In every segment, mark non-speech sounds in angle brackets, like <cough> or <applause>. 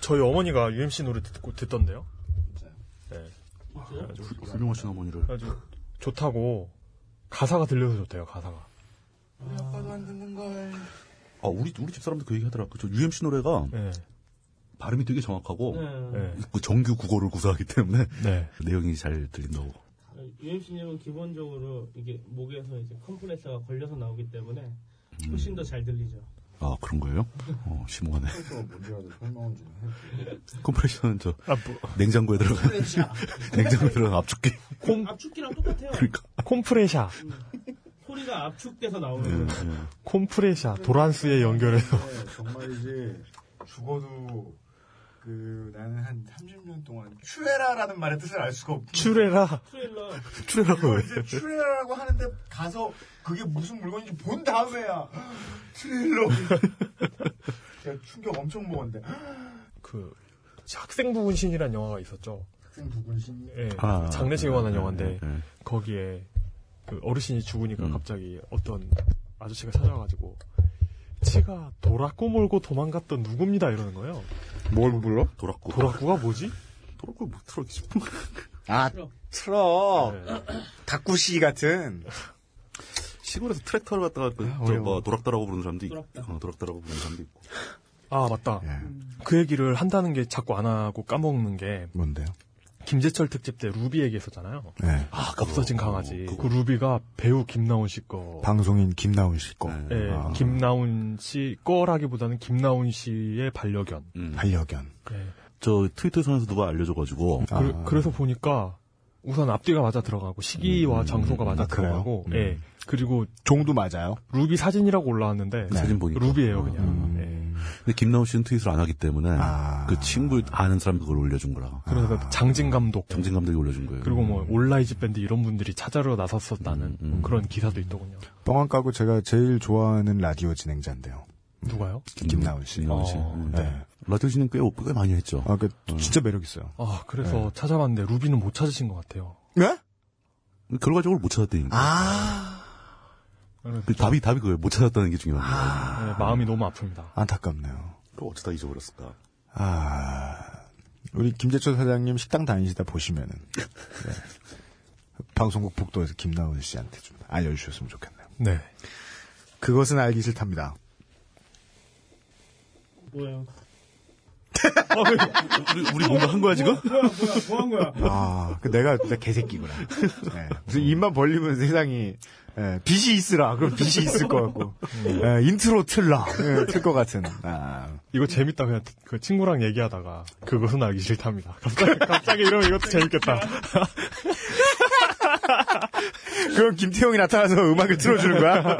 저희 어머니가 UMC 노래 듣고 듣던데요. 네. 후- 훌륭하신 어머니를. 아주 좋다고 가사가 들려서 좋대요. 가사가. 아빠도 안 듣는 걸. 아, 우리, 우리 집 사람도 그 얘기 하더라. 저 UMC 노래가 네. 발음이 되게 정확하고 네. 그 정규 국어를 구사하기 때문에 네. 내용이 잘 들린다고. UMC님은 기본적으로 이게 목에서 이제 컴프레서가 걸려서 나오기 때문에 훨씬 더 잘 들리죠. 아, 그런 거예요? 어, 심오하네. 컴프레션은 저 아, 뭐, 냉장고에 들어가 <laughs> 냉장고에 들어간 압축기. 콤, 압축기랑 똑같아요. 그러니까. 콤프레샤. 소리가 압축돼서 나오는 예, 거예요. 예. 콤프레샤. 도란스에 연결해서. 네, 정말이지 죽어도 그 나는 한 30년 동안 추에라라는 말의 뜻을 알 수가 없고 추레라. <laughs> 왜? 이제 추에라라고 하는데 가서 그게 무슨 물건인지 본 다음에야 트레일러 <laughs> 제가 충격 엄청 먹었는데 <gasps> 그, 학생부 군신이라는 영화가 있었죠. 학생 부군신 예. 아, 장례식에 관한 예, 영화인데, 예, 예. 거기에 그 어르신이 죽으니까 음. 갑자기 어떤 아저씨가 찾아와가지고, 치가 도라꾸 몰고 도망갔던 누굽니다. 이러는 거예요. 뭘 불러? 도락고. 도라꾸가 뭐지? 도락고 뭐 트럭이지. 아 트럭 네. 다꾸시 같은 시골에서 트랙터를 갖다가 그. 뭐, 도락다라고 부르는 사람도 있고, 도락다. 어, 도락다라고 부르는 사람도 있고. 아, 맞다. 예. 그 얘기를 한다는 게 자꾸 안 하고 까먹는 게, 뭔데요? 김재철 특집 때 루비 얘기했었잖아요. 네. 아, 없어진 그거. 강아지. 어, 그 그거. 루비가 배우 김나운 씨 거. 방송인 김나운 씨 거. 네. 예, 아. 김나운 씨 거라기보다는 김나운 씨의 반려견. 음. 반려견. 예. 저 트위터에서 누가 알려줘가지고, 아. 그, 래서 보니까 우선 앞뒤가 맞아 들어가고 시기와 음, 장소가 맞아 아? 들어가고, 음. 예. 그리고 종도 맞아요. 루비 사진이라고 올라왔는데 네. 사진 보니까. 루비예요 그냥. 음. 예. 근데 김나운 씨는 트윗을 안 하기 때문에, 아. 그 친구 아는 사람이 그걸 올려준 거라. 그래서 장진 감독 장진 감독이 올려준 거예요. 그리고 뭐 온라이즈 밴드 이런 분들이 찾으러 나섰었다는 음, 음. 그런 기사도 있더군요. 뻥안 까고 제가 제일 좋아하는 라디오 진행자인데요. 누가요? 김나훈 씨. 김나훈 씨. 어, 음. 네. 라디오 씨는 꽤, 꽤 많이 했죠. 아, 그 진짜 매력 있어요. 아 그래서 찾아봤는데 루비는 못 찾으신 것 같아요. 네? 결과적으로 못 찾았다니까. 아, 그 답이, 답이 그거예요. 못 찾았다는 게 중요한 거예요. 네, 마음이 너무 아픕니다. 안타깝네요. 그 어쩌다 잊어버렸을까. 아, 우리 김재철 사장님 식당 다니시다 보시면은 네. 방송국 북도에서 김나훈 씨한테 좀 알려주셨으면 좋겠네요. 네. 그것은 알기 싫답니다. 뭐예요? <laughs> 우리, 우리 뭔가 한 거야, 지금? 뭐야 뭐야 뭐 한 거야? 아, 그 내가 진짜 개새끼구나. 네. 무슨 입만 벌리면 세상이 예, 빛이 있으라. 그럼 빛이 있을 것 같고 예, 인트로 틀라. 예, 틀것 같은. 아, 이거 재밌다 그냥 그 친구랑 얘기하다가 그것은 알기 싫답니다. 갑자기 갑자기 이러면 이것도 재밌겠다. <laughs> 그럼 김태형이 나타나서 음악을 틀어주는 거야?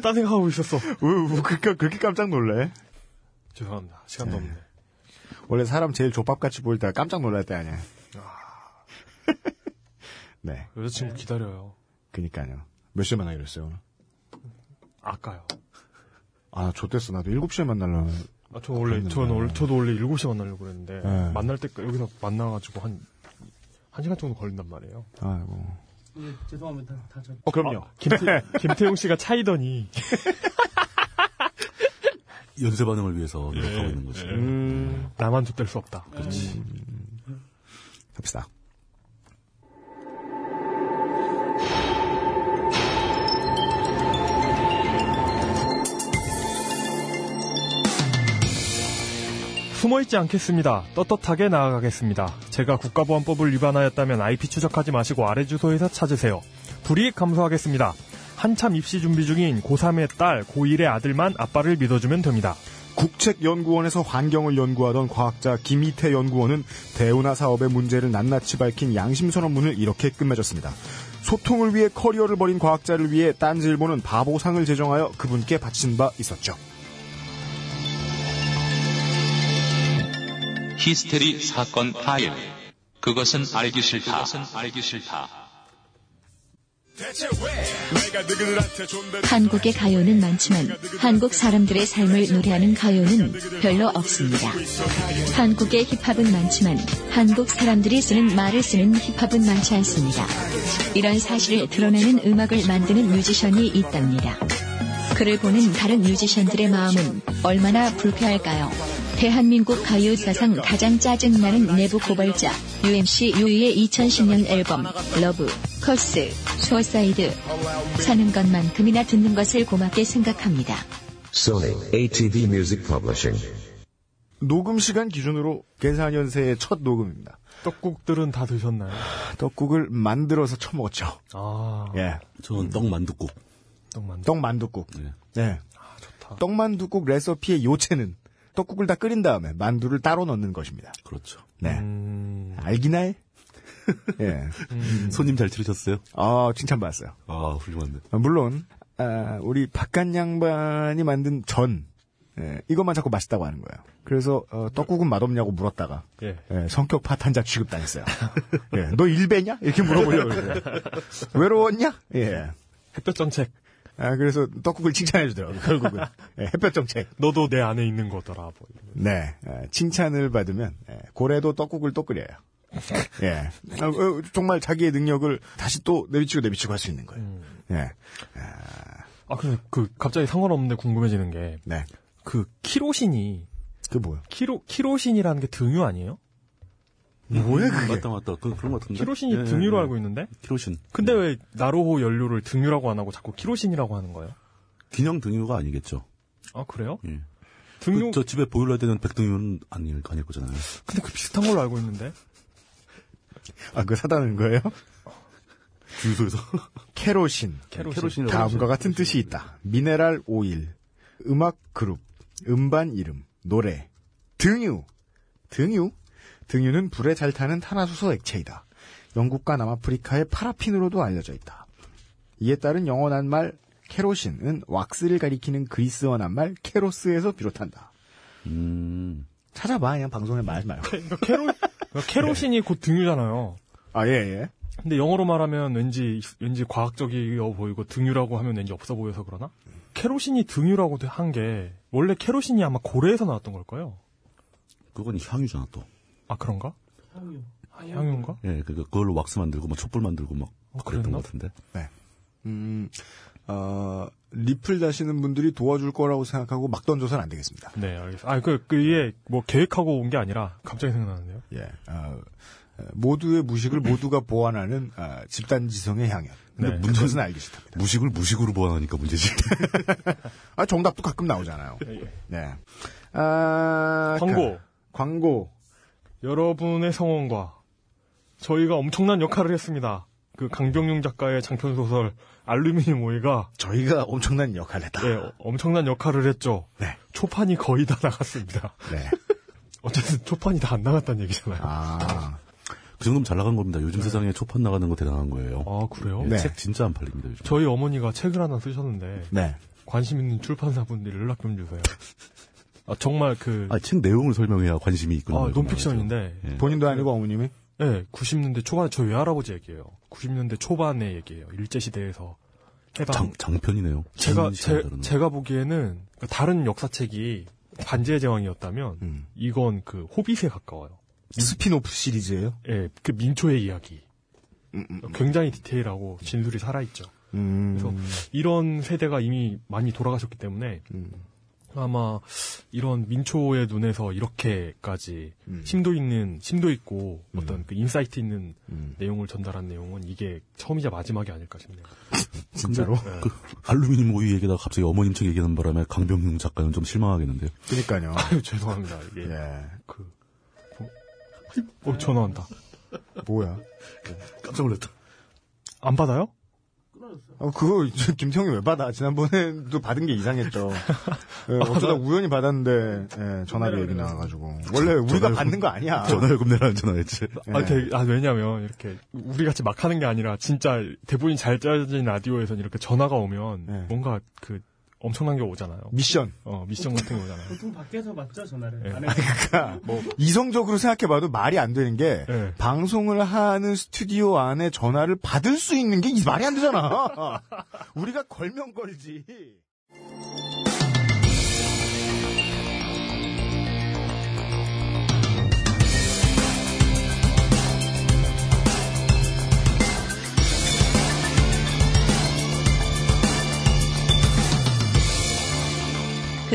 딴 생각하고 있었어. 왜, 왜 그렇게, 그렇게 깜짝 놀래? 죄송합니다. 시간 너무. 원래 사람 제일 족밥같이 보일 때가 깜짝 놀랄 때 아니야. <laughs> 네, 여자친구 기다려요. 그니까요. 몇 시에 만나기로 했어요, 오늘? 아까요. 아, 나 좆됐어. 나도 7시에 만나려고. 아, 저 원래, 저는 원래, 저도 원래 7시에 만나려고 그랬는데, 네. 만날 때, 여기서 만나가지고 한, 한 시간 정도 걸린단 말이에요. 아이고. 네, 죄송합니다. 다 저. 어, 그럼요. 김태, <laughs> 김태용 씨가 차이더니, <laughs> 연쇄 반응을 위해서 노력하고 있는 거지. 음, 나만 좆될 수 없다. 그렇지. 갑시다. 숨어있지 않겠습니다. 떳떳하게 나아가겠습니다. 제가 국가보안법을 위반하였다면 IP 추적하지 마시고 아래 주소에서 찾으세요. 불이익 감수하겠습니다. 한참 입시 준비 중인 고3의 딸, 고1의 아들만 아빠를 믿어주면 됩니다. 국책연구원에서 환경을 연구하던 과학자 김희태 연구원은 대운하 사업의 문제를 낱낱이 밝힌 양심선언문을 이렇게 끝맺었습니다. 소통을 위해 커리어를 벌인 과학자를 위해 딴지일보는 바보상을 제정하여 그분께 바친 바 있었죠. 히스테리 사건 파일. 그것은 알기 싫다. 그것은 알기 싫다. 한국의 가요는 많지만 한국 사람들의 삶을 노래하는 가요는 별로 없습니다. 한국의 힙합은 많지만 한국 사람들이 쓰는 말을 쓰는 힙합은 많지 않습니다. 이런 사실을 드러내는 음악을 만드는 뮤지션이 있답니다. 그를 보는 다른 뮤지션들의 마음은 얼마나 불쾌할까요? 대한민국 가요 사상 가장 짜증나는 내부 고발자 UMC 유이의 2010년 앨범 Love, Curse, Suicide 사는 것만큼이나 듣는 것을 고맙게 생각합니다. Sony ATV Music Publishing. 녹음 시간 기준으로 계산 연세의 첫 녹음입니다. 떡국들은 다 드셨나요? 떡국을 만들어서 처먹었죠. 아, 예. 저는 떡만둣국. 떡만. 떡만둣국. 네. 네. 아, 좋다. 떡만둣국 레시피의 요체는 떡국을 다 끓인 다음에 만두를 따로 넣는 것입니다. 그렇죠. 네. 음, 알기나해? <laughs> 예. 손님 잘 치르셨어요? 아, 칭찬받았어요. 아, 훌륭한데. 아, 물론, 아, 우리 바깥 양반이 만든 전, 예, 이것만 자꾸 맛있다고 하는 거예요. 그래서, 어, 떡국은 맛없냐고 물었다가, 예. 예, 성격 파탄자 취급당했어요. 예, 너 일배냐? 이렇게 물어보려고. <laughs> 외로웠냐? 예. 햇볕 정책. 아, 그래서 떡국을 <laughs> 칭찬해 주더라고요, 결국은. 예, 햇볕 정책. 너도 내 안에 있는 거더라. 뭐. 네, 예, 칭찬을 받으면, 예, 고래도 떡국을 또 끓여요. <laughs> 예. 아, 어, 정말 자기의 능력을 다시 또 내비치고 내비치고 할 수 있는 거예요. 예. 아, 근데 그, 갑자기 상관없는데 궁금해지는 게, 네. 그, 키로신이, 그 뭐야? 키로, 키로신이라는 게 등유 아니에요? 뭐야, 그게? 맞다, 맞다. 그, 그런 것 같은데. 키로신이 예, 등유로 예, 알고 있는데? 키로신. 근데 왜 나로호 연료를 등유라고 안 하고 자꾸 키로신이라고 하는 거예요? 균형 등유가 아니겠죠. 아, 그래요? 예. 등유, 그, 저 집에 보일러에 되는 백등유는 아닐, 아닐 거잖아요. 근데 그 비슷한 걸로 알고 있는데? <laughs> 아, 그거 사다는 거예요? <laughs> 주유소에서. 캐로신. 캐로신. 다음과 같은 뜻이 있다. 미네랄 오일, 음악 그룹, 음반 이름, 노래, 등유. 등유? 등유는 불에 잘 타는 탄화수소 액체이다. 영국과 남아프리카의 파라핀으로도 알려져 있다. 이에 따른 영어 낱말 케로신은 왁스를 가리키는 그리스어 낱말 κηρός에서 비롯한다. 음. 찾아봐, 그냥 방송에 말하지 말고. 그러니까 케로, 그러니까 케로신이 곧 등유잖아요. 아, 예, 예. 근데 영어로 말하면 왠지, 왠지 과학적이어 보이고 등유라고 하면 왠지 없어 보여서 그러나? 케로신이 등유라고 한 게, 원래 케로신이 아마 고래에서 나왔던 걸까요? 그건 향유잖아, 또. 아, 그런가? 향유. 아, 향유인가? 예, 그, 그걸로 왁스 만들고, 뭐, 촛불 만들고, 막, 어, 그랬던 그랬나? 것 같은데. 음, 어, 리플 다시는 분들이 도와줄 거라고 생각하고 막 던져서는 안 되겠습니다. 네, 알겠습니다. 아, 그, 그, 이게 뭐 계획하고 온 게 아니라 갑자기 생각나는데요. 예, 어, 어, 모두의 무식을 모두가 보완하는 어, 집단 지성의 향연. 근데 네. 문제는 알기 싫답니다. 무식을 무식으로 보완하니까 문제지. <laughs> 아, 정답도 가끔 나오잖아요. 예. 네. 아, 광고. 가- 광고. 여러분의 성원과 저희가 엄청난 역할을 했습니다. 그 강병용 작가의 장편 소설 알루미늄 오이가 저희가 엄청난 역할을 했다. 예, 어, 엄청난 역할을 했죠. 네. 초판이 거의 다 나갔습니다. 네. <laughs> 어쨌든 초판이 다 안 나갔다는 얘기잖아요. 아, 그 정도면 잘 나간 겁니다. 요즘 세상에 초판 나가는 거 대단한 거예요. 아, 그래요? 예, 네. 책 진짜 안 팔립니다, 요즘. 저희 어머니가 책을 하나 쓰셨는데 네. 관심 있는 출판사분들이 연락 좀 주세요. <laughs> 아, 정말 그 아, 책 내용을 설명해야 관심이 있구나. 아, 논픽션인데 예. 본인도 아니고 어머님이? 네, 90년대 초반 저희 외할아버지 얘기예요. 90년대 초반의 얘기예요. 일제 시대에서 해방 장, 장편이네요. 제가 긴 제. 제가 보기에는 그 다른 역사책이 반지의 제왕이었다면 음. 이건 그 호빗에 가까워요. 스피노프 시리즈예요 예, 그 민초의 이야기. 음, 음, 굉장히 디테일하고 진술이 살아있죠. 음. 그래서 이런 세대가 이미 많이 돌아가셨기 때문에 음. 아마 이런 민초의 눈에서 이렇게까지 음. 심도 있는 심도 있고 어떤 그 인사이트 있는 음. 내용을 전달한 내용은 이게 처음이자 마지막이 아닐까 싶네요. <laughs> 진짜로? 그 알루미늄 오이 얘기하다가 갑자기 어머님 책 얘기하는 바람에 강병용 작가는 좀 실망하겠는데요. 그니까요. <laughs> 아유, 죄송합니다. 이게 예. 그 어, 전화 온다. 뭐야? 깜짝 놀랐다. 안 받아요? 어, 그거, 저 <laughs> 김태형이 왜 받아? 지난번에도 받은 게 이상했죠. <laughs> 예, 어쩌다 우연히 받았는데, 예, 전화로 얘기 나와가지고. 원래 우리가 받는 거 아니야. 전화요금 내라는 전화했지. 예. 아, 되게- 아, 왜냐면 이렇게 우리 같이 막 하는 게 아니라 진짜 대본이 잘 짜진 라디오에선 이렇게 전화가 오면 네. 뭔가 그 엄청난 게 오잖아요. 미션. 어, 미션 같은 게 오잖아요. 보통 밖에서 받죠 전화를. 예. 안에 그러니까 이성적으로 생각해봐도 말이 안 되는 게 네. 방송을 하는 스튜디오 안에 전화를 받을 수 있는 게이 말이 안 되잖아. <laughs> 우리가 걸면 걸지.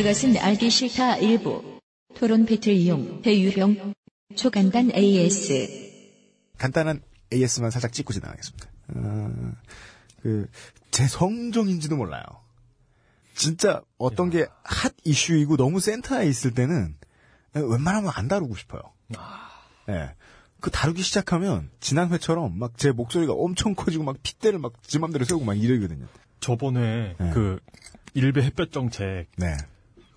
그것은 알기 싫다 일부. 토론 배틀 이용 배유병 초간단 AS 간단한 AS만 살짝 찍고 지나가겠습니다. 어, 그, 제 성종인지도 몰라요. 진짜 어떤 게 핫 이슈이고 너무 센터에 있을 때는 웬만하면 안 다루고 싶어요. 예. 그 다루기 시작하면 지난 회처럼 막 제 목소리가 엄청 커지고 막 핏대를 막지 맘대로 세우고 막 이러거든요. 저번에 네. 그 일베 햇볕 정책 네.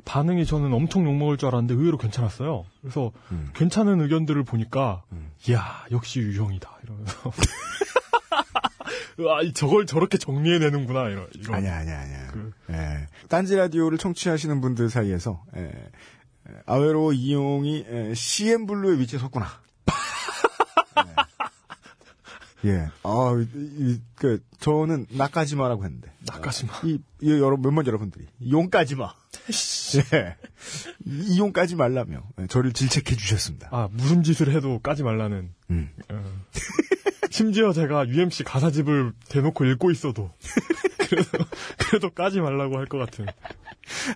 반응이 저는 엄청 욕먹을 줄 알았는데 의외로 괜찮았어요. 그래서 음. 괜찮은 의견들을 보니까 음. 이야 역시 유형이다 이러면서 <laughs> 아 저걸 저렇게 정리해내는구나 이런 이런 아니야, 아니야, 아니야. 그- 예. 딴지 라디오를 청취하시는 분들 사이에서, 예, 예, 아웨로 이용이 예, CM 블루의 위치에 섰구나. 예. 예. 아, 이, 이, 그, 저는 나까지마라고 했는데. 나까지마. 이, 이 여러분, 몇몇 여러분들이. 용까지마. 예. 이 용 까지 말라며. 예, 저를 질책해 주셨습니다. 아 무슨 짓을 해도 까지 말라는 음. 어. 심지어 제가 UMC 가사집을 대놓고 읽고 있어도 그래도 그래도 까지 말라고 할 것 같은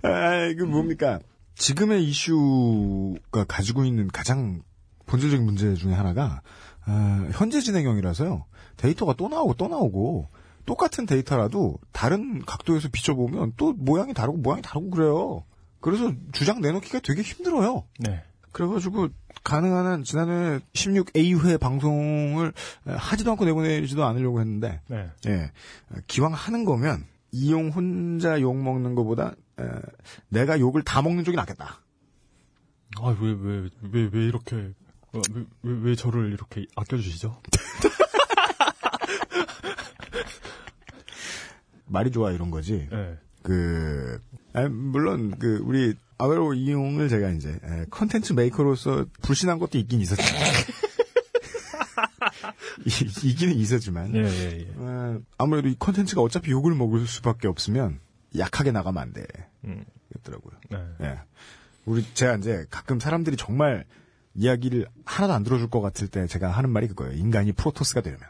아, 이거 뭡니까? 지금의 이슈가 가지고 있는 가장 본질적인 문제 중에 하나가, 아, 현재 진행형이라서요. 데이터가 또 나오고 또 나오고, 똑같은 데이터라도 다른 각도에서 비춰보면 또 모양이 다르고 모양이 다르고 그래요. 그래서 주장 내놓기가 되게 힘들어요. 네 그래가지고 가능한 한 지난해 16A회 방송을 하지도 않고 내보내지도 않으려고 했는데, 네. 예. 기왕 하는 거면 이용 혼자 욕 먹는 것보다 에, 내가 욕을 다 먹는 쪽이 낫겠다. 아왜왜왜왜 이렇게 어, 왜, 왜, 왜 저를 이렇게 아껴주시죠? <laughs> 말이 좋아 이런 거지. 네. 그 아, 물론 그 우리 아웨로 이용을 제가 이제 에, 컨텐츠 메이커로서 불신한 것도 있긴 있었지만 <laughs> 이- 있기는 있었지만 예, 예, 예. 어, 아무래도 이 컨텐츠가 어차피 욕을 먹을 수밖에 없으면 약하게 나가면 안 돼. 음, 그랬더라고요. 네. 예. 우리 제가 이제 가끔 사람들이 정말 이야기를 하나도 안 들어줄 것 같을 때 제가 하는 말이 그거예요. 인간이 프로토스가 되려면.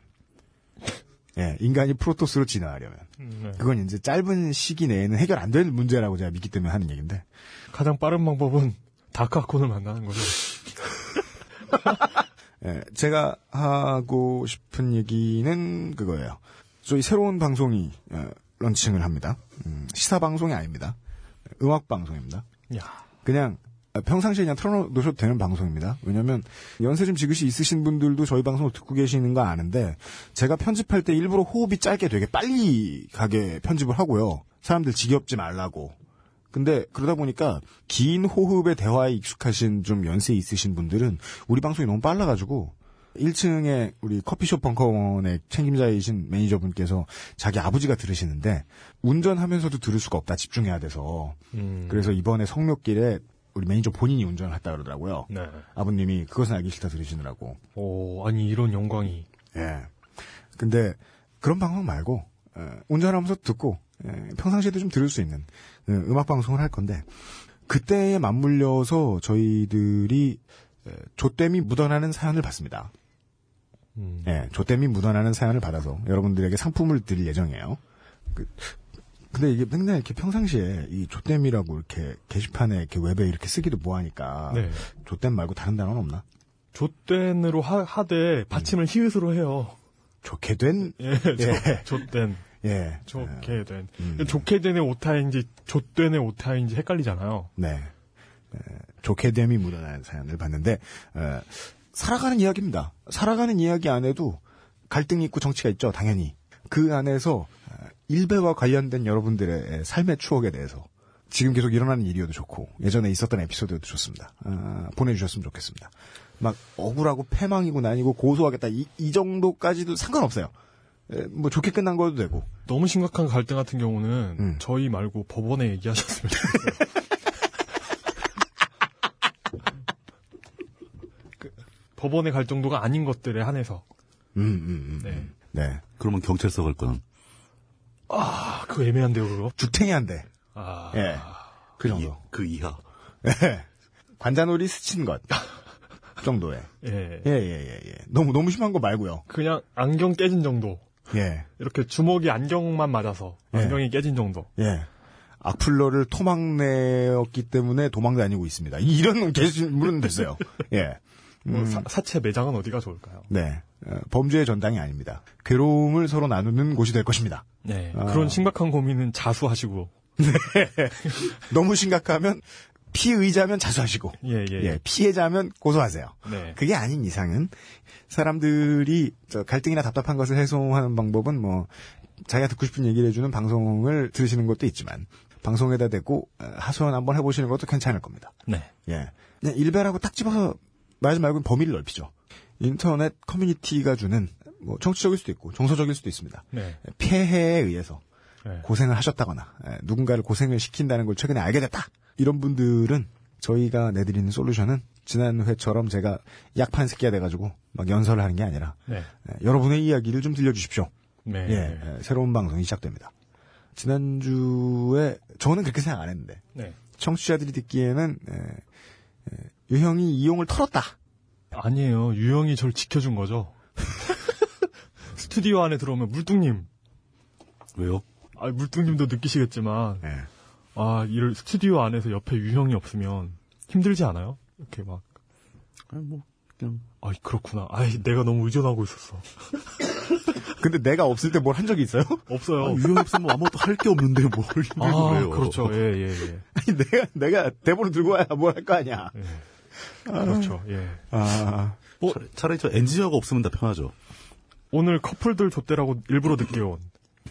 예, 인간이 프로토스로 진화하려면. 음, 네. 그건 이제 짧은 시기 내에는 해결 안될 문제라고 제가 믿기 때문에 하는 얘기인데. 가장 빠른 방법은 다크아콘을 만나는 거죠. <laughs> 예, 제가 하고 싶은 얘기는 그거예요. 저희 새로운 방송이 어, 런칭을 합니다. 음, 시사 방송이 아닙니다. 음악 방송입니다. 야, 그냥 평상시에 그냥 틀어놓으셔도 되는 방송입니다. 왜냐면 연세 좀 지그시 있으신 분들도 저희 방송을 듣고 계시는 거 아는데 제가 편집할 때 일부러 호흡이 짧게 되게 빨리 가게 편집을 하고요. 사람들 지겹지 말라고. 근데 그러다 보니까 긴 호흡의 대화에 익숙하신 좀 연세 있으신 분들은 우리 방송이 너무 빨라가지고 1층에 우리 커피숍 벙커원의 책임자이신 매니저분께서 자기 아버지가 들으시는데 운전하면서도 들을 수가 없다 집중해야 돼서 음, 그래서 이번에 성묘길에 우리 매니저 본인이 운전을 했다 그러더라고요. 네. 아버님이 그것은 알기 싫다 들으시느라고. 오, 아니 이런 영광이. 예. 근데 그런 방송 말고 어, 운전하면서 듣고 예, 평상시에도 좀 들을 수 있는 어, 음악 방송을 할 건데 그때에 맞물려서 저희들이 에, 조땜이 묻어나는 사연을 받습니다. 음, 예, 조땜이 묻어나는 사연을 받아서 여러분들에게 상품을 드릴 예정이에요. 그, 근데 이게 맨날 이렇게 평상시에 이 조땜이라고 이렇게 게시판에 이렇게 웹에 이렇게 쓰기도 뭐하니까 네. 조땜 말고 다른 단어는 없나? 좆된으로 하, 하되 받침을 히읗으로 해요. 좋게 된, 예, 예. 조, 좆된, 예. 좋게 된. 음. 좋게 된의 오타인지 좆된의 오타인지 헷갈리잖아요. 네. 에, 좋게 됨이 묻어나는 사연을 봤는데, 에, 살아가는 이야기입니다. 살아가는 이야기 안에도 갈등이 있고 정치가 있죠, 당연히. 그 안에서 에, 일배와 관련된 여러분들의 삶의 추억에 대해서 지금 계속 일어나는 일이어도 좋고 예전에 있었던 에피소드도 좋습니다. 아, 보내주셨으면 좋겠습니다. 막 억울하고 패망이고 난이고 고소하겠다 이, 이 정도까지도 상관없어요. 에, 뭐 좋게 끝난 거도 되고. 너무 심각한 갈등 같은 경우는 음. 저희 말고 법원에 얘기하셨으면 좋겠어요. <laughs> 그, 법원에 갈 정도가 아닌 것들에 한해서. 음, 음, 음. 네. 네. 그러면 경찰서 갈 거는 아, 그거 애매한데요, 그거? 주탱이한데. 아, 예. 그 이- 정도. 그 이하. <laughs> 예. 관자놀이 스친 것 <laughs> 정도에. 예. 예, 예, 예, 예. 너무, 너무 심한 거 말고요. 그냥 안경 깨진 정도. 예, 이렇게 주먹이 안경만 맞아서 예. 안경이 깨진 정도. 예. 악플러를 토막내었기 때문에 도망 다니고 있습니다. 이- 이런 게시물은 됐어요. <laughs> 예. 뭐 사, 사채 매장은 어디가 좋을까요? 네. 어, 범죄의 전당이 아닙니다. 괴로움을 서로 나누는 곳이 될 것입니다. 네. 아. 그런 심각한 고민은 자수하시고. <laughs> 너무 심각하면 피의자면 자수하시고, 예, 예. 예, 피해자면 고소하세요. 네. 그게 아닌 이상은 사람들이 저 갈등이나 답답한 것을 해소하는 방법은 뭐 자기가 듣고 싶은 얘기를 해주는 방송을 들으시는 것도 있지만 방송에다 대고 어, 하소연 한번 해보시는 것도 괜찮을 겁니다. 네. 예, 일배라고 딱 집어서 말하지 말고 범위를 넓히죠. 인터넷 커뮤니티가 주는 뭐 정치적일 수도 있고 정서적일 수도 있습니다. 네. 폐해에 의해서 네. 고생을 하셨다거나 예, 누군가를 고생을 시킨다는 걸 최근에 알게 됐다. 이런 분들은 저희가 내드리는 솔루션은 지난 회처럼 제가 약판 새끼가 돼가지고 막 연설을 하는 게 아니라 네. 예, 여러분의 이야기를 좀 들려주십시오. 네. 예, 예, 새로운 방송이 시작됩니다. 지난주에 저는 그렇게 생각 안 했는데 네. 청취자들이 듣기에는 유형이 이용을 털었다. 아니에요. 유형이 절 지켜준 거죠. <laughs> 스튜디오 안에 들어오면 물뚱님, 왜요? 아, 물뚱님도 느끼시겠지만, 예. 아, 이를 스튜디오 안에서 옆에 유형이 없으면 힘들지 않아요? 이렇게 막, 아니, 뭐, 그냥. 아이, 그렇구나. 아이, 내가 너무 의존하고 있었어. <laughs> 근데 내가 없을 때 뭘 한 적이 있어요? 없어요. 아, 유형 없으면 아무것도 할 게 없는데 뭘 힘들고 아, 그래요. 그렇죠. 예, 예, 예. 아니, 내가 내가 대본을 들고 와야 뭘 할 거 아니야. 예. 그렇죠. 예. 아, 뭐, 차라리, 차라리 저 엔지니어가 없으면 다 편하죠. 오늘 커플들 좆대라고 일부러 늦게 온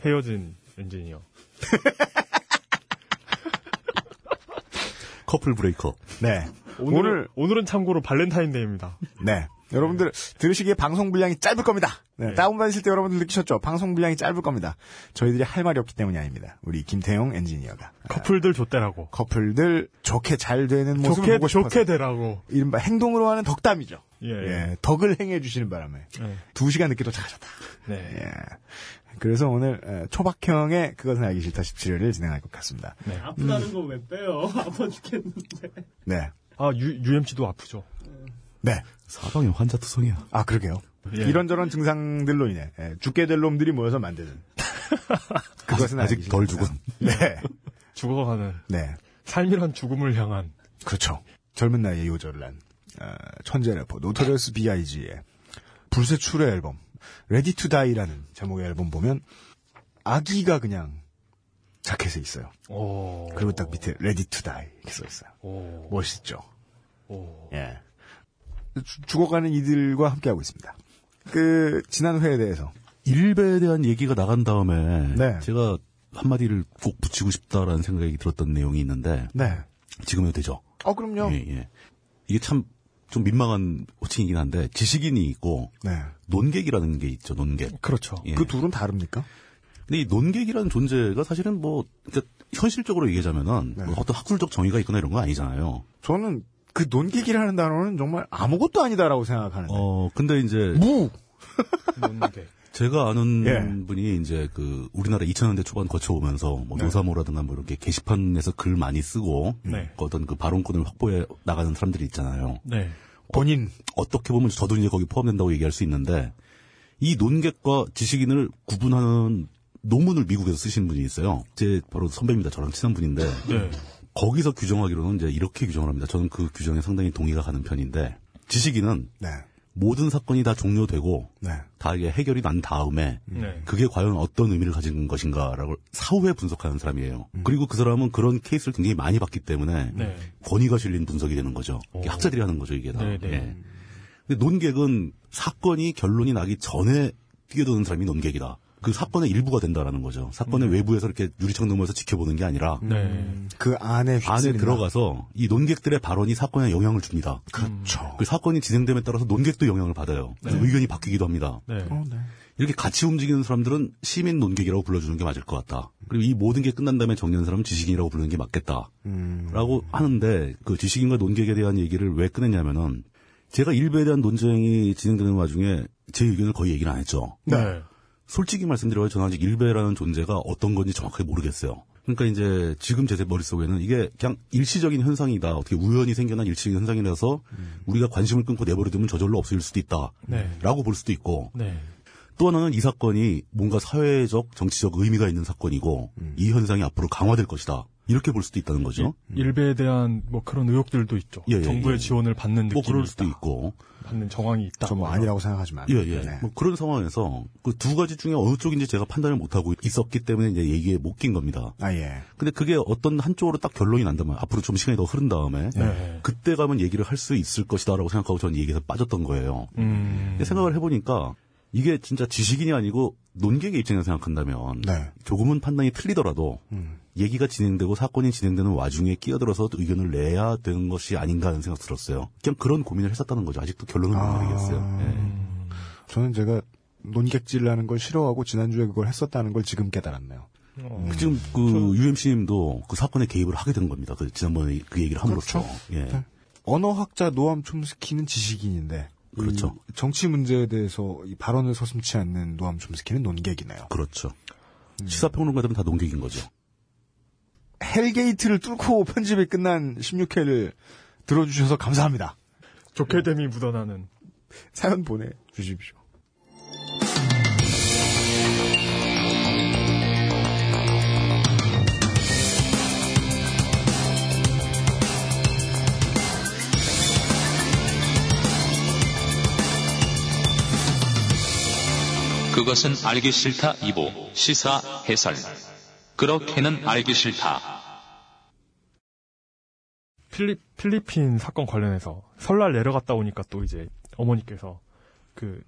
헤어진 엔지니어. <laughs> couple breaker. 네. 오늘, 오늘 오늘은 참고로 발렌타인데이입니다. 네. 여러분들 들으시기에 방송 분량이 짧을 겁니다. 네, 다운받으실 때 여러분들 느끼셨죠? 방송 분량이 짧을 겁니다. 저희들이 할 말이 없기 때문이 아닙니다. 우리 김태용 엔지니어가 커플들 좆대라고. 커플들 좋게 잘 되는 모습을 좋게, 보고 싶어서 좋게 되라고. 이른바 행동으로 하는 덕담이죠. 예. 예, 덕을 행해 주시는 바람에 예. 두 시간 늦게 도착하셨다. 네. 예. 그래서 오늘 에, 초박형의 그것은 알기 싫다 17회를 진행할 것 같습니다. 네. 아프다는 거왜 빼요? <laughs> 아파 죽겠는데. 네. 아, 유, UMC도 아프죠. 네. 사방에 환자 투성이야. 아, 그러게요. 예. 이런저런 증상들로 인해 예, 죽게 될 놈들이 모여서 만드는 <laughs> 그것은 아직 덜. 죽은. 네. <laughs> 죽어가는 네. 삶이란 죽음을 향한 그렇죠. 젊은 나이에 요절을 한 어, 천재 래퍼 노토리어스 B.I.G의 불세출의 앨범 Ready to Die라는 제목의 앨범 보면 아기가 그냥 자켓에 있어요. 오. 그리고 딱 밑에 Ready to Die 이렇게 써 있어요. 오. 멋있죠. 오. 예. 주- 죽어가는 이들과 함께하고 있습니다. 그 지난 회에 대해서 일베에 대한 얘기가 나간 다음에 네. 제가 한마디를 꼭 붙이고 싶다라는 생각이 들었던 내용이 있는데 네. 지금 해도 되죠? 어 그럼요. 예, 예. 이게 참 좀 민망한 호칭이긴 한데 지식인이 있고 네. 논객이라는 게 있죠. 논객. 그렇죠. 예. 그 둘은 다릅니까? 근데 이 논객이라는 존재가 사실은 뭐 그러니까 현실적으로 얘기하자면은 네. 뭐 어떤 학술적 정의가 있거나 이런 거 아니잖아요. 저는 그 논객이라는 단어는 정말 아무것도 아니다라고 생각하는데. 어 근데 이제 무. 제가 아는 예. 분이 이제 그 우리나라 2000년대 초반 거쳐오면서 뭐 네. 노사모라든가 뭐 이렇게 게시판에서 글 많이 쓰고 네. 그 어떤 그 발언권을 확보해 나가는 사람들이 있잖아요. 네. 본인. 어 떻게 보면 저도 이제 거기 포함된다고 얘기할 수 있는데 이 논객과 지식인을 구분하는 논문을 미국에서 쓰신 분이 있어요. 제 바로 선배입니다. 저랑 친한 분인데 네. 거기서 규정하기로는 이제 이렇게 규정을 합니다. 저는 그 규정에 상당히 동의가 가는 편인데 지식인은 네. 모든 사건이 다 종료되고 네. 다 이게 해결이 난 다음에 네. 그게 과연 어떤 의미를 가진 것인가라고 사후에 분석하는 사람이에요. 그리고 그 사람은 그런 케이스를 굉장히 많이 봤기 때문에 네. 권위가 실린 분석이 되는 거죠. 이게 학자들이 하는 거죠, 이게 다. 네, 네. 예. 근데 논객은 사건이 결론이 나기 전에 뛰어드는 사람이 논객이다. 그 사건의 일부가 된다라는 거죠. 사건의 외부에서 이렇게 유리창 너머에서 지켜보는 게 아니라 네. 그 안에 안에 휩쓸린다. 들어가서 이 논객들의 발언이 사건에 영향을 줍니다. 그렇죠. 그 사건이 진행됨에 따라서 논객도 영향을 받아요. 그래서 의견이 바뀌기도 합니다. 네. 어, 네. 이렇게 같이 움직이는 사람들은 시민 논객이라고 불러주는 게 맞을 것 같다. 그리고 이 모든 게 끝난 다음에 정리하는 사람은 지식인이라고 부르는 게 맞겠다. 라고 하는데 그 지식인과 논객에 대한 얘기를 왜 꺼냈냐면은 제가 일베에 대한 논쟁이 진행되는 와중에 제 의견을 거의 얘기를 안 했죠. 네. 솔직히 말씀드려요. 저는 아직 일베라는 존재가 어떤 건지 정확하게 모르겠어요. 그러니까 이제 지금 제 머릿속에는 이게 그냥 일시적인 현상이다. 어떻게 우연히 생겨난 일시적인 현상이라서 우리가 관심을 끊고 내버려두면 저절로 없어질 수도 있다. 네. 라고 볼 수도 있고 네. 또 하나는 이 사건이 뭔가 사회적, 정치적 의미가 있는 사건이고 이 현상이 앞으로 강화될 것이다. 이렇게 볼 수도 있다는 거죠. 일베에 대한 뭐 그런 의혹들도 있죠. 예, 예, 정부의 예. 지원을 받는 느낌이 뭐 그럴 수도 있다. 있고. 받는 정황이 있다. 저뭐 아니라고 생각하지만. 예, 예. 네. 뭐 그런 상황에서 그 두 가지 중에 어느 쪽인지 제가 판단을 못 하고 있었기 때문에 이제 얘기에 못 낀 겁니다. 아, 예. 근데 그게 어떤 한쪽으로 딱 결론이 난다면 앞으로 좀 시간이 더 흐른 다음에 네. 그때 가면 얘기를 할 수 있을 것이다라고 생각하고 저는 이 얘기에서 빠졌던 거예요. 음. 생각을 해보니까 이게 진짜 지식인이 아니고 논객의 입장에서 생각한다면 네. 조금은 판단이 틀리더라도 음. 얘기가 진행되고 사건이 진행되는 와중에 끼어들어서 의견을 내야 되는 것이 아닌가 하는 생각 들었어요. 그냥 그런 고민을 했었다는 거죠. 아직도 결론은 못 아. 내리겠어요. 예. 저는 제가 논객질하는 걸 싫어하고 지난주에 그걸 했었다는 걸 지금 깨달았네요. 어. 그 지금 그 UMC님도 그 사건에 개입을 하게 된 겁니다. 그 지난번에 그 얘기를 함으로써. 예. 네. 언어학자 노암 촘스키는 지식인인데 그렇죠. 이 정치 문제에 대해서 이 발언을 서슴치 않는 노암 촘스키는 논객이네요. 그렇죠. 음. 시사평론가들은 다 논객인 거죠. hell gate를 뚫고 편집이 끝난 16회를 들어주셔서 감사합니다. 좋게 됨이 묻어나는 사연 보내주십시오. 그것은 알기 싫다 2부 시사 해설. 그렇게는 알기 싫다. 필리, 필리핀 사건 관련해서 설날 내려갔다 오니까 또 이제 어머니께서 그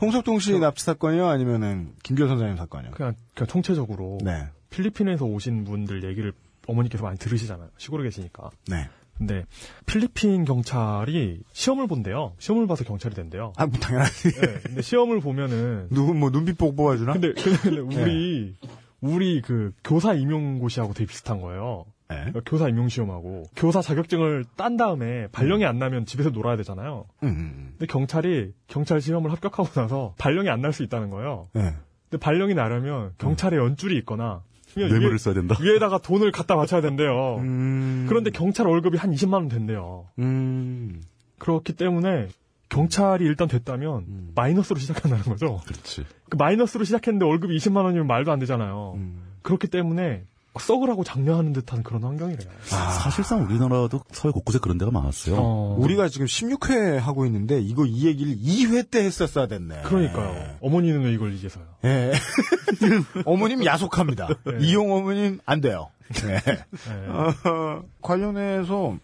홍석동 씨 납치 사건이요? 아니면은 김기현 선생님 사건이요? 그냥 그냥 통체적으로 네. 필리핀에서 오신 분들 얘기를 어머니께서 많이 들으시잖아요. 시골에 계시니까. 네. 근데 필리핀 경찰이 시험을 본대요. 시험을 봐서 경찰이 된대요. 아, 뭐 당연하지. 네, 근데 시험을 보면은 누구 뭐 눈빛 보고 뽑아주나? 근데 근데 <laughs> 우리 우리 그 교사 임용고시하고 되게 비슷한 거예요. 네. 교사 임용 시험하고 교사 자격증을 딴 다음에 발령이 안 나면 집에서 놀아야 되잖아요. 음, 음, 근데 경찰이 경찰 시험을 합격하고 나서 발령이 안 날 수 있다는 거예요. 음. 네. 근데 발령이 나려면 경찰에 연줄이 있거나 뇌물을 위에, 써야 된다. 위에다가 돈을 갖다 맞춰야 된대요. 음. 그런데 경찰 월급이 한 20만 원 된대요. 음. 그렇기 때문에 경찰이 일단 됐다면 음. 마이너스로 시작한다는 거죠. 그렇지. 그 마이너스로 시작했는데 월급이 20만 원이면 말도 안 되잖아요. 음. 그렇기 때문에 썩을 하고 장려하는 듯한 그런 환경이래요. 사실상 우리나라도 사회 곳곳에 그런 데가 많았어요. 어, 우리가 지금 16회 하고 있는데 이거 이 얘기를 2회 때 했었어야 됐네. 그러니까요. 어머니는 왜 이걸 이제서요? 예. <laughs> 어머님 야속합니다. 이용 어머님 안 돼요. 네. 네. 어, 관련해서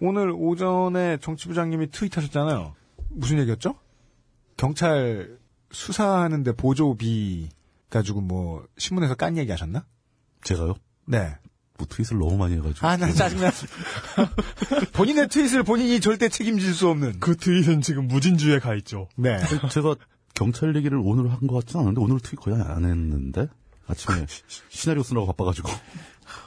오늘 오전에 정치부장님이 트윗하셨잖아요. 무슨 얘기였죠? 경찰 수사하는데 보조비 가지고 뭐 신문에서 깐 얘기 하셨나? 제가요? 네. 뭐 트윗을 너무 많이 해가지고. 아, 나 짜증나. <laughs> 본인의 트윗을 본인이 절대 책임질 수 없는. 그 트윗은 지금 무진주에 가 있죠. 네. 제가 경찰 얘기를 오늘 한 것 같지는 않은데 오늘 트윗 거의 안 했는데 아침에 시나리오 쓰느라고 바빠가지고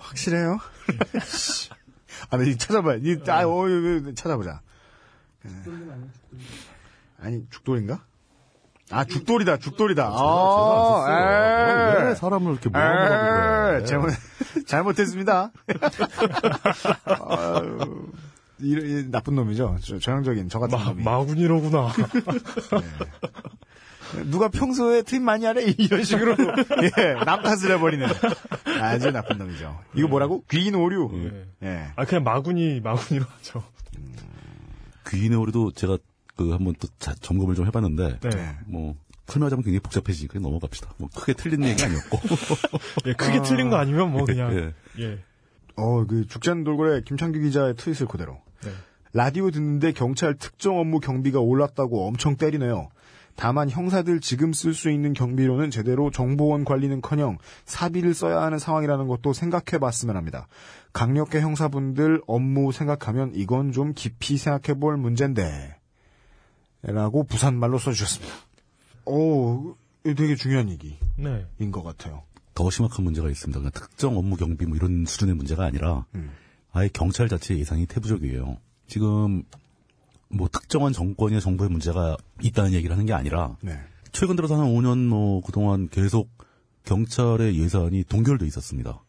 확실해요? <laughs> 아, 나 이거 찾아봐요. 이, 아, 어, 이거, 이거 찾아보자. 예. 아니, 죽돌인가? 아, 죽돌이다, 죽돌이다. 아, 왜 에. 사람을 이렇게 모함하고 그래? 에, 잘못, 잘못했습니다. 아유, 이, 이 나쁜 놈이죠. 저, 전형적인 저 같은 마, 놈이. 마군이로구나. 누가 평소에 트윗 많이 하래? <laughs> 이런 식으로, 예, 남 탓을 해버리는. 아주 나쁜 놈이죠. 이거 뭐라고? 귀인 오류. 네. 예. 아, 그냥 마군이, 마군이로 하죠. 귀인의 오리도 제가 그 한번 또 자- 점검을 좀 해봤는데 네. 뭐 설명하자면 굉장히 복잡해지니까 넘어갑시다. 뭐 크게 틀린 얘기 아니었고. <laughs> 예, 크게 틀린 거 아니면 뭐 그냥, 예. 예. 어, 그 죽자는 돌고래 김창규 기자의 트윗을 그대로. 네. 라디오 듣는데 경찰 특정 업무 경비가 올랐다고 엄청 때리네요. 다만 형사들 지금 쓸 수 있는 경비로는 제대로 정보원 관리는커녕 사비를 써야 하는 상황이라는 것도 생각해봤으면 합니다. 강력계 형사분들 업무 생각하면 이건 좀 깊이 생각해볼 문제인데 라고 부산말로 써주셨습니다. 오, 되게 중요한 얘기인 네. 것 같아요. 더 심각한 문제가 있습니다. 그러니까 특정 업무 경비 뭐 이런 수준의 문제가 아니라 음. 아예 경찰 자체 예산이 태부적이에요. 지금 뭐 특정한 정권이나 정부의 문제가 있다는 얘기를 하는 게 아니라 네. 최근 들어서 한 5년 뭐 그동안 계속 경찰의 예산이 동결돼 있었습니다.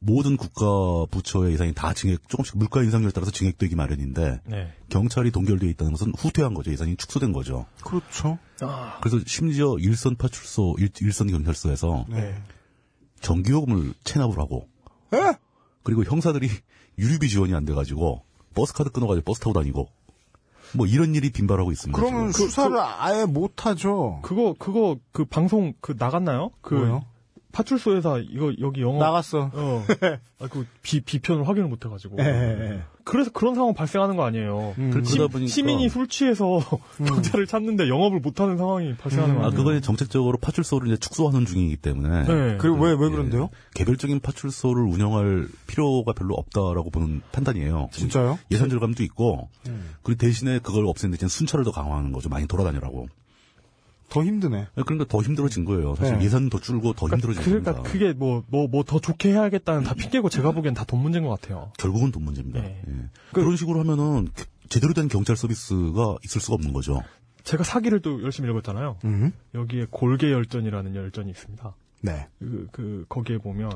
모든 국가 부처의 예산이 다 증액 조금씩 물가 인상률에 따라서 증액되기 마련인데 네. 경찰이 동결돼 있다는 것은 후퇴한 거죠. 예산이 축소된 거죠. 그렇죠. 그래서 심지어 일선 파출소 일선 경찰서에서 네. 전기요금을 체납을 하고 에? 그리고 형사들이 유류비 지원이 안 돼가지고 버스 카드 끊어가지고 버스 타고 다니고 뭐 이런 일이 빈발하고 있습니다. 그러면 지금. 수사를 아예 못 하죠. 그거 그거 그 방송 그 나갔나요? 그 뭐요? 파출소 회사 이거 여기 영어 나갔어. 어. 아, 그 비, 비편을 확인을 못 해가지고. 예, 예. 그래서 그런 상황 발생하는 거 아니에요. 음. 그- 시, 그러다 보니까 시민이 술 취해서 경찰을 찾는데 영업을 못하는 상황이 발생하는 거아 아니에요. 그거는 정책적으로 파출소를 이제 축소하는 중이기 때문에 네. 그리고 왜, 왜 예, 그런데요? 개별적인 파출소를 운영할 필요가 별로 없다라고 보는 판단이에요. 진짜요? 예산 절감도 있고 그리고 대신에 그걸 없애는 대신 순찰을 더 강화하는 거죠. 많이 돌아다니라고. 더 힘드네. 그러니까 더 힘들어진 거예요. 사실 네. 예산 더 줄고 더 힘들어진 그러니까 겁니다. 그게 뭐 뭐 뭐 더 좋게 해야겠다는 다 핑계고 제가 보기엔 다 돈 문제인 것 같아요. 결국은 돈 문제입니다. 네. 예. 그 런 식으로 하면은 제대로 된 경찰 서비스가 있을 수가 없는 거죠. 제가 사기를 또 열심히 읽었잖아요. 음. 여기에 골계 열전이라는 열전이 있습니다. 네. 그, 그 거기에 보면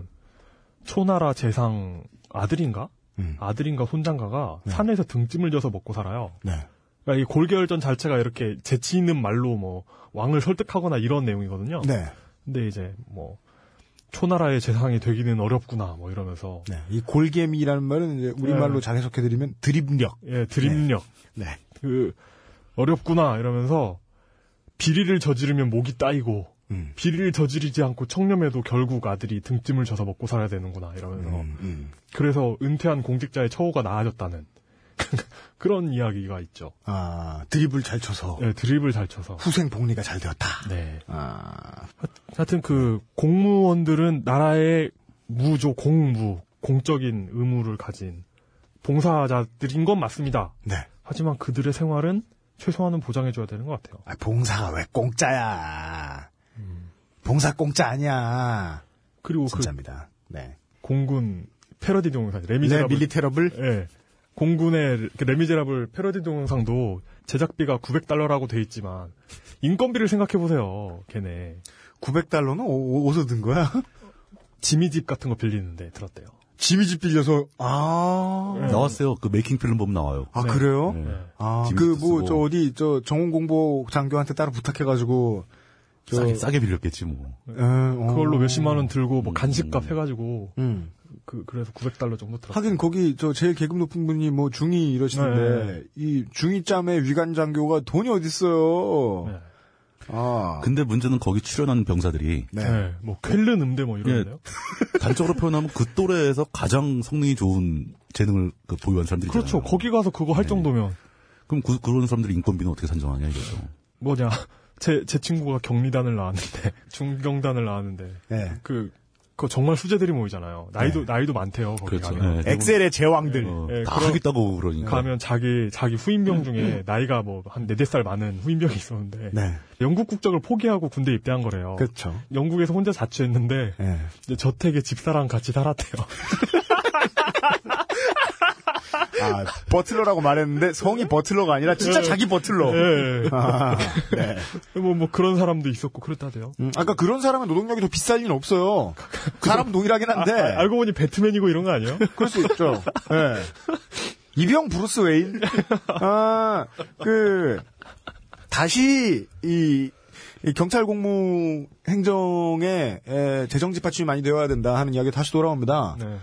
초나라 재상 아들인가 음. 아들인가 손장가가 산에서 등짐을 져서 먹고 살아요. 네. 그러니까 이 골계열전 자체가 이렇게 재치 있는 말로 뭐 왕을 설득하거나 이런 내용이거든요. 네. 근데 이제 뭐 초나라의 재상이 되기는 어렵구나 뭐 이러면서 네. 이 골개미라는 말은 이제 우리말로 네. 잘 해석해 드리면 드립력. 예 드림력 네. 그 어렵구나 이러면서 비리를 저지르면 목이 따이고 음. 비리를 저지르지 않고 청렴해도 결국 아들이 등짐을 져서 먹고 살아야 되는구나 이러면서 음, 음. 그래서 은퇴한 공직자의 처우가 나아졌다는 <laughs> 그런 이야기가 있죠. 아, 드립을 잘 쳐서 네, 드립을 잘 쳐서. 후생 복리가 잘 되었다. 네. 아, 하여튼 그 공무원들은 나라의 무조 공무 공적인 의무를 가진 봉사자들인 건 맞습니다. 네. 하지만 그들의 생활은 최소한은 보장해줘야 되는 것 같아요. 아, 봉사가 왜 공짜야? 봉사 공짜 아니야. 그리고 진짜입니다. 네. 그 공군 패러디 동영상 네, 레미제라블 밀리테러블. 예. 공군의 그 레미제라블 패러디 동영상도 제작비가 900달러라고 돼 있지만 인건비를 생각해 보세요. 걔네 900달러는 어, 어디서 든 거야? 지미집 같은 거 빌리는데 들었대요. 지미집 빌려서 아. 네. 나왔어요. 그 메이킹 필름 보면 나와요. 아, 네. 그래요? 네. 아, 지미집도 그, 뭐. 저, 어디, 저, 정훈 공보 장교한테 따로 부탁해가지고, 저, 싸게, 싸게 빌렸겠지 뭐. 에, 어. 그걸로 몇십만 원 들고 뭐 간식값 해가지고 음. 그 그래서 900달러 정도 들었어요. 하긴 거기 저 제일 계급 높은 분이 뭐 중위 이러시는데 네. 이 중위 짬의 위관 장교가 돈이 어딨어요. 네. 아. 근데 문제는 거기 출연한 병사들이 네. 네. 뭐 쾰른 음대 뭐 이러는데요. 단적으로 표현하면 그 또래에서 가장 성능이 좋은 재능을 그 보유한 사람들이잖아요. 그렇죠. 거기 가서 그거 할 네. 정도면 그럼 그, 그런 사람들이 인건비는 어떻게 산정하냐 이거죠. 뭐냐 <laughs> 제 제 친구가 경리단을 나왔는데 중경단을 나왔는데 네. 그 그거 정말 수제들이 모이잖아요. 나이도 네. 나이도 많대요. 거기 그렇죠. 가면. 네. 엑셀의 제왕들. 어, 예, 다 그럼- 하겠다고 그러니까. 가면 자기 자기 후임병 중에 나이가 뭐한 네댓 살 많은 후임병이 있었는데 네. 영국 국적을 포기하고 군대 입대한 거래요. 그렇죠. 영국에서 혼자 자취했는데 예. 이제 저택에 집사랑 같이 살았대요. <laughs> 아, butler라고 말했는데 성이 butler가 아니라 진짜 네. 자기 butler. 예. 아, 네. 뭐, 뭐 그런 사람도 있었고 그랬다대요. 음, 아까 그런 사람은 노동력이 더 비쌀 리는 없어요. 사람 동일하긴 한데. 아, 알고 보니 배트맨이고 이런 거 아니에요? 그럴 수 있죠. 예. 이병 브루스 웨인. 아, 그, 다시, 이, 이 경찰 공무 행정에 에, 재정 집행이 많이 되어야 된다 하는 이야기 다시 돌아옵니다. 네.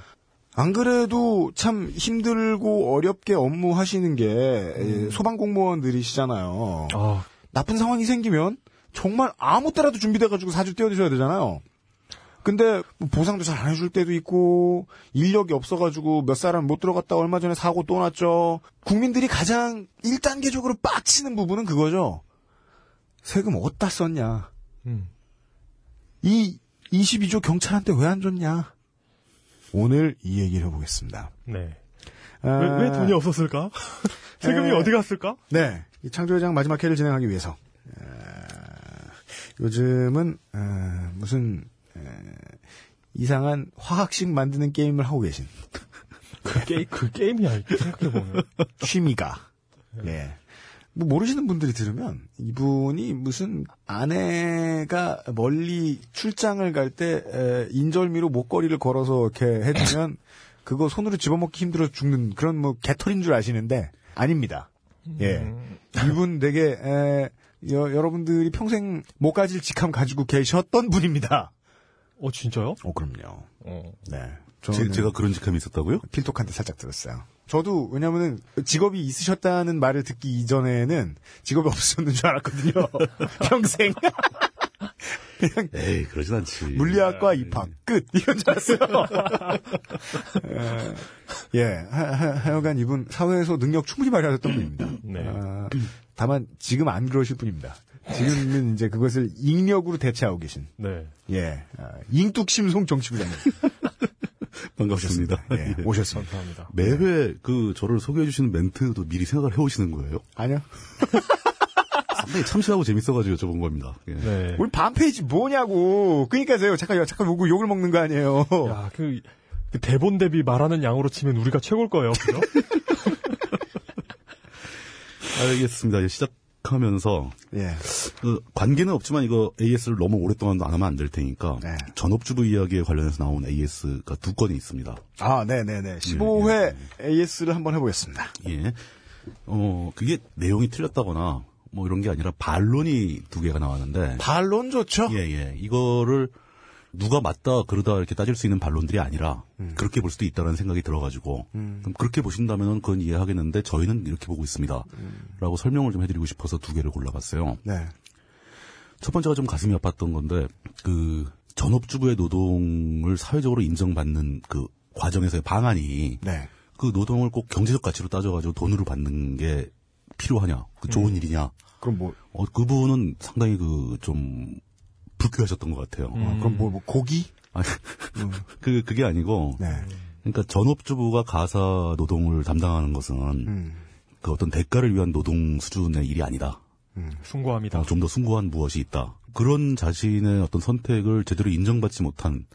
안 그래도 참 힘들고 어렵게 업무 하시는 게 에, 소방 공무원들이시잖아요. 아, 나쁜 상황이 생기면 정말 아무 때라도 준비돼가지고 사주 띄워드셔야 되잖아요. 근데 뭐 보상도 잘 안 해줄 때도 있고 인력이 없어가지고 몇 사람 못 들어갔다 얼마 전에 사고 또 났죠. 국민들이 가장 1단계적으로 빡치는 부분은 그거죠. 세금 어디다 썼냐. 음. 이 22조 경찰한테 왜 안 줬냐. 오늘 이 얘기를 해보겠습니다. 네. 아, 왜, 왜 돈이 없었을까? <laughs> 세금이 에. 어디 갔을까? 네. 이 창조회장 마지막 회를 진행하기 위해서. 에, 요즘은 어, 무슨 에, 이상한 화학식 만드는 게임을 하고 계신 그 게임 그 게임이야 생각해 보면. <laughs> 취미가 예. 뭐 모르시는 분들이 들으면 이분이 무슨 아내가 멀리 출장을 갈 때 인절미로 목걸이를 걸어서 이렇게 해주면 <laughs> 그거 손으로 집어먹기 힘들어 죽는 그런 뭐 개털인 줄 아시는데 아닙니다. 예. 이분 되게 에, 여, 여러분들이 평생 못 가질 직함 가지고 계셨던 분입니다. 어 진짜요? 어 그럼요. 어. 네. 제, 저는 제가 그런 직함이 있었다고요? 필독한테 살짝 들었어요. 저도 왜냐면은 직업이 있으셨다는 말을 듣기 이전에는 직업이 없으셨는 줄 알았거든요. <laughs> 평생. 그냥 에이, 그러진 않지. 물리학과 입학 끝 이런 줄 알았어요. 에, 예, 하, 하, 하여간 이분 사회에서 능력 충분히 발휘하셨던 분입니다. 네. 아, 다만 지금 안 그러실 분입니다. 지금은 이제 그것을 익력으로 대체하고 계신 네. 예 아, 잉뚝심송 정치부장님 반갑습니다. 예, <laughs> 예. 오셨습니다. 감사합니다. 매회 그 저를 소개해 주시는 멘트도 미리 생각을 해 오시는 거예요? 아니요. <laughs> 상당히 참신하고 재밌어가지고 여쭤본 겁니다. 예. 네. 우리 반페이지 뭐냐고. 그니까요. 잠깐, 잠깐 욕을, 욕을 먹는 거 아니에요. 야, 그, 그 대본 대비 말하는 양으로 치면 우리가 최고일 거예요. 그죠? <laughs> 알겠습니다. 예, 시작 하면서 예. 그 관계는 없지만 이거 AS를 너무 오랫동안 안 하면 안 될 테니까 네. 전업주부 이야기에 관련해서 나온 AS가 두 건이 있습니다. 아, 네 네 네. 15회 AS를 한번 해보겠습니다. 예. 어, 그게 내용이 틀렸다거나 뭐 이런 게 아니라 반론이 두 개가 나왔는데 반론 좋죠? 예, 예. 이거를 누가 맞다 그러다 이렇게 따질 수 있는 반론들이 아니라 그렇게 볼 수도 있다는 생각이 들어가지고 그럼 그렇게 보신다면 그건 이해하겠는데 저희는 이렇게 보고 있습니다. 라고 설명을 좀 해드리고 싶어서 두 개를 골라봤어요. 네. 첫 번째가 좀 가슴이 아팠던 건데 그 전업주부의 노동을 사회적으로 인정받는 그 과정에서의 방안이 네. 그 노동을 꼭 경제적 가치로 따져가지고 돈으로 받는 게 필요하냐, 그 좋은 일이냐. 그럼 뭐, 어, 그분은 상당히 그 좀 불쾌하셨던 것 같아요. 어, 그럼 뭐, 뭐 고기? 아니, <laughs> 그 그게 아니고, 네. 그러니까 전업주부가 가사 노동을 담당하는 것은 음. 그 어떤 대가를 위한 노동 수준의 일이 아니다. 숭고합니다. 좀더 숭고한 무엇이 있다. 그런 자신의 어떤 선택을 제대로 인정받지 못한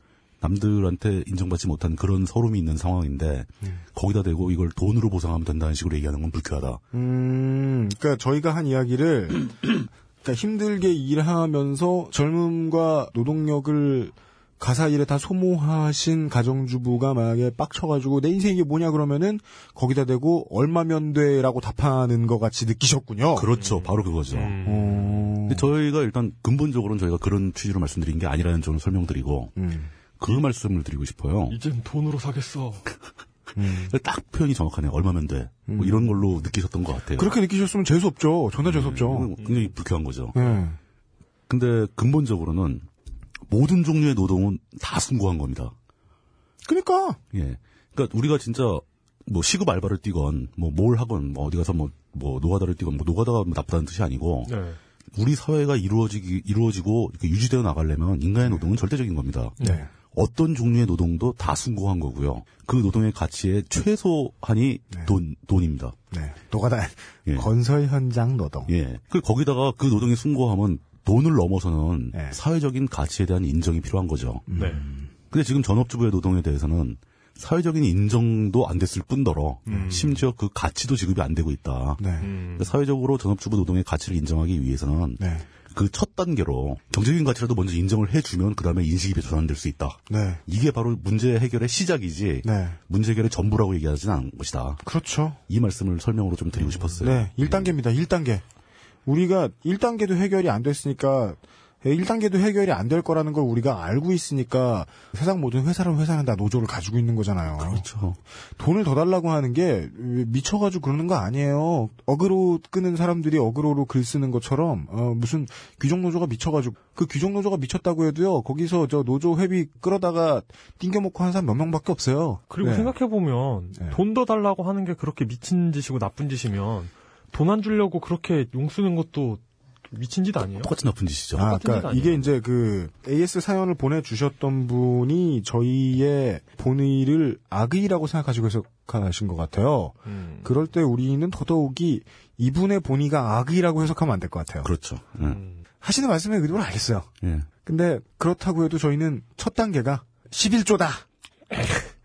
남들한테 인정받지 못한 그런 서름이 있는 상황인데 거기다 대고 이걸 돈으로 보상하면 된다는 식으로 얘기하는 건 불쾌하다. 음, 그니까 저희가 한 이야기를, <clears throat> 그러니까 힘들게 일하면서 젊음과 노동력을 가사 일에 다 소모하신 가정주부가 만약에 빡쳐가지고 내 인생이 뭐냐 그러면은 거기다 대고 얼마면 돼라고 답하는 것 같이 느끼셨군요. 그렇죠. 바로 그거죠. 어, 근데 저희가 일단 근본적으로는 저희가 그런 취지로 말씀드린 게 아니라는 점을 설명드리고 음. 그 말씀을 드리고 싶어요. 이젠 돈으로 사겠어. <laughs> 딱 표현이 정확하네요. 얼마면 돼. 뭐 이런 걸로 느끼셨던 것 같아요. 그렇게 느끼셨으면 재수 없죠. 존나 재수 없죠. 음, 굉장히 불쾌한 거죠. 네. 근데 근본적으로는 모든 종류의 노동은 다 숭고한 겁니다. 그니까. 예. 그러니까 우리가 진짜 뭐 시급 알바를 뛰건 뭐 뭘 하건 뭐 어디 가서 뭐, 뭐 노가다를 뛰건 뭐 노가다가 뭐 나쁘다는 뜻이 아니고 네. 우리 사회가 이루어지기 이루어지고 유지되어 나가려면 인간의 노동은 절대적인 겁니다. 네. 어떤 종류의 노동도 다 숭고한 거고요. 그 노동의 가치의 최소한이 돈 돈입니다. 네. 노가다 예. 건설 현장 노동. 예. 그 거기다가 그 노동의 숭고함은 돈을 넘어서는 네. 사회적인 가치에 대한 인정이 필요한 거죠. 네. 근데 지금 전업주부의 노동에 대해서는 사회적인 인정도 안 됐을 뿐더러 심지어 그 가치도 지급이 안 되고 있다. 네. 그러니까 사회적으로 전업주부 노동의 가치를 인정하기 위해서는 네. 그 첫 단계로 경제적인 가치라도 먼저 인정을 해주면 그 다음에 인식이 전환될 수 있다. 네. 이게 바로 문제 해결의 시작이지 네. 문제 해결의 전부라고 얘기하지는 않은 것이다. 그렇죠. 이 말씀을 설명으로 좀 드리고 싶었어요. 네. 1단계입니다. 1단계. 우리가 1단계도 해결이 안 됐으니까 1단계도 해결이 안 될 거라는 걸 우리가 알고 있으니까 세상 모든 회사는 회사는 다 노조를 가지고 있는 거잖아요. 그렇죠. 돈을 더 달라고 하는 게 미쳐가지고 그러는 거 아니에요. 어그로 끄는 사람들이 어그로로 글 쓰는 것처럼 어, 무슨 귀족 노조가 미쳐가지고 그 귀족 노조가 미쳤다고 해도요. 거기서 저 노조 회비 끌어다가 띵겨먹고 하는 사람 몇 명밖에 없어요. 그리고 네. 생각해 보면 네. 돈더 달라고 하는 게 그렇게 미친 짓이고 나쁜 짓이면 돈 안 주려고 그렇게 용 쓰는 것도 미친 짓 아니에요? 똑같이 나쁜 짓이죠. 아, 똑같은 그러니까 짓 이게 아니에요? 이제 그 AS 사연을 보내주셨던 분이 저희의 본의를 악의라고 생각하시고 해석하신 것 같아요. 음. 그럴 때 우리는 더더욱이 이분의 본의가 악의라고 해석하면 안 될 것 같아요. 그렇죠. 예. 음. 하시는 말씀의 의도를 알겠어요. 예. 근데 그렇다고 해도 저희는 첫 단계가 11조다.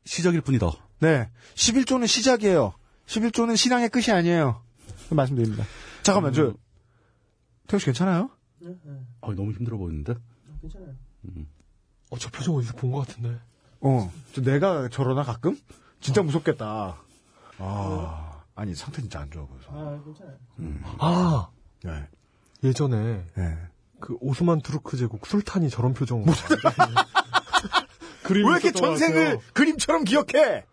시작일 뿐이다. 네. 11조는 시작이에요. 11조는 신앙의 끝이 아니에요. 말씀드립니다. 잠깐만, 저, 태우 씨 괜찮아요? 아, 너무 힘들어 보이는데? 괜찮아요. 어, 저 표정 어디서 본 것 같은데. 어. 저 내가 저러나 가끔? 진짜 무섭겠다. 아, 아니, 상태 진짜 안 좋아 보여서. 아, 괜찮아요. 아, 네. 예전에 네. 그 오스만 투르크 제국 술탄이 저런 표정으로. <laughs> 그림이 왜 이렇게 전생을 같아요. 그림처럼 기억해?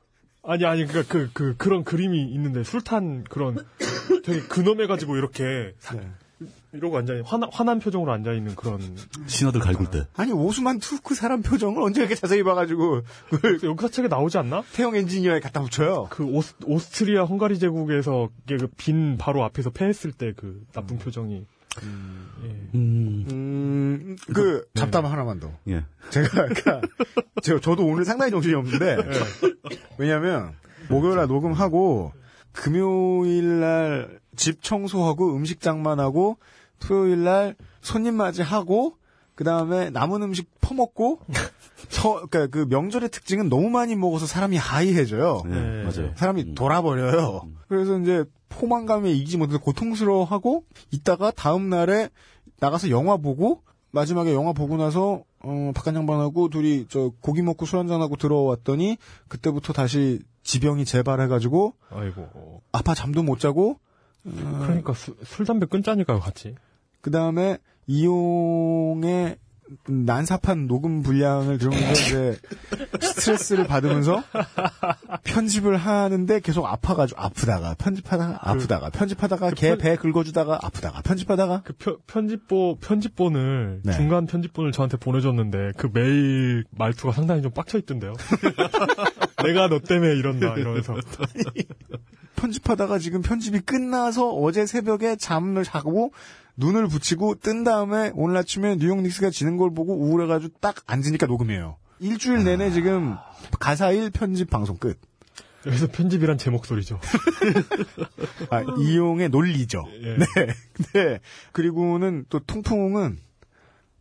아니 아니 그러니까 그, 그 그런 그림이 있는데 술탄 그런 <laughs> 되게 근엄해가지고 이렇게 사- 네. 이러고 앉아 화난 화난 표정으로 앉아 있는 그런 신하들 갈굴 때. 아니, 오스만 투르크 사람 표정을 언제 이렇게 자세히 봐가지고, 그걸 역사 책에 나오지 않나? 태형 엔지니어에 갖다 붙여요. 그 오스, 오스트리아 헝가리 제국에서 이게 그빈 바로 앞에서 패했을 때 그 나쁜 표정이 예. 음, 음, 그, 잡담 하나만 더. 예. 제가 아까 저, 저도 오늘 상당히 정신이 없는데 왜냐하면 목요일날 녹음하고 금요일 날 집 청소하고 음식 장만 하고 토요일 날 손님 맞이하고 그 다음에 남은 음식 퍼먹고 <laughs> 서, 그러니까 그 명절의 특징은 너무 많이 먹어서 사람이 하이해져요. 예, 네. 맞아요. 사람이 음. 돌아버려요. 그래서 이제 포만감에 이기지 못해서 고통스러워하고 있다가 다음 날에 나가서 영화 보고 마지막에 영화 보고 나서 어 바깥 양반하고 둘이 저 고기 먹고 술 한잔하고 들어왔더니 그때부터 다시 지병이 재발해가지고 아이고. 아파 잠도 못 자고 그러니까 수- 술 담배 끊자니까요 같이. 그 다음에 이용의 난삽한 녹음 분량을 들으면서 이제 스트레스를 받으면서 편집을 하는데 계속 아파가지고 아프다가 편집하다가 아프다가 편집하다가 개배 긁어주다가 아프다가 편집하다가 그 편- 편집본 편집본을 네. 중간 편집본을 저한테 보내줬는데 그 메일 말투가 상당히 좀 빡쳐 있던데요. <laughs> 내가 너 때문에 이런다 이러면서 편집하다가 지금 편집이 끝나서 어제 새벽에 잠을 자고 눈을 붙이고 뜬 다음에 오늘 아침에 뉴욕 닉스가 지는 걸 보고 우울해가지고 딱 앉으니까 녹음이에요. 일주일 내내 지금 가사일 편집 방송 끝. 여기서 편집이란 제 목소리죠. 아, 이용의 논리죠. 예. 네. 네. 그리고는 또 통풍은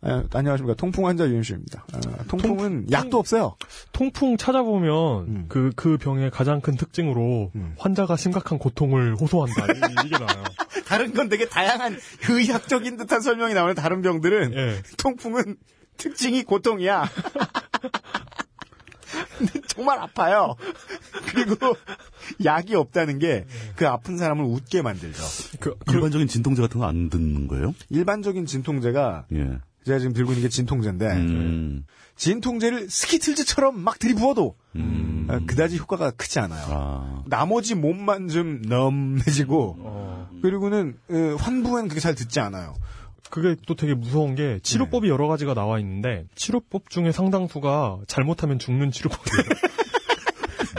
아, 안녕하십니까. 통풍 환자 유현수입니다. 아, 통풍은 약도 없어요. 통풍 찾아보면 음. 그, 그 병의 가장 큰 특징으로 음. 환자가 심각한 고통을 호소한다. 이- 이게 나와요. <laughs> 다른 건 되게 다양한 의학적인 듯한 설명이 나오는 다른 병들은 예. 통풍은 특징이 고통이야. 정말 아파요. 그리고 약이 없다는 게 그 아픈 사람을 웃게 만들죠. 그, 일반적인 진통제 같은 거 안 듣는 거예요? 일반적인 진통제가 예. 제가 지금 들고 있는 게 진통제인데 음, 진통제를 스키틀즈처럼 막 들이부어도 음. 아, 그다지 효과가 크지 않아요. 아, 나머지 몸만 좀 넘해지고 어, 그리고는 어, 환부엔 그게 잘 듣지 않아요. 그게 또 되게 무서운 게 치료법이 여러 가지가 나와 있는데 치료법 중에 상당수가 잘못하면 죽는 치료법이에요. <laughs>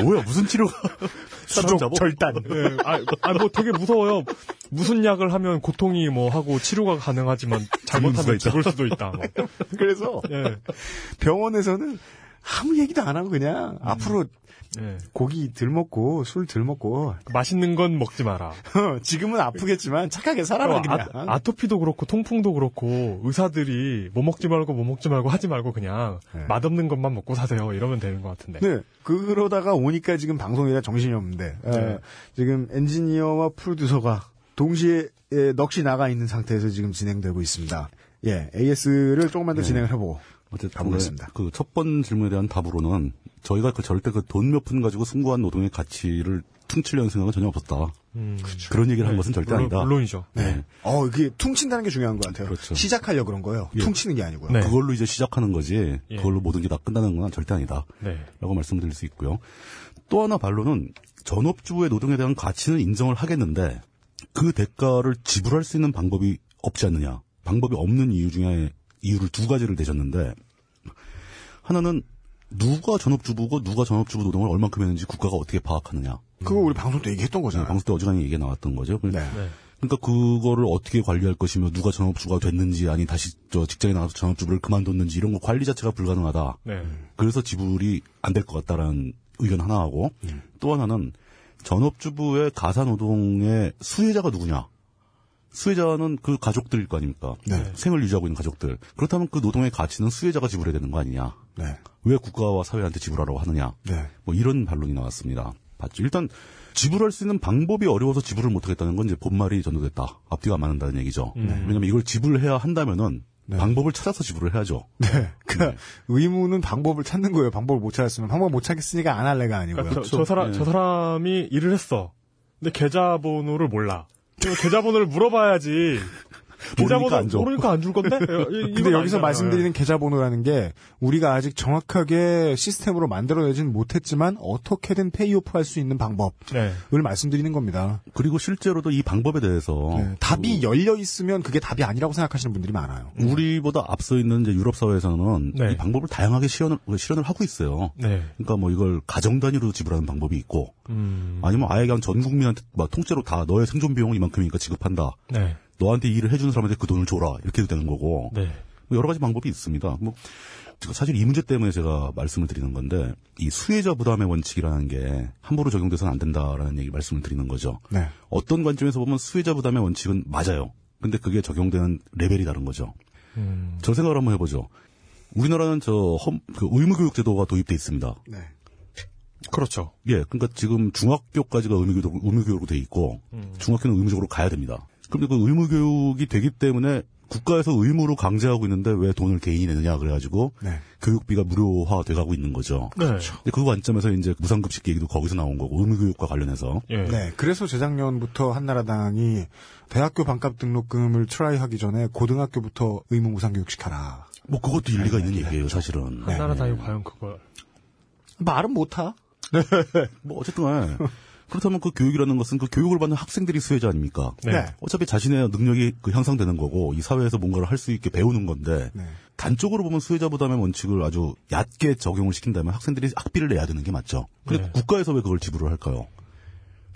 뭐야, 무슨 치료가. <laughs> 수족? 절단. 예, <laughs> 아, 아, 뭐 되게 무서워요. 무슨 약을 하면 고통이 뭐 하고 치료가 가능하지만 잘못하면 죽을 수도 있다. 뭐. <laughs> 그래서 예, 병원에서는 아무 얘기도 안 하고 그냥 앞으로 예. 고기 들 먹고 술 들 먹고 맛있는 건 먹지 마라. <laughs> 지금은 아프겠지만 착하게 살아라 그냥. 아, 아토피도 그렇고 통풍도 그렇고 의사들이 뭐 먹지 말고 뭐 먹지 말고 하지 말고 그냥 네. 맛없는 것만 먹고 사세요. 이러면 되는 것 같은데. 네, 그러다가 오니까 지금 방송이라 정신이 없는데 어, 네. 지금 엔지니어와 프로듀서가 동시에 예, 넋이 나가 있는 상태에서 지금 진행되고 있습니다. 예, AS를 조금만 더 진행을 해보고 어쨌든 가보겠습니다. 그 첫 번 질문에 대한 답으로는 저희가 그 절대 그 돈 몇 푼 가지고 숭고한 노동의 가치를 퉁치려는 생각은 전혀 없었다. 음, 그런 얘기를 한 것은 절대 물론, 아니다. 물론이죠. 네. 어, 이게 퉁친다는 게 중요한 것 같아요. 그렇죠. 시작하려 그런 거예요. 예. 퉁치는 게 아니고요. 네. 그걸로 이제 시작하는 거지. 예. 그걸로 모든 게 다 끝나는 건 절대 아니다. 네. 라고 말씀드릴 수 있고요. 또 하나 반론은 전업주의 노동에 대한 가치는 인정을 하겠는데 그 대가를 지불할 수 있는 방법이 없지 않느냐. 방법이 없는 이유 중에 이유를 두 가지를 대셨는데 하나는 누가 전업주부고 누가 전업주부 노동을 얼만큼 했는지 국가가 어떻게 파악하느냐. 그거 우리 방송 때 얘기했던 네, 거잖아요. 방송 때 어지간히 얘기가 나왔던 거죠. 네. 네. 그러니까 그거를 어떻게 관리할 것이며 누가 전업주가 됐는지 아니 다시 저 직장에 나가서 전업주부를 그만뒀는지 이런 거 관리 자체가 불가능하다. 네. 그래서 지불이 안 될 것 같다라는 의견 하나 하고 또 하나는 전업주부의 가사노동의 수혜자가 누구냐 수혜자는 그 가족들일 거 아닙니까? 네. 생을 유지하고 있는 가족들. 그렇다면 그 노동의 가치는 수혜자가 지불해야 되는 거 아니냐? 네. 왜 국가와 사회한테 지불하라고 하느냐? 네. 뭐 이런 반론이 나왔습니다. 봤죠. 일단 지불할 수 있는 방법이 어려워서 지불을 못하겠다는 건 이제 본말이 전도됐다. 앞뒤가 안 맞는다는 얘기죠. 왜냐하면 이걸 지불해야 한다면은 방법을 찾아서 지불을 해야죠. 네. 그 의무는 방법을 찾는 거예요. 방법을 못 찾았으면 방법 못 찾겠으니까 안 할래가 아니고요. 그러니까 저, 저 사람 예. 저 사람이 일을 했어. 근데 계좌번호를 몰라. 계좌번호를 물어봐야지. 계좌번호 안 줘. 모르니까 안 줄 건데. <laughs> 근데 여기서 말씀드리는 계좌번호라는 게 우리가 아직 정확하게 시스템으로 만들어내지는 못했지만 어떻게든 pay off 할 수 있는 방법을 네. 말씀드리는 겁니다. 그리고 실제로도 이 방법에 대해서 네, 답이 열려 있으면 그게 답이 아니라고 생각하시는 분들이 많아요. 우리보다 앞서 있는 이제 유럽 사회에서는 네. 이 방법을 다양하게 실현을 실현을 하고 있어요. 네. 그러니까 뭐 이걸 가정 단위로 지불하는 방법이 있고 음. 아니면 아예 그냥 전 국민한테 막 통째로 다 너의 생존 비용 이만큼이니까 지급한다. 네. 너한테 일을 해주는 사람한테 그 돈을 줘라 이렇게 해도 되는 거고 네. 뭐 여러 가지 방법이 있습니다. 뭐 제가 사실 이 문제 때문에 제가 말씀을 드리는 건데 이 수혜자 부담의 원칙이라는 게 함부로 적용돼서는 안 된다라는 얘기 말씀을 드리는 거죠. 네. 어떤 관점에서 보면 수혜자 부담의 원칙은 맞아요. 근데 그게 적용되는 레벨이 다른 거죠. 음. 저 생각을 한번 해보죠. 우리나라는 저 험, 그 의무교육 제도가 도입돼 있습니다. 네. 그렇죠. 예, 그러니까 지금 중학교까지가 의무교육, 의무교육으로 돼 있고 중학교는 의무적으로 가야 됩니다. 그런데 그 의무 교육이 되기 때문에 국가에서 의무로 강제하고 있는데 왜 돈을 개인이 내느냐 그래가지고 네. 교육비가 무료화 돼가고 있는 거죠. 네. 근데 그 관점에서 이제 무상급식 얘기도 거기서 나온 거고 의무 교육과 관련해서 예. 네. 그래서 재작년부터 한나라당이 대학교 반값 등록금을 트라이하기 전에 고등학교부터 의무 무상교육 시켜라. 뭐 그것도 일리가 있는 얘기예요, 사실은. 한나라당이 과연 그걸 말은 못하. 뭐 어쨌든 간에 그렇다면 그 교육이라는 것은 그 교육을 받는 학생들이 수혜자 아닙니까? 네. 네. 어차피 자신의 능력이 그 향상되는 거고 이 사회에서 뭔가를 할 수 있게 배우는 건데 네. 단적으로 보면 수혜자 부담의 원칙을 아주 얕게 적용을 시킨다면 학생들이 학비를 내야 되는 게 맞죠. 근데 네. 국가에서 왜 그걸 지불을 할까요?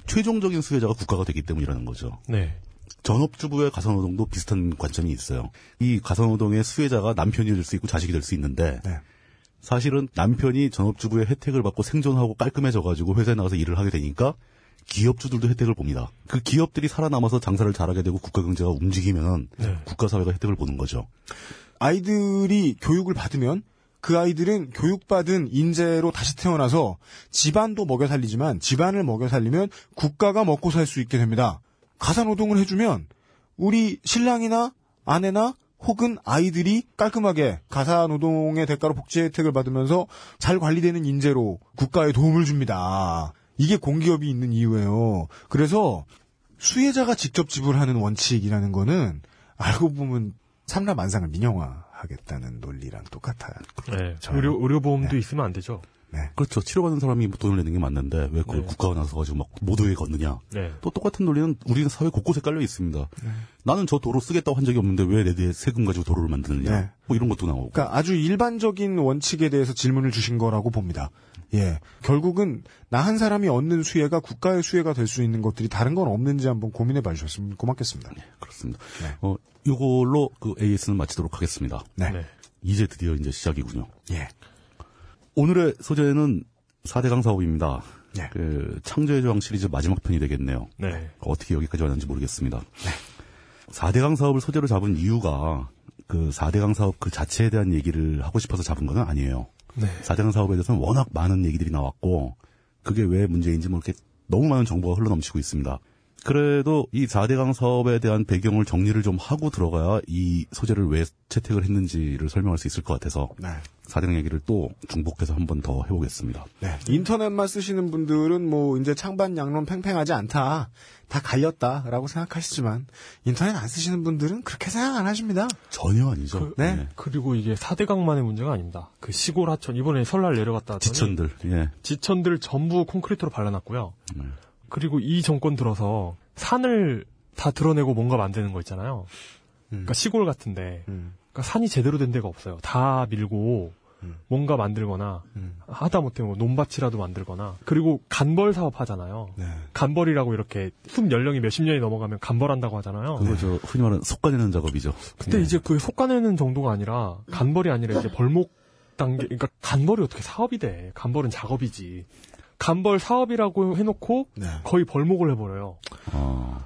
최종적인 수혜자가 국가가 되기 때문이라는 거죠. 네. 전업주부의 가사노동도 비슷한 관점이 있어요. 이 가사노동의 수혜자가 남편이 될 수 있고 자식이 될 수 있는데 네. 사실은 남편이 전업주부의 혜택을 받고 생존하고 깔끔해져가지고 회사에 나가서 일을 하게 되니까 기업주들도 혜택을 봅니다. 그 기업들이 살아남아서 장사를 잘하게 되고 국가 경제가 움직이면 네. 국가 사회가 혜택을 보는 거죠. 아이들이 교육을 받으면 그 아이들은 교육받은 인재로 다시 태어나서 집안도 먹여 살리지만 집안을 먹여 살리면 국가가 먹고 살 수 있게 됩니다. 가사 노동을 해주면 우리 신랑이나 아내나 혹은 아이들이 깔끔하게 가사 노동의 대가로 복지 혜택을 받으면서 잘 관리되는 인재로 국가에 도움을 줍니다. 이게 공기업이 있는 이유예요. 그래서 수혜자가 직접 지불하는 원칙이라는 거는 알고 보면 삼라만상을 민영화하겠다는 논리랑 똑같아요. 네. 의료 의료보험도 있으면 안 되죠. 네. 그렇죠. 치료받는 사람이 돈을 내는 게 맞는데 왜 그걸 네. 국가가 나서 가지고 막 모두에 걷느냐. 네. 또 똑같은 논리는 우리는 사회 곳곳에 깔려 있습니다. 나는 저 도로 쓰겠다고 한 적이 없는데 왜 내 세금 가지고 도로를 만드느냐. 네. 뭐 이런 것도 나오고. 그러니까 아주 일반적인 원칙에 대해서 질문을 주신 거라고 봅니다. 예. 결국은 나 한 사람이 얻는 수혜가 국가의 수혜가 될 수 있는 것들이 다른 건 없는지 한번 고민해 봐 주셨으면 고맙겠습니다. 그렇습니다. 네. 어, 이걸로 그 AS는 마치도록 하겠습니다. 네. 네. 이제 드디어 이제 시작이군요. 예. 오늘의 소재는 4대강 사업입니다. 네. 그 창조의 저항 시리즈 마지막 편이 되겠네요. 네. 어떻게 여기까지 왔는지 모르겠습니다. 4대강 사업을 소재로 잡은 이유가 그 4대강 사업 그 자체에 대한 얘기를 하고 싶어서 잡은 건 아니에요. 네. 4대강 사업에 대해서는 워낙 많은 얘기들이 나왔고 그게 왜 문제인지 뭐 이렇게 너무 많은 정보가 흘러넘치고 있습니다. 그래도 이 4대강 사업에 대한 배경을 정리를 좀 하고 들어가야 이 소재를 왜 채택을 했는지를 설명할 수 있을 것 같아서 네. 4대강 얘기를 또 중복해서 한 번 더 해보겠습니다. 네. 인터넷만 쓰시는 분들은 뭐 이제 창반 양론 팽팽하지 않다. 다 갈렸다라고 생각하시지만 인터넷 안 쓰시는 분들은 그렇게 생각 안 하십니다. 전혀 아니죠. 네. 예. 그리고 이게 4대강만의 문제가 아닙니다. 그 시골 하천 이번에 설날 내려갔다 지천들, 예. 지천들 전부 콘크리트로 발라놨고요. 네. 그리고 이 정권 들어서 산을 다 드러내고 뭔가 만드는 거 있잖아요. 그러니까 시골 같은데 음. 그러니까 산이 제대로 된 데가 없어요. 다 밀고 음. 뭔가 만들거나 음. 하다 못해 뭐 논밭이라도 만들거나 그리고 간벌 사업 하잖아요. 네. 간벌이라고 이렇게 숲 연령이 몇십 년이 넘어가면 간벌한다고 하잖아요. 그거 저 흔히 말하는 속가내는 작업이죠. 근데 예. 이제 그 속가내는 정도가 아니라 간벌이 아니라 이제 벌목 단계 그러니까 간벌이 어떻게 사업이 돼? 간벌은 작업이지. 간벌 사업이라고 해놓고 네. 거의 벌목을 해버려요. 어,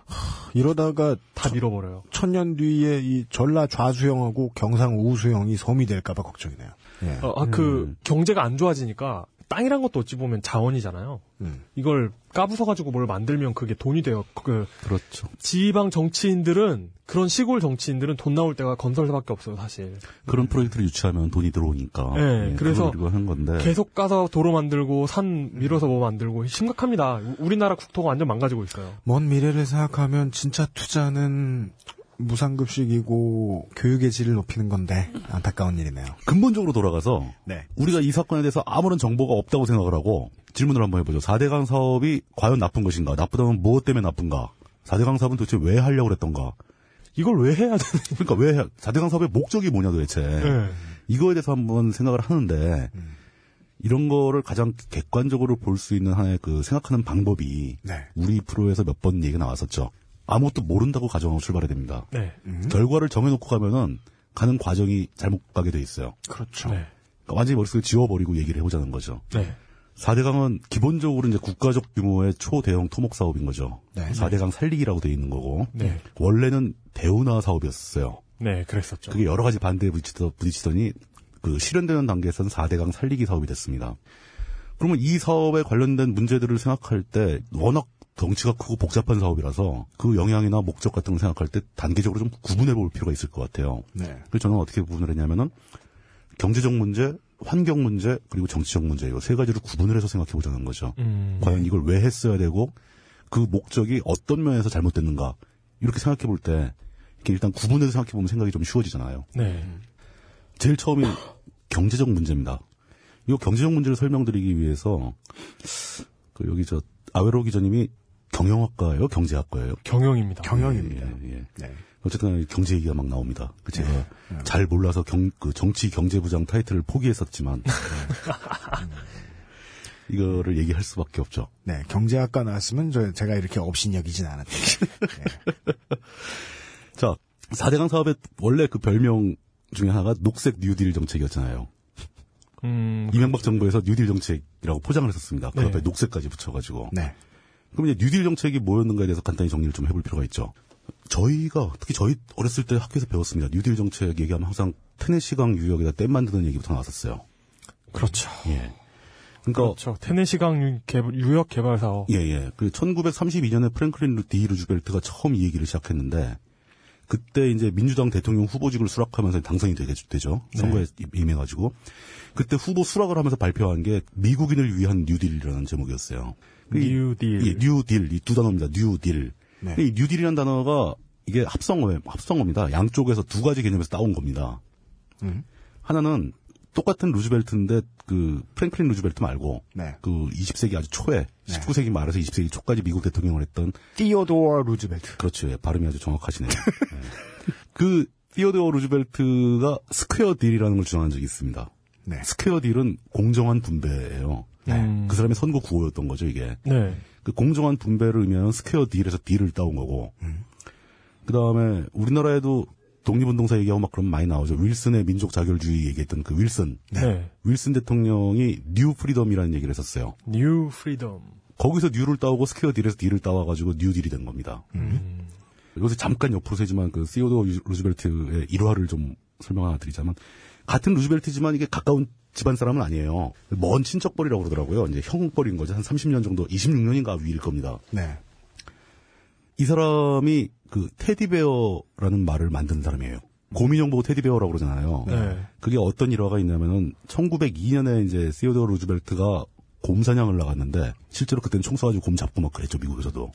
이러다가 다 밀어버려요. 천년 뒤에 이 전라 좌수형하고 경상 우수형이 섬이 될까봐 걱정이네요. 예. 어, 아, 그 경제가 안 좋아지니까 땅이란 것도 어찌 보면 자원이잖아요. 음. 이걸 까부숴가지고 뭘 만들면 그게 돈이 돼요. 그 그렇죠. 지방 정치인들은 그런 시골 정치인들은 돈 나올 때가 건설사밖에 없어요, 사실. 그런 프로젝트를 유치하면 돈이 들어오니까. 네, 예, 그래서 하는 건데. 계속 가서 도로 만들고 산 밀어서 뭐 만들고 심각합니다. 우- 우리나라 국토가 완전 망가지고 있어요. 먼 미래를 생각하면 진짜 투자는 무상급식이고 교육의 질을 높이는 건데 안타까운 일이네요. 근본적으로 돌아가서 네. 우리가 이 사건에 대해서 아무런 정보가 없다고 생각을 하고 질문을 한번 해보죠. 4대강 사업이 과연 나쁜 것인가? 나쁘다면 무엇 때문에 나쁜가? 4대강 사업은 도대체 왜 하려고 그랬던가? 이걸 왜 해야 되는 그러니까 왜 4대강 사업의 목적이 뭐냐 도대체. 네. 이거에 대해서 한번 생각을 하는데 이런 거를 가장 객관적으로 볼 수 있는 하나의 그 생각하는 방법이 네. 우리 프로에서 몇 번 얘기가 나왔었죠. 아무것도 모른다고 가정하고 출발해야 됩니다. 네. 결과를 정해놓고 가면은 가는 과정이 잘못 가게 돼 있어요. 그렇죠. 네. 그러니까 완전히 머릿속에 지워버리고 얘기를 해보자는 거죠. 네. 4대강은 기본적으로 이제 국가적 규모의 초대형 토목 사업인 거죠. 네. 4대강 살리기라고 돼 있는 거고. 네. 원래는 대운하 사업이었어요. 네, 그랬었죠. 그게 여러 가지 반대에 부딪히더, 부딪히더니 그 실현되는 단계에서는 4대강 살리기 사업이 됐습니다. 그러면 이 사업에 관련된 문제들을 생각할 때 워낙 덩치가 크고 복잡한 사업이라서 그 영향이나 목적 같은 걸 생각할 때 단계적으로 좀 구분해 볼 필요가 있을 것 같아요. 네. 그래서 저는 어떻게 구분을 했냐면은 경제적 문제, 환경 문제, 그리고 정치적 문제 이세 가지를 구분을 해서 생각해 보자는 거죠. 음, 과연 이걸 왜 했어야 되고 그 목적이 어떤 면에서 잘못됐는가 이렇게 생각해 볼 때 이렇게 일단 구분해서 생각해 보면 생각이 좀 쉬워지잖아요. 네. 제일 처음이 경제적 문제입니다. 이 경제적 문제를 설명드리기 위해서 그 여기 저 아웨로 기자님이 경영학과예요, 경제학과예요. 경영입니다. 경영입니다. 예, 예. 네. 어쨌든 경제 얘기가 막 나옵니다. 그 제가 잘 몰라서 경, 그 정치 경제부장 타이틀을 포기했었지만 이거를 얘기할 수밖에 없죠. 네, 경제학과 나왔으면 저 제가 이렇게 업신여기진 않았다. <laughs> 자, 4대강 사업의 원래 그 별명 중에 하나가 녹색 뉴딜 정책이었잖아요. 음, 이명박 정부에서 뉴딜 정책이라고 포장을 했었습니다. 그 네. 앞에 녹색까지 붙여가지고. 네. 그럼 이제 뉴딜 정책이 뭐였는가에 대해서 간단히 정리를 좀 해볼 필요가 있죠. 저희가 특히 저희 어렸을 때 학교에서 배웠습니다. 뉴딜 정책 얘기하면 항상 테네시강 유역에다 댐 만드는 얘기부터 나왔었어요. 그렇죠. 예. 그러니까 그렇죠. 테네시강 개- 유역 개발 사업. 예, 예. 그 1932년에 프랭클린 디 루즈벨트가 처음 이 얘기를 시작했는데 그때 이제 민주당 대통령 후보직을 수락하면서 당선이 되게 되죠. 선거에 임해가지고 그때 후보 수락을 하면서 발표한 게 미국인을 위한 뉴딜이라는 제목이었어요. 이- New Deal. 예, 뉴딜 이 두 단어입니다. 뉴딜. 네. 이 뉴딜이라는 단어가 이게 합성어 합성어입니다. 양쪽에서 두 가지 개념에서 따온 겁니다. 음. 하나는 똑같은 루즈벨트인데 그 프랭클린 루즈벨트 말고 네. 그 20세기 아주 초에 네. 19세기 말에서 20세기 초까지 미국 대통령을 했던 티오도어 루즈벨트. 그렇죠. 예, 발음이 아주 정확하시네요. 예. <laughs> 그 티오데오 루즈벨트가 Square Deal이라는 걸 주장한 적이 있습니다. 네. Square Deal은 공정한 분배예요. 음. 그 사람의 선거 구호였던 거죠, 이게. 네. 그 공정한 분배를 의미하는 Square Deal에서 Deal을 따온 거고. 그 다음에 우리나라에도 독립운동사 얘기하고 막 그럼 많이 나오죠. 윌슨의 민족 자결주의 얘기했던 그 윌슨. 네. 윌슨 대통령이 New Freedom이라는 얘기를 했었어요. New Freedom. 거기서 New를 따오고 Square Deal에서 Deal을 따와가지고 New Deal이 된 겁니다. 여기서 잠깐 옆으로 새지만 그 시어도어 루즈벨트의 일화를 좀 설명 하나 드리자면 같은 루즈벨트지만 이게 가까운 집안 사람은 아니에요. 먼 친척뻘이라고 그러더라고요. 이제 형뻘인 거죠. 한 30년 정도, 26년인가 위일 겁니다. 네. 이 사람이 그 테디베어라는 말을 만든 사람이에요. 고민형 보고 테디베어라고 그러잖아요. 네. 그게 어떤 일화가 있냐면은 1902년에 이제 시오도어 루즈벨트가 곰 사냥을 나갔는데 실제로 그때는 총 쏴가지고 곰 잡고 막 그랬죠 미국에서도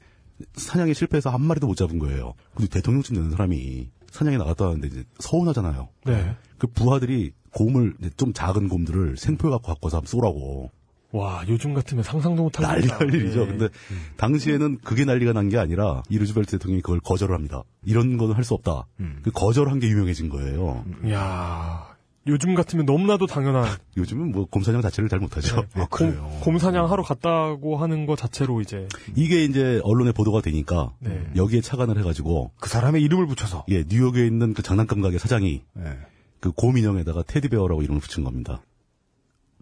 사냥에 실패해서 한 마리도 못 잡은 거예요. 근데 대통령쯤 되는 사람이 사냥에 나갔다 왔는데 이제 서운하잖아요. 네. 그 부하들이 곰을 좀 작은 곰들을 생포해 갖고 갖고 와서 한번 쏘라고 와, 요즘 같으면 상상도 못할 난리. 날 일이죠. 네. 근데 당시에는 그게 난리가 난 게 아니라 이 루즈벨트 대통령이 그걸 거절을 합니다. 이런 거는 할 수 없다. 그 거절한 게 유명해진 거예요. 이야, 요즘 같으면 너무나도 당연한 <laughs> 요즘은 뭐 곰사냥 자체를 잘 못하죠. 아, 그래요. 곰, 사냥 하러 갔다고 하는 거 자체로 이제 이게 이제 언론에 보도가 되니까 네. 여기에 착안을 해가지고 그 사람의 이름을 붙여서. 예 뉴욕에 있는 그 장난감 가게 사장이 네. 그 곰 인형에다가 테디베어라고 이름을 붙인 겁니다.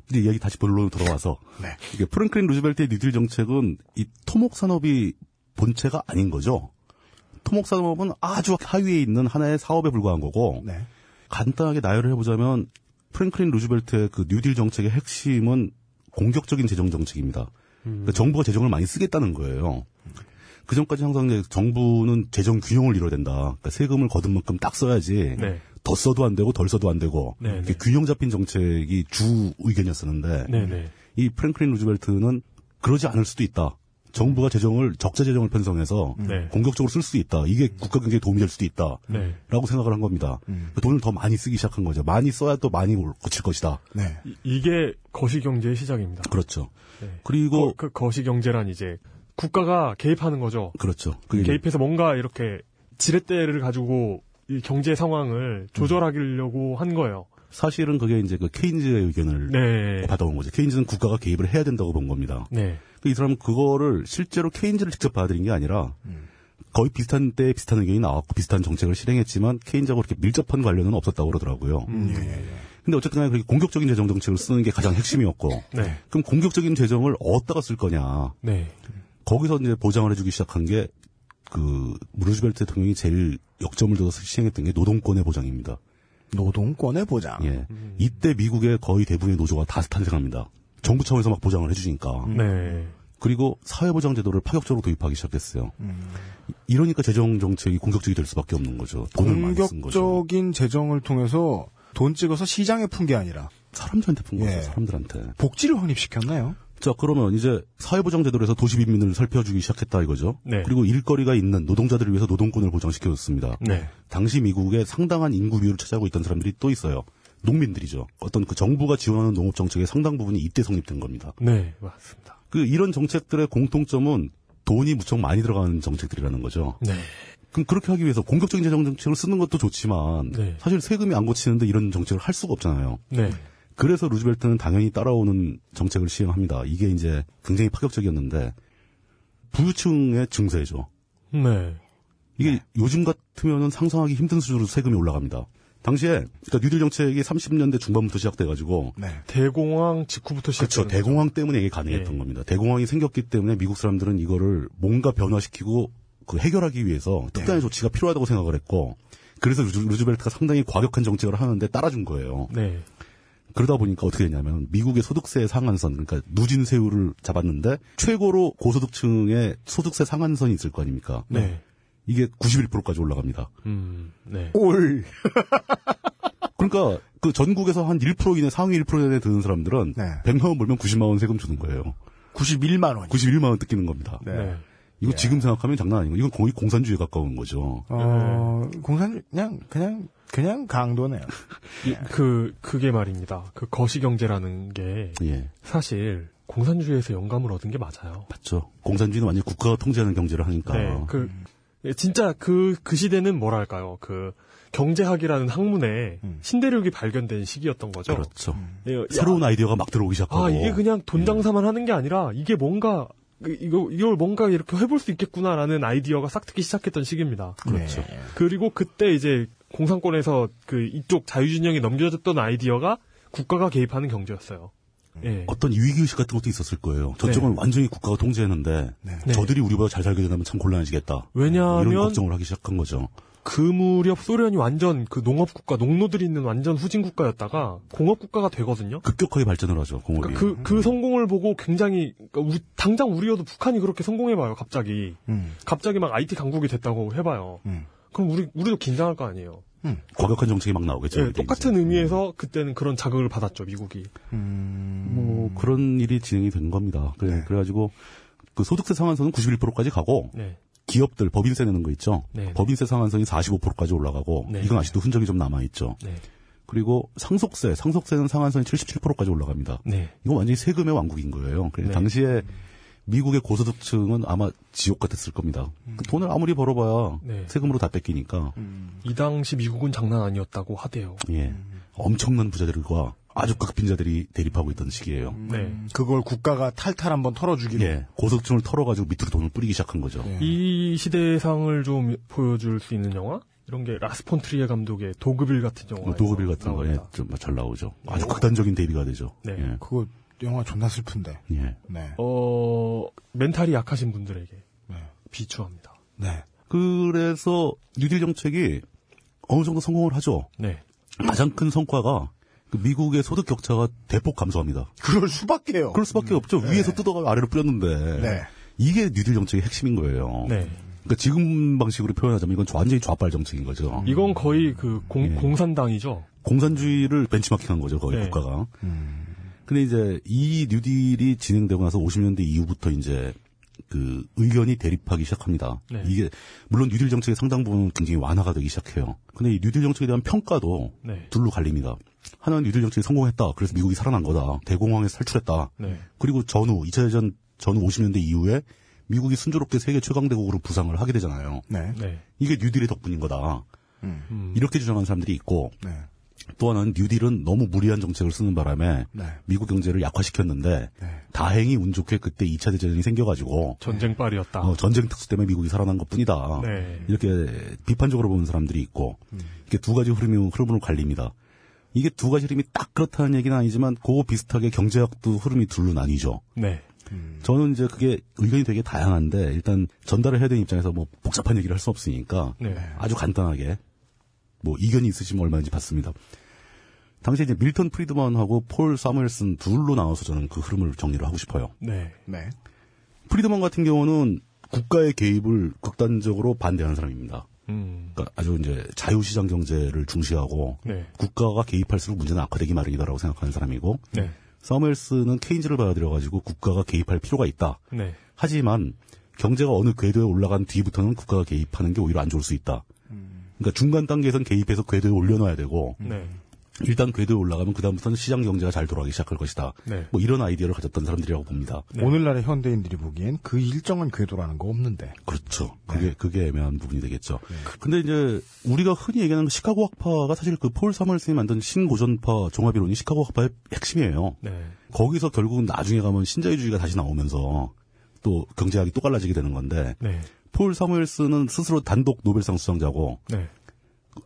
이제 이야기 다시 본론으로 돌아와서 네. 이게 프랭클린 루즈벨트의 뉴딜 정책은 이 토목 산업이 본체가 아닌 거죠. 토목 산업은 아주 하위에 있는 하나의 사업에 불과한 거고 네. 간단하게 나열을 해보자면 프랭클린 루즈벨트의 그 뉴딜 정책의 핵심은 공격적인 재정 정책입니다. 그러니까 정부가 재정을 많이 쓰겠다는 거예요. 그 전까지 항상 정부는 재정 균형을 이뤄야 된다. 그러니까 세금을 거둔 만큼 딱 써야지. 네. 더 써도 안 되고 덜 써도 안 되고 네, 이렇게 네. 균형 잡힌 정책이 주 의견이었었는데 네네. 이 프랭클린 루즈벨트는 그러지 않을 수도 있다. 정부가 재정을 적자 재정을 편성해서 네. 공격적으로 쓸 수 있다. 이게 국가 경제에 도움이 될 수도 있다. 네. 라고 생각을 한 겁니다. 그 돈을 더 많이 쓰기 시작한 거죠. 많이 써야 또 많이 올- 거칠 것이다. 네. 이- 이게 거시 경제의 시작입니다. 그렇죠. 네. 그리고 거- 그 거시 경제란 이제 국가가 개입하는 거죠. 그렇죠. 그게 개입해서 뭔가 이렇게 지렛대를 가지고 이 경제 상황을 조절하려고 한 거예요. 사실은 그게 이제 그 케인즈의 의견을 네. 받아온 거죠. 케인즈는 국가가 개입을 해야 된다고 본 겁니다. 네. 이 사람은 그거를 실제로 케인즈를 직접 받아들인 게 아니라 거의 비슷한 때 비슷한 의견이 나왔고 비슷한 정책을 실행했지만 케인즈하고 그렇게 밀접한 관련은 없었다고 그러더라고요. 음. 근데 어쨌든 간에 그렇게 공격적인 재정 정책을 쓰는 게 가장 핵심이었고 네. 그럼 공격적인 재정을 어디다가 쓸 거냐. 네. 거기서 이제 보장을 해주기 시작한 게 그 루즈벨트 대통령이 제일 역점을 둬서 시행했던 게 노동권의 보장입니다. 노동권의 보장. 예. 이때 미국의 거의 대부분의 노조가 다 탄생합니다. 정부 차원에서 막 보장을 해주니까. 네. 그리고 사회보장 제도를 파격적으로 도입하기 시작했어요. 이러니까 재정 정책이 공격적이 될 수밖에 없는 거죠. 돈을 많이 쓴 거죠. 공격적인 재정을 통해서 돈 찍어서 시장에 푼 게 아니라 사람들한테 푼 거죠. 예. 사람들한테. 복지를 확립시켰나요? 자, 그러면 이제 사회보장 제도로 해서 도시 빈민을 살펴주기 시작했다 이거죠. 네. 그리고 일거리가 있는 노동자들을 위해서 노동권을 보장시켜줬습니다. 네. 당시 미국의 상당한 인구 비율을 차지하고 있던 사람들이 또 있어요. 농민들이죠. 어떤 그 정부가 지원하는 농업 정책의 상당 부분이 이때 성립된 겁니다. 네. 맞습니다. 그 이런 정책들의 공통점은 돈이 무척 많이 들어가는 정책들이라는 거죠. 네. 그럼 그렇게 하기 위해서 공격적인 재정 정책을 쓰는 것도 좋지만 네. 사실 세금이 안 고치는데 이런 정책을 할 수가 없잖아요. 네. 그래서 루즈벨트는 당연히 따라오는 정책을 시행합니다. 이게 이제 굉장히 파격적이었는데 부유층의 증세죠. 네. 이게 요즘 같으면은 상상하기 힘든 수준으로 세금이 올라갑니다. 당시에 그러니까 뉴딜 정책이 30년대 중반부터 시작돼가지고 네. 대공황 직후부터 그렇죠. 시작되는 대공황 때문에 이게 가능했던 예. 겁니다. 대공황이 생겼기 때문에 미국 사람들은 이거를 뭔가 변화시키고 그 해결하기 위해서 특단의 조치가 필요하다고 생각을 했고 그래서 루즈, 루즈벨트가 상당히 과격한 정책을 하는데 따라준 거예요. 네. 그러다 보니까 어떻게 됐냐면 미국의 소득세 상한선 그러니까 누진세율을 잡았는데 최고로 고소득층의 소득세 상한선이 있을 거 아닙니까? 네. 이게 91%까지 올라갑니다. 음. 네. 올. <laughs> 그러니까 그 전국에서 한 1% 이내 상위 1% 이내 드는 사람들은 네. 100만 원 벌면 90만 원 세금 주는 거예요. 91만 원. 91만 원 뜯기는 겁니다. 네. 네. 이거 지금 생각하면 장난 아니고 이건 거의 공산주의에 가까운 거죠. 어, 공산 그냥 그냥 그냥 강도네요. 그 그게 말입니다. 그 거시 경제라는 게 예, 사실 공산주의에서 영감을 얻은 게 맞아요. 맞죠. 공산주의는 완전 히 국가가 통제하는 경제를 하니까. 네. 그 예, 진짜 그그 시대는 뭐랄까요? 그 경제학이라는 학문에 신대륙이 발견된 시기였던 거죠. 그렇죠. 예, 야, 새로운 아이디어가 막 들어오기 시작하고. 아 이게 그냥 돈 장사만 하는 게 아니라 이게 뭔가 그, 이거 이걸 뭔가 이렇게 해볼 수 있겠구나라는 아이디어가 싹 트기 시작했던 시기입니다. 그렇죠. 그리고 그때 이제 공산권에서 그 이쪽 자유진영에 넘겨졌던 아이디어가 국가가 개입하는 경제였어요. 예. 어떤 위기의식 같은 것도 있었을 거예요. 저쪽은 네. 완전히 국가가 통제했는데 네. 저들이 우리보다 잘 살게 된다면 참 곤란해지겠다. 왜냐하면 이런 걱정을 하기 시작한 거죠. 그 무렵 소련이 완전 그 농업 국가, 농노들이 있는 완전 후진 국가였다가 공업 국가가 되거든요. 급격하게 발전을 하죠. 공업이. 그, 그 성공을 보고 굉장히, 그러니까 우리- 당장 우리여도 북한이 그렇게 성공해봐요, 갑자기. 음. 갑자기 막 IT 강국이 됐다고 해봐요. 음. 그럼 우리, 우리도 긴장할 거 아니에요. 과격한 정책이 막 나오겠죠. 예, 그때 똑같은 이제. 의미에서 그때는 그런 자극을 받았죠, 미국이. 뭐 그런 일이 진행이 된 겁니다. 그래, 네. 그래가지고 그 소득세 상한선은 91%까지 가고 네. 기업들 법인세 내는 거 있죠. 네. 법인세 상한선이 45%까지 올라가고 네. 이건 아직도 흔적이 좀 남아 있죠. 네. 그리고 상속세, 상속세는 상한선이 77%까지 올라갑니다. 네. 이건 완전히 세금의 왕국인 거예요. 그래서 네. 당시에 미국의 고소득층은 아마 지옥 같았을 겁니다. 그 돈을 아무리 벌어봐야 네. 세금으로 다 뺏기니까 이 당시 미국은 장난 아니었다고 하대요. 예 엄청난 부자들과 아주 극빈자들이 대립하고 있던 시기예요. 네. 그걸 국가가 탈탈 한번 털어주기로. 예 고소득층을 털어가지고 밑으로 돈을 뿌리기 시작한 거죠. 예. 이 시대상을 좀 보여줄 수 있는 영화? 이런 게 라스 폰 트리에 감독의 도그빌 같은 영화. 뭐 도그빌 같은 거에 좀 잘 나오죠. 아주 극단적인 대비가 되죠. 네. 예. 그거 영화 존나 슬픈데. 예. 네. 어, 멘탈이 약하신 분들에게 네. 비추합니다. 네. 그래서 뉴딜 정책이 어느 정도 성공을 하죠. 네. 가장 큰 성과가 그 미국의 소득 격차가 대폭 감소합니다. 그럴 수밖에요. 그럴 수밖에 없죠. 위에서 뜯어가 아래로 뿌렸는데 네. 이게 뉴딜 정책의 핵심인 거예요. 네. 그러니까 지금 방식으로 표현하자면 이건 완전히 좌빨 정책인 거죠. 이건 거의 그 공, 예. 공산당이죠. 공산주의를 벤치마킹한 거죠, 거의 네. 국가가. 근데 이제 이 뉴딜이 진행되고 나서 50년대 이후부터 이제 그 의견이 대립하기 시작합니다. 네. 이게 물론 뉴딜 정책의 상당 부분은 굉장히 완화가 되기 시작해요. 근데 이 뉴딜 정책에 대한 평가도 네. 둘로 갈립니다. 하나는 뉴딜 정책이 성공했다. 그래서 미국이 살아난 거다. 대공황에서 탈출했다. 네. 그리고 전후 2차 대전 전후 50년대 이후에 미국이 순조롭게 세계 최강대국으로 부상을 하게 되잖아요. 네. 네. 이게 뉴딜의 덕분인 거다. 음. 이렇게 주장하는 사람들이 있고 네. 또 하나는 뉴딜은 너무 무리한 정책을 쓰는 바람에 네. 미국 경제를 약화시켰는데 네. 다행히 운 좋게 그때 2차 대전이 생겨가지고 전쟁빨이었다. 어, 전쟁 특수 때문에 미국이 살아난 것뿐이다. 네. 이렇게 비판적으로 보는 사람들이 있고 이게 두 가지 흐름이 흐름으로 갈립니다. 이게 두 가지 흐름이 딱 그렇다는 얘기는 아니지만 그거 비슷하게 경제학도 흐름이 둘로 나뉘죠. 네. 저는 이제 그게 의견이 되게 다양한데 일단 전달을 해야 되는 입장에서 뭐 복잡한 얘기를 할 수 없으니까 네. 아주 간단하게 뭐 이견이 있으시면 얼마든지 받습니다. 당시에 이제 밀턴 프리드먼하고 폴 사무엘슨 둘로 나눠서 저는 그 흐름을 정리를 하고 싶어요. 네. 네. 프리드먼 같은 경우는 국가의 개입을 극단적으로 반대하는 사람입니다. 음. 그러니까 아주 이제 자유시장 경제를 중시하고 네. 국가가 개입할수록 문제는 악화되기 마련이다라고 생각하는 사람이고 네. 사무엘스는 케인즈를 받아들여가지고 국가가 개입할 필요가 있다. 네. 하지만 경제가 어느 궤도에 올라간 뒤부터는 국가가 개입하는 게 오히려 안 좋을 수 있다. 그러니까 중간 단계에선 개입해서 궤도에 올려놔야 되고 네. 일단 궤도에 올라가면 그다음부터는 시장 경제가 잘 돌아가기 시작할 것이다. 네. 뭐 이런 아이디어를 가졌던 사람들이라고 봅니다. 네. 오늘날의 현대인들이 보기엔 그 일정한 궤도라는 거 없는데. 그렇죠. 그게 그게 애매한 부분이 되겠죠. 네. 근데 이제 우리가 흔히 얘기하는 그 시카고 학파가 사실 그 폴 사무엘슨이 만든 신고전파 종합이론이 시카고 학파의 핵심이에요. 네. 거기서 결국은 나중에 가면 신자유주의가 다시 나오면서 또 경제학이 또 갈라지게 되는 건데 네. 폴 사무엘슨은 스스로 단독 노벨상 수상자고 네.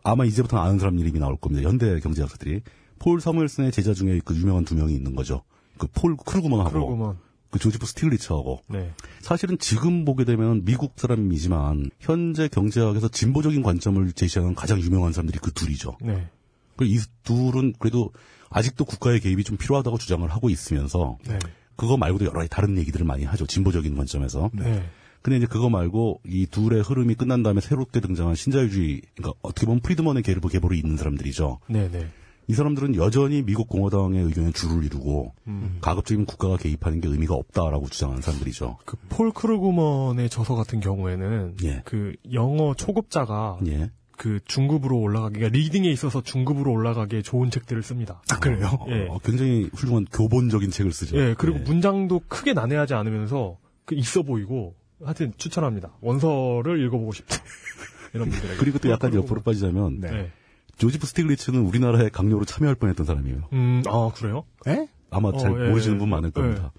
아마 이제부터는 아는 사람 이름이 나올 겁니다. 현대 경제학자들이 폴 사무엘슨의 제자 중에 그 유명한 두 명이 있는 거죠. 그 폴 크루그먼하고 그러고만. 그 조지프 스티글리츠하고 네. 사실은 지금 보게 되면 미국 사람이지만 현재 경제학에서 진보적인 관점을 제시하는 가장 유명한 사람들이 그 둘이죠. 네. 그리고 이 둘은 그래도 아직도 국가의 개입이 좀 필요하다고 주장을 하고 있으면서 네. 그거 말고도 여러 가지 다른 얘기들을 많이 하죠. 진보적인 관점에서. 네. 근데 이제 그거 말고 이 둘의 흐름이 끝난 다음에 새롭게 등장한 신자유주의, 그러니까 어떻게 보면 프리드먼의 계보, 계보로 있는 사람들이죠. 네. 네. 이 사람들은 여전히 미국 공화당의 의견에 줄을 이루고 가급적이면 국가가 개입하는 게 의미가 없다라고 주장하는 사람들이죠. 그 폴 크루그먼의 저서 같은 경우에는 예. 그 영어 초급자가 예. 그 중급으로 올라가기, 그러니까 리딩에 있어서 중급으로 올라가기에 좋은 책들을 씁니다. 아, 그래요? 예. 어, 굉장히 훌륭한 교본적인 책을 쓰죠. 예, 그리고 예. 문장도 크게 난해하지 않으면서 그 있어 보이고 하여튼 추천합니다. 원서를 읽어보고 싶다. <laughs> 이런 분들에게. 그리고 또 약간 옆으로 빠지자면 네. 네. 조지프 스티글리츠는 우리나라의 강요로 참여할 뻔했던 사람이에요. 음, 아 그래요? 예? 아마 잘 어, 예, 모르시는 예. 분 많을 예. 겁니다.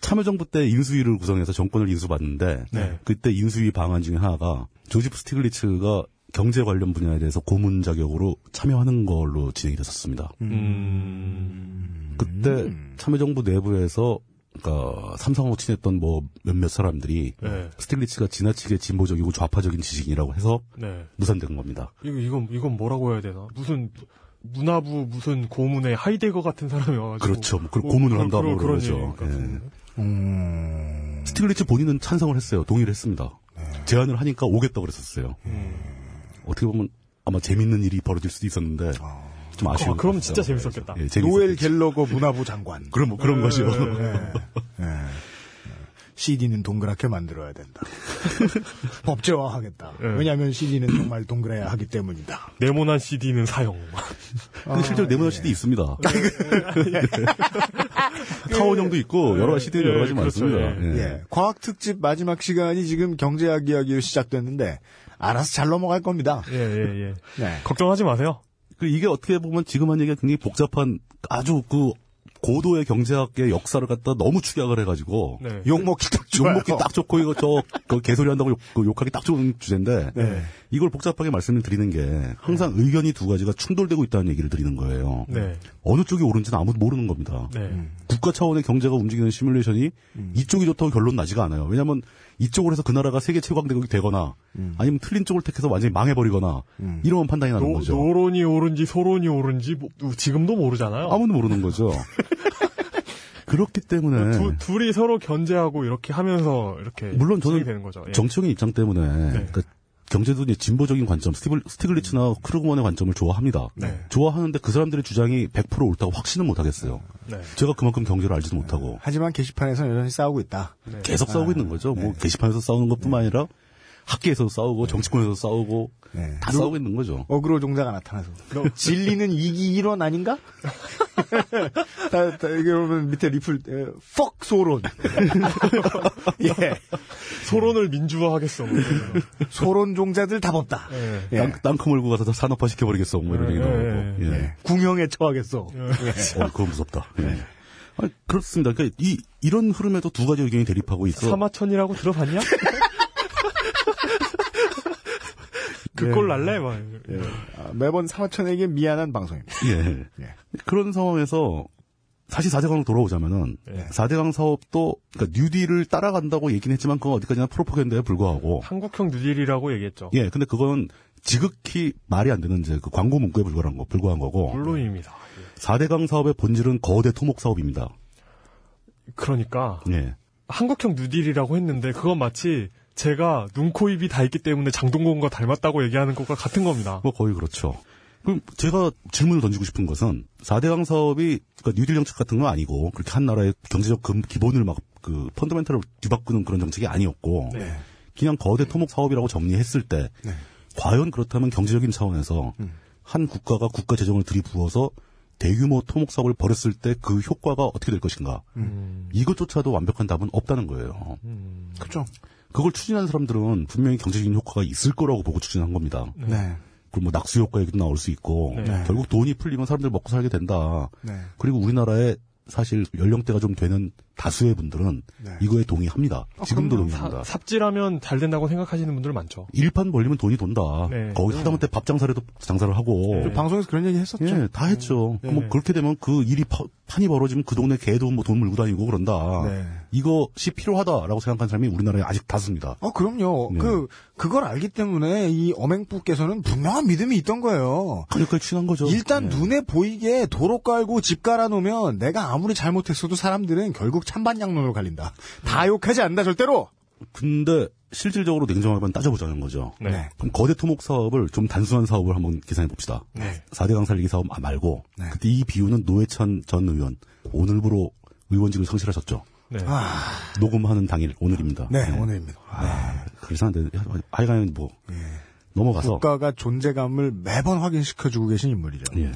참여정부 때 인수위를 구성해서 정권을 인수받는데 네. 그때 인수위 방안 중에 하나가 조지프 스티글리츠가 경제 관련 분야에 대해서 고문 자격으로 참여하는 걸로 진행이 됐었습니다. 음, 그때 참여정부 내부에서 그러니까 삼성하고 친했던 뭐 몇몇 사람들이 네. 스티글리츠가 지나치게 진보적이고 좌파적인 지식인이라고 해서 네. 무산된 겁니다. 이거 이건 이건 뭐라고 해야 되나? 무슨 문화부 무슨 고문에 하이데거 같은 사람이 와가지고 그렇죠. 뭐 그걸 고문을 한다고 그런- 것 예. 음. 스티글리츠 본인은 찬성을 했어요. 동의를 했습니다. 제안을 하니까 오겠다고 그랬었어요. 어떻게 보면 아마 재밌는 일이 벌어질 수도 있었는데 좀 아쉬운. 아, 그럼 것 진짜. 재밌었겠다. 예. 노엘 갤러거 문화부 장관. <laughs> 그런 뭐 그런 거죠. <laughs> 예. CD는 동그랗게 만들어야 된다. <laughs> 법제화하겠다. 예. 왜냐하면 CD는 정말 동그래야 하기 때문이다. 네모난 CD는 사용. 근데 실제로 네모난 CD 있습니다. 타원형도 있고 여러 가지 CD는 여러 가지 예, 그렇죠. 많습니다. 예. 예. 예. 과학 특집 마지막 시간이 지금 경제학 이야기로 시작됐는데 알아서 잘 넘어갈 겁니다. 예, 예, 예. 네. 걱정하지 마세요. 그 이게 어떻게 보면 지금 한 얘기가 굉장히 복잡한 아주 그 고도의 경제학의 역사를 갖다 너무 축약을 해가지고 네. 욕먹기 딱 좋아요. 욕먹기 딱 좋고 이거 저그 개소리 한다고 욕, 그 욕하기 딱 좋은 주제인데 네. 이걸 복잡하게 말씀을 드리는 게 항상 의견이 두 가지가 충돌되고 있다는 얘기를 드리는 거예요. 네. 어느 쪽이 옳은지는 아무도 모르는 겁니다. 네. 국가 차원의 경제가 움직이는 시뮬레이션이 이쪽이 좋다고 결론 나지가 않아요. 왜냐하면 이쪽으로 해서 그 나라가 세계 최강대국이 되거나 아니면 틀린 쪽을 택해서 완전히 망해버리거나 이런 판단이 나는 노, 거죠. 노론이 옳은지 소론이 옳은지 뭐, 지금도 모르잖아요. 아무도 모르는 거죠. <laughs> 그렇기 때문에 두, 둘이 서로 견제하고 이렇게 하면서 이렇게 물론 저는 되는 거죠. 예. 정치적인 입장 때문에 그러니까 경제도 이제 진보적인 관점, 스티글, 스티글리츠나 크루그먼의 관점을 좋아합니다. 네. 좋아하는데 그 사람들의 주장이 100% 옳다고 확신은 못하겠어요. 네. 제가 그만큼 경제를 알지도 못하고 하지만 게시판에서는 여전히 싸우고 있다. 계속 싸우고 있는 거죠. 뭐 게시판에서 싸우는 것뿐만 아니라 학계에서 싸우고 정치권에서 싸우고 네. 다 싸우고 있는 거죠. 어그로 종자가 나타나서. <laughs> 진리는 이기 일원 아닌가? <laughs> 다, 다, 이러면 밑에 리플, 에, fuck 소론. <laughs> 예. 소론을 민주화하겠어. 뭐. 소론 종자들 답 없다. 예. 예. 땅, 땅크 몰고 가서 다 산업화 시켜버리겠어. 뭐 이런 얘기 나오고. 예, 예. 예. 궁형에 처하겠어. 어, 그거 무섭다. 예. 아니, 그렇습니다. 그러니까 이, 이런 흐름에도 두 가지 의견이 대립하고 있어. 사마천이라고 들어봤냐? 그꼴 날래? 막. 아, 매번 사마천에게 미안한 방송입니다. 예. 예. 그런 상황에서 사실 4대강으로 돌아오자면은 예. 4대강 사업도 그러니까 뉴딜을 따라간다고 얘기는 했지만 그건 어디까지나 프로파간다에 불과하고 한국형 뉴딜이라고 얘기했죠. 예, 근데 그건 지극히 말이 안 되는 이제 그 광고 문구에 불과한 거, 불과한 거고 물론입니다. 4대강 사업의 본질은 거대 토목 사업입니다. 그러니까 예. 한국형 뉴딜이라고 했는데 그건 마치 제가 눈, 코, 입이 다 있기 때문에 장동건과 닮았다고 얘기하는 것과 같은 겁니다. 뭐 거의 그렇죠. 그럼 제가 질문을 던지고 싶은 것은 4대 강 사업이 그러니까 뉴딜 정책 같은 건 아니고 그렇게 한 나라의 경제적 금, 기본을 막 그 펀더멘탈을 뒤바꾸는 그런 정책이 아니었고 네. 그냥 거대 토목 사업이라고 정리했을 때 과연 그렇다면 경제적인 차원에서 한 국가가 국가 재정을 들이부어서 대규모 토목 사업을 벌였을 때 그 효과가 어떻게 될 것인가 이것조차도 완벽한 답은 없다는 거예요. 그죠? 그걸 추진한 사람들은 분명히 경제적인 효과가 있을 거라고 보고 추진한 겁니다. 네. 그리고 뭐 낙수 효과 얘기도 나올 수 있고 네. 결국 돈이 풀리면 사람들 먹고 살게 된다. 네. 그리고 우리나라에 사실 연령대가 좀 되는 다수의 분들은 네. 이거에 동의합니다. 지금도 동의합니다. 사- 삽질하면 잘 된다고 생각하시는 분들 많죠. 일판 벌리면 돈이 돈다. 네. 거기 하다못해 밥 장사라도 장사를 하고. 그 방송에서 그런 얘기 했었죠. 예, 다 했죠. 네. 뭐 그렇게 되면 그 일이 파- 판이 벌어지면 그 동네 개도 뭐 돈 물고 다니고 그런다. 네. 이것이 필요하다라고 생각하는 사람이 우리나라에 아직 다수입니다. 어, 그럼요. 네. 그, 그걸 알기 때문에 이 어맹부께서는 분명한 믿음이 있던 거예요. 그러니까 친한 거죠. 일단 예. 눈에 보이게 도로 깔고 집 깔아놓으면 내가 아무리 잘못했어도 사람들은 결국 찬반양론으로 갈린다. 다 욕하지 않는다, 절대로! 근데 실질적으로 냉정하게 따져보자는 거죠. 네. 그럼 거대 토목 사업을 좀 단순한 사업을 한번 계산해 봅시다. 네. 4대강 살리기 사업 말고 네. 그때 이 비유는 노회찬 전 의원 오늘부로 의원직을 상실하셨죠. 네. 아, 녹음하는 당일 오늘입니다. 네, 오늘입니다. 네. 그래서 한데 하여간 뭐 넘어가서 국가가 존재감을 매번 확인시켜주고 계신 인물이죠. 예.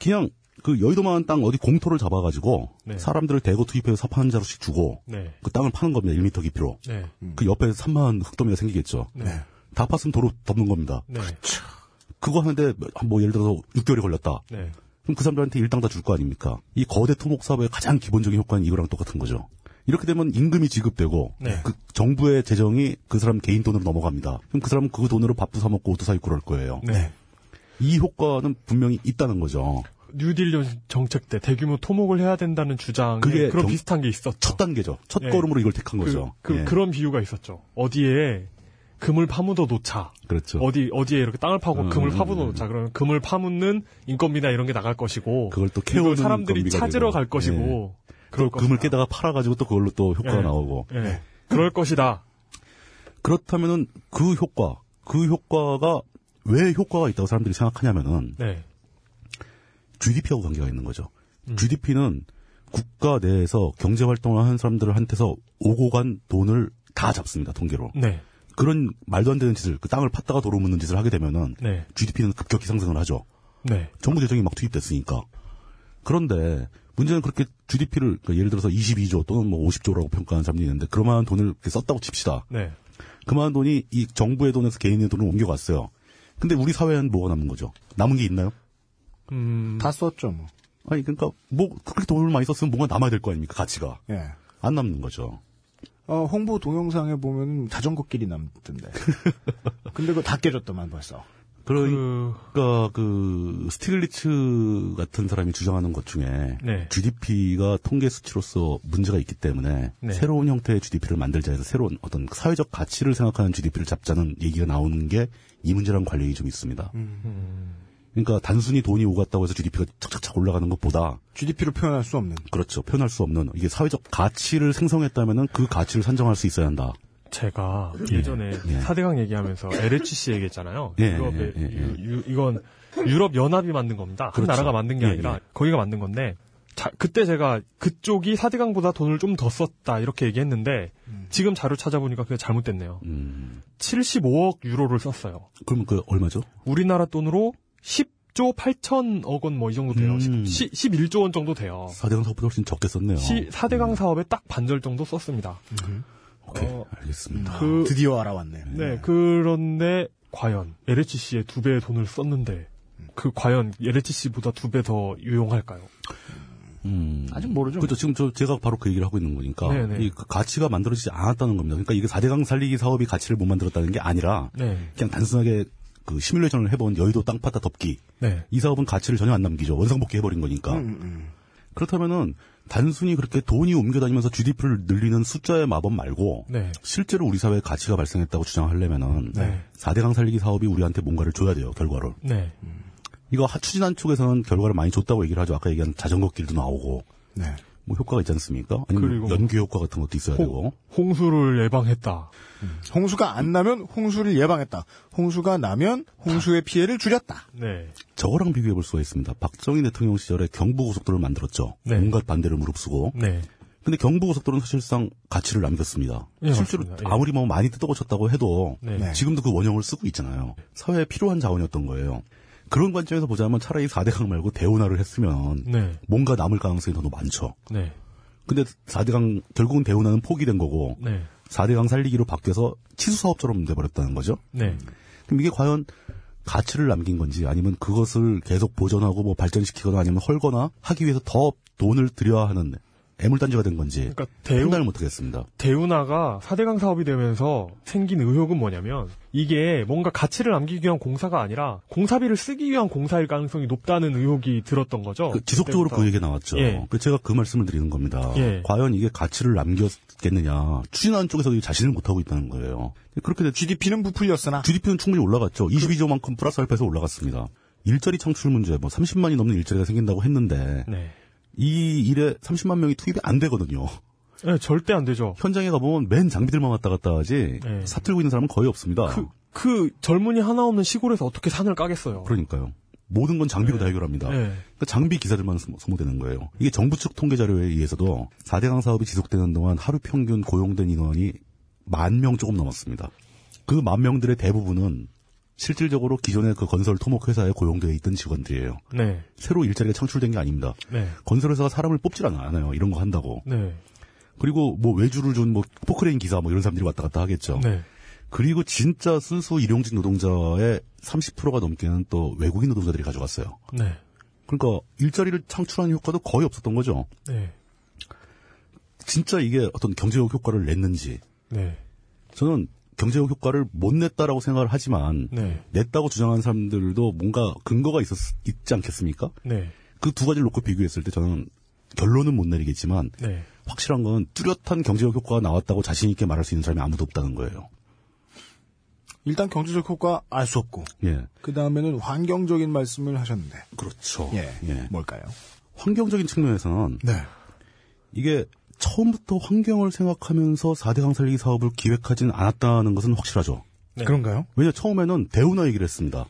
그냥 그 여의도만 땅 어디 공터를 잡아가지고 네. 사람들을 대거 투입해서 사파 한 자루씩 주고 네. 그 땅을 파는 겁니다. 1m 깊이로. 네. 그 옆에 3만 흙더미가 생기겠죠. 네. 다 팠으면 도로 덮는 겁니다. 네. 그거 하는데 뭐 예를 들어서 6개월이 걸렸다. 네. 그럼 그 사람들한테 일당 다 줄 거 아닙니까? 이 거대 토목 사업의 가장 기본적인 효과는 이거랑 똑같은 거죠. 이렇게 되면 임금이 지급되고 네. 그 정부의 재정이 그 사람 개인 돈으로 넘어갑니다. 그럼 그 사람은 그 돈으로 밥도 사 먹고 옷도 사 입고 그럴 거예요. 네. 이 효과는 분명히 있다는 거죠. 뉴딜 정- 정책 때 대규모 토목을 해야 된다는 주장에 그게 그런 경- 비슷한 게 있었죠. 첫 단계죠. 첫 예. 걸음으로 이걸 택한 그, 거죠. 그, 예. 런 비유가 있었죠. 어디에 금을 파묻어 놓자. 그렇죠. 어디 어디에 이렇게 땅을 파고 음, 금을 음, 파묻어 음. 놓자. 그러면 금을 파묻는 인건비나 이런 게 나갈 것이고 그걸 또 캐오는 사람들이 찾으러 되고. 갈 것이고 그럴 또 금을 것이다. 깨다가 팔아 가지고 또 그걸로 또 효과가 예. 나오고. 예. 그럴 것이다. 그렇다면은 그 효과, 그 효과가 왜 효과가 있다고 사람들이 생각하냐면은 네. GDP하고 관계가 있는 거죠. 음. GDP는 국가 내에서 경제 활동을 하는 사람들한테서 오고 간 돈을 다 잡습니다. 통계로. 네. 그런 말도 안 되는 짓을 그 땅을 팠다가 도로 묻는 짓을 하게 되면은 네. GDP는 급격히 상승을 하죠. 네. 정부 재정이 막 투입됐으니까. 그런데 문제는 그렇게 GDP를 예를 들어서 22조 또는 뭐 50조라고 평가하는 사람들이 있는데 그만한 돈을 썼다고 칩시다. 네. 그만한 돈이 이 정부의 돈에서 개인의 돈을 옮겨갔어요. 근데 우리 사회는 뭐가 남은 거죠? 남은 게 있나요? 음. 다 썼죠, 뭐. 아니 그러니까 뭐 그렇게 돈을 많이 썼으면 뭔가 남아야 될 거 아닙니까? 가치가 예. 안 남는 거죠. 어, 홍보 동영상에 보면 자전거 길이 남던데. <laughs> 근데 그거 다 깨졌더만 벌써. 그러니까 그 스티글리츠 같은 사람이 주장하는 것 중에 네. GDP가 통계 수치로서 문제가 있기 때문에 네. 새로운 형태의 GDP를 만들자 해서 새로운 어떤 사회적 가치를 생각하는 GDP를 잡자는 얘기가 나오는 게 이 문제랑 관련이 좀 있습니다. 그러니까 단순히 돈이 오갔다고 해서 GDP가 착착착 올라가는 것보다 GDP로 표현할 수 없는. 그렇죠. 표현할 수 없는 이게 사회적 가치를 생성했다면은 그 가치를 산정할 수 있어야 한다. 제가 예. 예전에 예. 4대강 얘기하면서 LHC 얘기했잖아요. 예, 유럽의 예, 예, 예. 유- 유- 이건 유럽 연합이 만든 겁니다. 한 그렇죠. 나라가 만든 게 예, 아니라 예. 거기가 만든 건데 자, 그때 제가 그쪽이 4대강보다 돈을 좀 더 썼다 이렇게 얘기했는데 지금 자료 찾아보니까 그게 잘못됐네요. 음. 75억 유로를 썼어요. 그러면 그 얼마죠? 우리나라 돈으로 10조 8천억 원 뭐 이 정도 돼요. 음. 10, 11조 원 정도 돼요. 4대강 사업보다 훨씬 적게 썼네요. 시, 4대강 사업에 딱 반절 정도 썼습니다. 오케이, 어, 알겠습니다. 그, 드디어 알아왔네. 네, 그런데 과연 LHC에 두 배의 돈을 썼는데 그 과연 LHC보다 두 배 더 유용할까요? 음. 아직 모르죠. 그렇죠. 지금 저 제가 바로 그 얘기를 하고 있는 거니까 네네. 이그 가치가 만들어지지 않았다는 겁니다. 그러니까 이게 4대강 살리기 사업이 가치를 못 만들었다는 게 아니라 네, 그냥 단순하게 그 시뮬레이션을 해본 여의도 땅 파다 덮기 네, 이 사업은 가치를 전혀 안 남기죠. 원상복귀 해버린 거니까. 음, 음. 그렇다면은 단순히 그렇게 돈이 옮겨다니면서 GDP를 늘리는 숫자의 마법 말고 네, 실제로 우리 사회에 가치가 발생했다고 주장하려면은 네. 4대강 살리기 사업이 우리한테 뭔가를 줘야 돼요. 결과를. 네, 이거 하- 추진한 쪽에서는 결과를 많이 줬다고 얘기를 하죠. 아까 얘기한 자전거 길도 나오고 네. 뭐 효과가 있지 않습니까? 아니면 그리고 연계 효과 같은 것도 있어야 되고. 홍, 홍수를 예방했다. 홍수가 안 나면 홍수를 예방했다. 홍수가 나면 홍수의 피해를 줄였다. 네, 저거랑 비교해 볼 수가 있습니다. 박정희 대통령 시절에 경부고속도로를 만들었죠. 네. 온갖 반대를 무릅쓰고. 네, 근데 경부고속도로는 사실상 가치를 남겼습니다. 예, 실제로 맞습니다. 예. 아무리 뭐 많이 뜯어고쳤다고 해도 네. 네. 지금도 그 원형을 쓰고 있잖아요. 사회에 필요한 자원이었던 거예요. 그런 관점에서 보자면 차라리 4대강 말고 대운하를 했으면 네, 뭔가 남을 가능성이 더 많죠. 네, 근데 4대강 결국은 대운하는 포기된 거고 네, 4대강 살리기로 바뀌어서 치수 사업처럼 돼버렸다는 거죠. 네, 그럼 이게 과연 가치를 남긴 건지 아니면 그것을 계속 보존하고 뭐 발전시키거나 아니면 헐거나 하기 위해서 더 돈을 들여야 하는 애물단지가 된 건지 그러니까 대운, 판단을 못하겠습니다. 대운하가 4대강 사업이 되면서 생긴 의혹은 뭐냐면 이게 뭔가 가치를 남기기 위한 공사가 아니라 공사비를 쓰기 위한 공사일 가능성이 높다는 의혹이 들었던 거죠. 그 지속적으로 그때부터. 그 얘기 나왔죠. 예. 그 제가 그 말씀을 드리는 겁니다. 예. 과연 이게 가치를 남겼겠느냐 추진하는 쪽에서 자신을 못하고 있다는 거예요. 그렇게 돼 GDP는 부풀렸으나 GDP는 충분히 올라갔죠. 22조만큼 플러스 알파에서 올라갔습니다. 일자리 창출 문제, 뭐 30만이 넘는 일자리가 생긴다고 했는데 네. 이 일에 30만 명이 투입이 안 되거든요. 네, 절대 안 되죠. 현장에 가보면 맨 장비들만 왔다 갔다 하지 네. 사틀고 있는 사람은 거의 없습니다. 그, 그 젊은이 하나 없는 시골에서 어떻게 산을 까겠어요. 그러니까요. 모든 건 장비로 다 해결합니다. 네. 그러니까 장비 기사들만 소모- 소모되는 거예요. 이게 정부 측 통계 자료에 의해서도 4대강 사업이 지속되는 동안 하루 평균 고용된 인원이 만 명 조금 넘었습니다. 그 만 명들의 대부분은 실질적으로 기존의 그 건설 토목 회사에 고용되어 있던 직원들이에요. 네. 새로 일자리가 창출된 게 아닙니다. 네. 건설회사가 사람을 뽑질 않아요. 이런 거 한다고. 네. 그리고 뭐 외주를 준 뭐 포크레인 기사 뭐 이런 사람들이 왔다 갔다 하겠죠. 네. 그리고 진짜 순수 일용직 노동자의 30%가 넘게는 또 외국인 노동자들이 가져갔어요. 네. 그러니까 일자리를 창출하는 효과도 거의 없었던 거죠. 네. 진짜 이게 어떤 경제적 효과를 냈는지 네. 저는 경제적 효과를 못 냈다라고 생각을 하지만 네. 냈다고 주장하는 사람들도 뭔가 근거가 있었 있지 않겠습니까? 네. 그 두 가지를 놓고 비교했을 때 저는 결론은 못 내리겠지만 네. 확실한 건 뚜렷한 경제적 효과가 나왔다고 자신 있게 말할 수 있는 사람이 아무도 없다는 거예요. 일단 경제적 효과 알 수 없고 예, 그 다음에는 환경적인 말씀을 하셨는데 그렇죠. 예, 예. 뭘까요? 환경적인 측면에서는 네. 이게 처음부터 환경을 생각하면서 4대 강 살리기 사업을 기획하지는 않았다는 것은 확실하죠. 네. 그런가요? 왜냐 처음에는 대우나 얘기를 했습니다.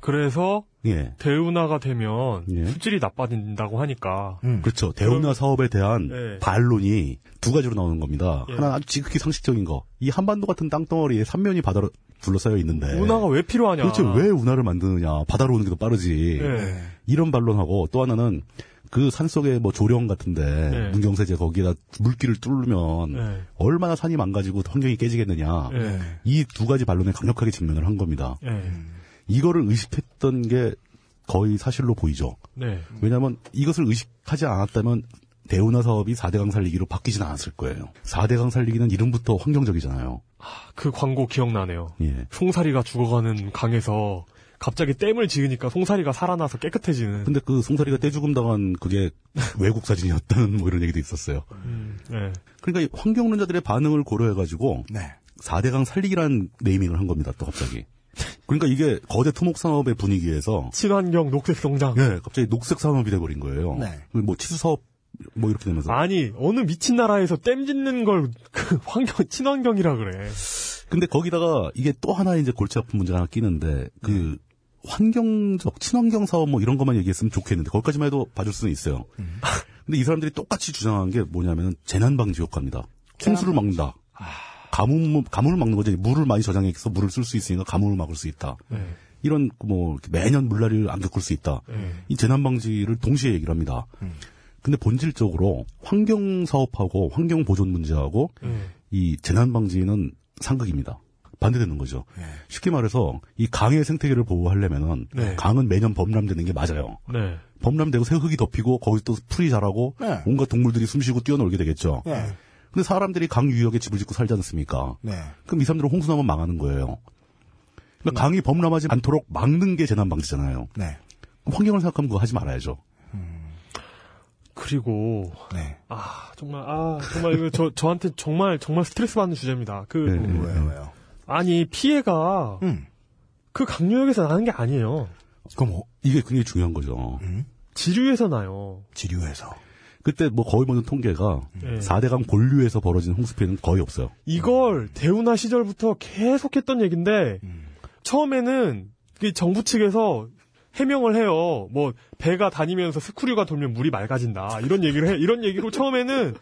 그래서 예. 대운하가 되면 예. 수질이 나빠진다고 하니까 음. 그렇죠. 대우나 사업에 대한 네. 반론이 두 가지로 나오는 겁니다. 예. 하나는 아주 지극히 상식적인 거. 이 한반도 같은 땅덩어리에 삼면이 바다로 둘러싸여 있는데. 운하가 왜 필요하냐? 도대체 왜 운하를 만드느냐. 바다로 오는 게 더 빠르지. 네. 이런 반론하고 또 하나는 그 산속에 뭐 조령 같은데 네. 문경세제 거기에다 물기를 뚫으면 네. 얼마나 산이 망가지고 환경이 깨지겠느냐. 네. 이두 가지 반론에 강력하게 직면을 한 겁니다. 네. 이거를 의식했던 게 거의 사실로 보이죠. 네. 왜냐하면 이것을 의식하지 않았다면 대운하 사업이 4대강 살리기로 바뀌진 않았을 거예요. 4대강 살리기는 이름부터 환경적이잖아요. 그 광고 기억나네요. 예. 송사리가 죽어가는 강에서 갑자기 댐을 지으니까 송사리가 살아나서 깨끗해지는. 근데 그 송사리가 떼죽음 당한 그게 외국 사진이었다는 뭐 이런 얘기도 있었어요. 음, 네. 그러니까 이 환경론자들의 반응을 고려해가지고 네. 4대강 살리기란 네이밍을 한 겁니다. 또 갑자기. <laughs> 그러니까 이게 거대 토목 산업의 분위기에서 친환경 녹색 성장. 예, 갑자기 녹색 산업이 돼버린 거예요. 네. 뭐 치수 사업 뭐 이렇게 되면서. 아니 어느 미친 나라에서 댐 짓는 걸 그 환경 친환경이라 그래. 근데 거기다가 이게 또 하나 이제 골치 아픈 문제가 하나 끼는데 그 환경적 친환경 사업 뭐 이런 것만 얘기했으면 좋겠는데 거기까지만 해도 봐줄 수는 있어요. 근데 이 사람들이 똑같이 주장한 게 뭐냐면 재난 방지 효과입니다. 홍수를 막는다. 가뭄 가뭄을 막는 거죠. 물을 많이 저장해서 물을 쓸 수 있으니까 가뭄을 막을 수 있다. 네. 이런 뭐 매년 물난리를 안 겪을 수 있다. 네. 이 재난 방지를 동시에 얘기를 합니다. 근데 본질적으로 환경 사업하고 환경 보존 문제하고 네. 이 재난 방지는 상극입니다. 반대되는 거죠. 쉽게 말해서 이 강의 생태계를 보호하려면은 네. 강은 매년 범람되는 게 맞아요. 네. 범람되고 새 흙이 덮이고 거기 또 풀이 자라고 네. 온갖 동물들이 숨쉬고 뛰어놀게 되겠죠. 네. 근데 사람들이 강 유역에 집을 짓고 살지 않습니까? 네. 그럼 이 사람들은 홍수 나면 망하는 거예요. 그러니까 강이 범람하지 않도록 막는 게 재난 방지잖아요. 네. 환경을 생각하면 그거 하지 말아야죠. 그리고 네. 아 정말 아 정말 이거 저 저한테 정말 정말 스트레스 받는 주제입니다. 그 네, 네. 왜요, 왜요? 아니 피해가 음. 그 강유역에서 나는 게 아니에요. 그럼 뭐, 이게 굉장히 중요한 거죠. 지류에서 나요. 지류에서. 그때 뭐 거의 보는 통계가 네. 4대강 본류에서 벌어진 홍수 피해는 거의 없어요. 이걸 대운하 시절부터 계속했던 얘기인데 처음에는 그 정부 측에서 해명을 해요. 뭐 배가 다니면서 스크류가 돌면 물이 맑아진다 이런 얘기를 해. 이런 얘기로 처음에는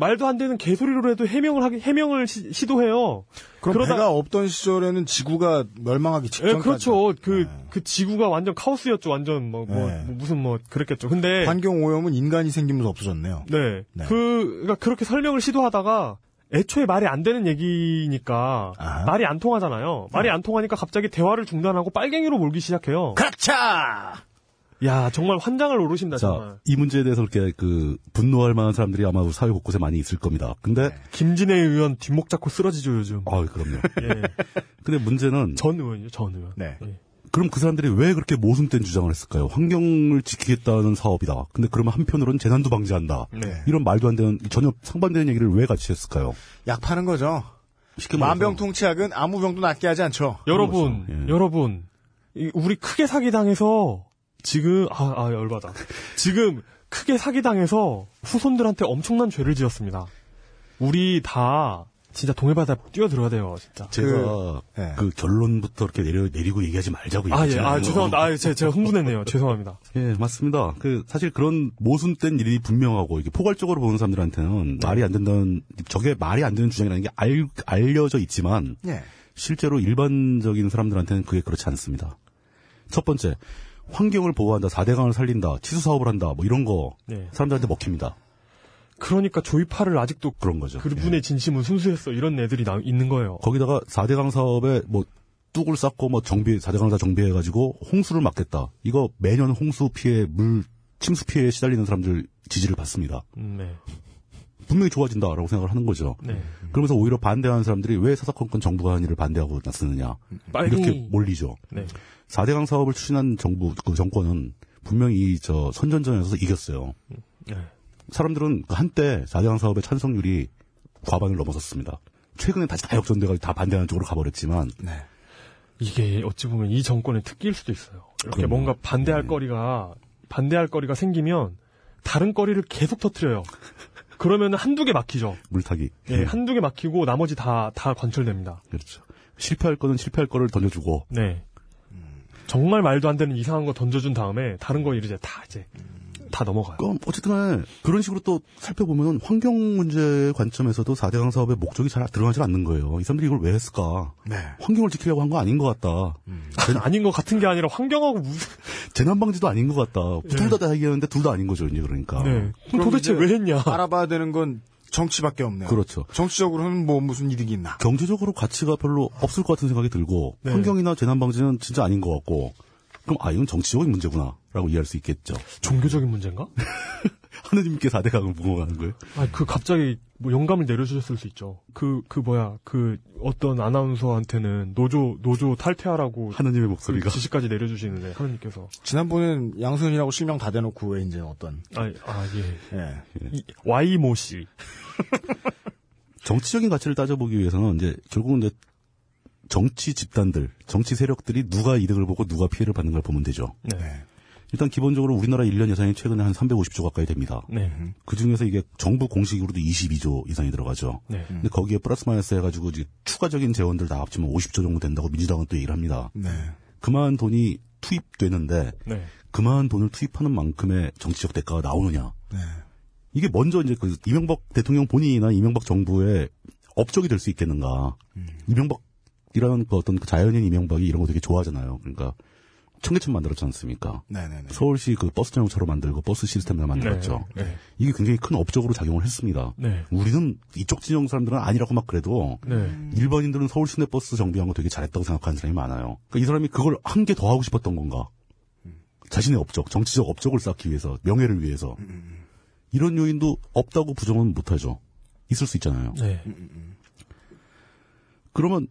말도 안 되는 개소리로 해도 해명을 하기 해명을 시, 도해요 그럼 그러다- 배가 없던 시절에는 지구가 멸망하기 예, 직전까지. 그렇죠. 그, 네. 그 지구가 완전 카오스였죠. 완전 뭐, 뭐, 네. 뭐 무슨 뭐, 그랬겠죠. 근데, 환경 오염은 인간이 생기면서 없어졌네요. 네. 네. 그, 그러니까 그렇게 설명을 시도하다가, 애초에 말이 안 되는 얘기니까, 아하. 말이 안 통하잖아요. 말이 안 통하니까 갑자기 대화를 중단하고 빨갱이로 몰기 시작해요. 그렇자! 야, 정말 환장을 오르신다, 정말. 자, 이 문제에 대해서 그렇게 그 분노할 만한 사람들이 아마 사회 곳곳에 많이 있을 겁니다. 근데 김진애 의원 뒷목 잡고 쓰러지죠, 요즘. 아, 그럼요. 예. 근데 문제는 전 의원이요, 전 의원. 네. 예. 그럼 그 사람들이 왜 그렇게 모순된 주장을 했을까요? 환경을 지키겠다는 사업이다. 근데 그러면 한편으로는 재난도 방지한다. 네. 이런 말도 안 되는 전혀 상반되는 얘기를 왜 같이 했을까요? 약 파는 거죠. 쉽게 말해서 만병통치약은 아무 병도 낫게 하지 않죠. 여러분. 예. 여러분, 이- 우리 크게 사기 당해서 지금 아, 아 열받아. 지금 크게 사기당해서 후손들한테 엄청난 죄를 지었습니다. 우리 다 진짜 동해바다 뛰어들어야 돼요, 진짜. 제가 그, 네. 결론부터 이렇게 내려, 내리고 얘기하지 말자고 아, 예. 아, 죄송합니다. 아, 제, 제가 흥분했네요. 죄송합니다. 예, 맞습니다. 그 사실 그런 모순된 일이 분명하고 이게 포괄적으로 보는 사람들한테는 네. 말이 안 된다는 저게 말이 안 되는 주장이라는 게 알, 알려져 있지만 예. 실제로 일반적인 사람들한테는 그게 그렇지 않습니다. 첫 번째, 환경을 보호한다, 4대강을 살린다, 치수 사업을 한다, 뭐 이런 거 네. 사람들한테 먹힙니다. 그러니까 조이파를 아직도 그런 거죠. 그분의 진심은 순수했어. 이런 애들이 나, 있는 거예요. 거기다가 4대강 사업에 뭐 뚝을 쌓고 뭐 정비 4대강 다 정비해가지고 홍수를 막겠다. 이거 매년 홍수 피해, 물 침수 피해에 시달리는 사람들 지지를 받습니다. 음, 네. 분명히 좋아진다라고 생각을 하는 거죠. 네. 그러면서 오히려 반대하는 사람들이 왜 사사건건 정부가 하는 일을 반대하고 나서느냐. 이렇게 몰리죠. 네. 4대강 사업을 추진한 정부, 그 정권은 분명히 이저 선전전에서 이겼어요. 네. 사람들은 그 한때 4대강 사업의 찬성률이 과반을 넘어섰습니다. 최근에 다시 다 역전돼가 다 반대하는 쪽으로 가버렸지만 네. 이게 어찌 보면 이 정권의 특기일 수도 있어요. 이렇게 그럼요. 뭔가 반대할 네. 거리가 반대할 거리가 생기면 다른 거리를 계속 터트려요. 그러면 한두 개 막히죠. 물타기. 예, 음, 한두 개 막히고 나머지 다, 다 관철됩니다. 그렇죠. 실패할 거는 실패할 거를 던져주고 네. 정말 말도 안 되는 이상한 거 던져준 다음에 다른 거 이제 다 이제 다 넘어가요. 그럼 어쨌든 간에 그런 식으로 또 살펴보면 환경 문제 관점에서도 4대강 사업의 목적이 잘 드러나지 않는 거예요. 이 사람들이 이걸 왜 했을까? 네. 환경을 지키려고 한 거 아닌 것 같다. 아닌 것 같은 게 아니라 환경하고 무슨 <laughs> 재난방지도 아닌 것 같다. 예. 둘다 다 얘기하는데 둘 다 아닌 거죠, 이제 그러니까. 네. 그럼 그럼 도대체 왜 했냐? 알아봐야 되는 건 정치밖에 없네요. 그렇죠. 정치적으로는 뭐 무슨 이득이 있나? 경제적으로 가치가 별로 없을 것 같은 생각이 들고 네. 환경이나 재난 방지는 진짜 아닌 것 같고 그럼 아 이건 정치적인 문제구나라고 이해할 수 있겠죠. 종교적인 문제인가? <laughs> 하느님께 4대 강을 무공하는 거예요. 아, 그 갑자기 뭐 영감을 내려주셨을 수 있죠. 그, 그 뭐야, 그 어떤 아나운서한테는 노조, 노조 탈퇴하라고 하느님의 그 목소리가 지시까지 내려주시는데, 하느님께서. 지난번엔 양승은이라고 실명 다 대놓고 왜 이제 어떤 아, 아, 예. 예. 이, 와이모 씨. <laughs> 정치적인 가치를 따져보기 위해서는 이제 결국은 이제 정치 집단들, 정치 세력들이 누가 이득을 보고 누가 피해를 받는 걸 보면 되죠. 네. 일단 기본적으로 우리나라 1년 예산이 최근에 한 350조 가까이 됩니다. 네. 그 중에서 이게 정부 공식으로도 22조 이상이 들어가죠. 네. 근데 거기에 플러스 마이너스 해가지고 이제 추가적인 재원들 다 합치면 50조 정도 된다고 민주당은 또 얘기를 합니다. 네. 그만한 돈이 투입되는데 네. 그만한 돈을 투입하는 만큼의 정치적 대가가 나오느냐. 네. 이게 먼저 이제 그 이명박 대통령 본인이나 이명박 정부의 업적이 될 수 있겠는가. 이명박 이라는 그 어떤 그 자연인 이명박이 이런 거 되게 좋아하잖아요. 그러니까 청계천 만들었지 않습니까? 네네네. 서울시 그 버스 전용차로 만들고 버스 시스템을 만들었죠. 네. 네. 이게 굉장히 큰 업적으로 작용을 했습니다. 네. 우리는 이쪽 진영 사람들은 아니라고 막 그래도 네. 일반인들은 서울 시내 버스 정비한 거 되게 잘했다고 생각하는 사람이 많아요. 그러니까 이 사람이 그걸 한 개 더 하고 싶었던 건가? 자신의 업적, 정치적 업적을 쌓기 위해서, 명예를 위해서. 이런 요인도 없다고 부정은 못하죠. 있을 수 있잖아요. 네. 그러면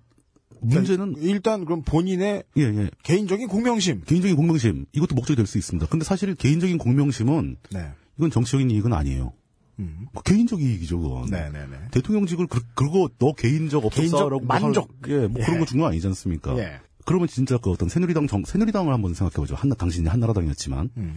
문제는 일단 그럼 본인의 예, 예. 개인적인 공명심. 개인적인 공명심 이것도 목적이 될 수 있습니다. 근데 사실 개인적인 공명심은 네. 이건 정치적인 이익은 아니에요. 음. 그 개인적 이익이죠, 그건. 네네네. 대통령직을 그, 그거 너 개인적 쌓으라고 만족. 할- 예, 뭐 그런 거 중요 아니지 않습니까? 예. 그러면 진짜 그 어떤 새누리당 정, 새누리당을 한번 생각해보죠. 한나, 당신이 한나라당이었지만. 음.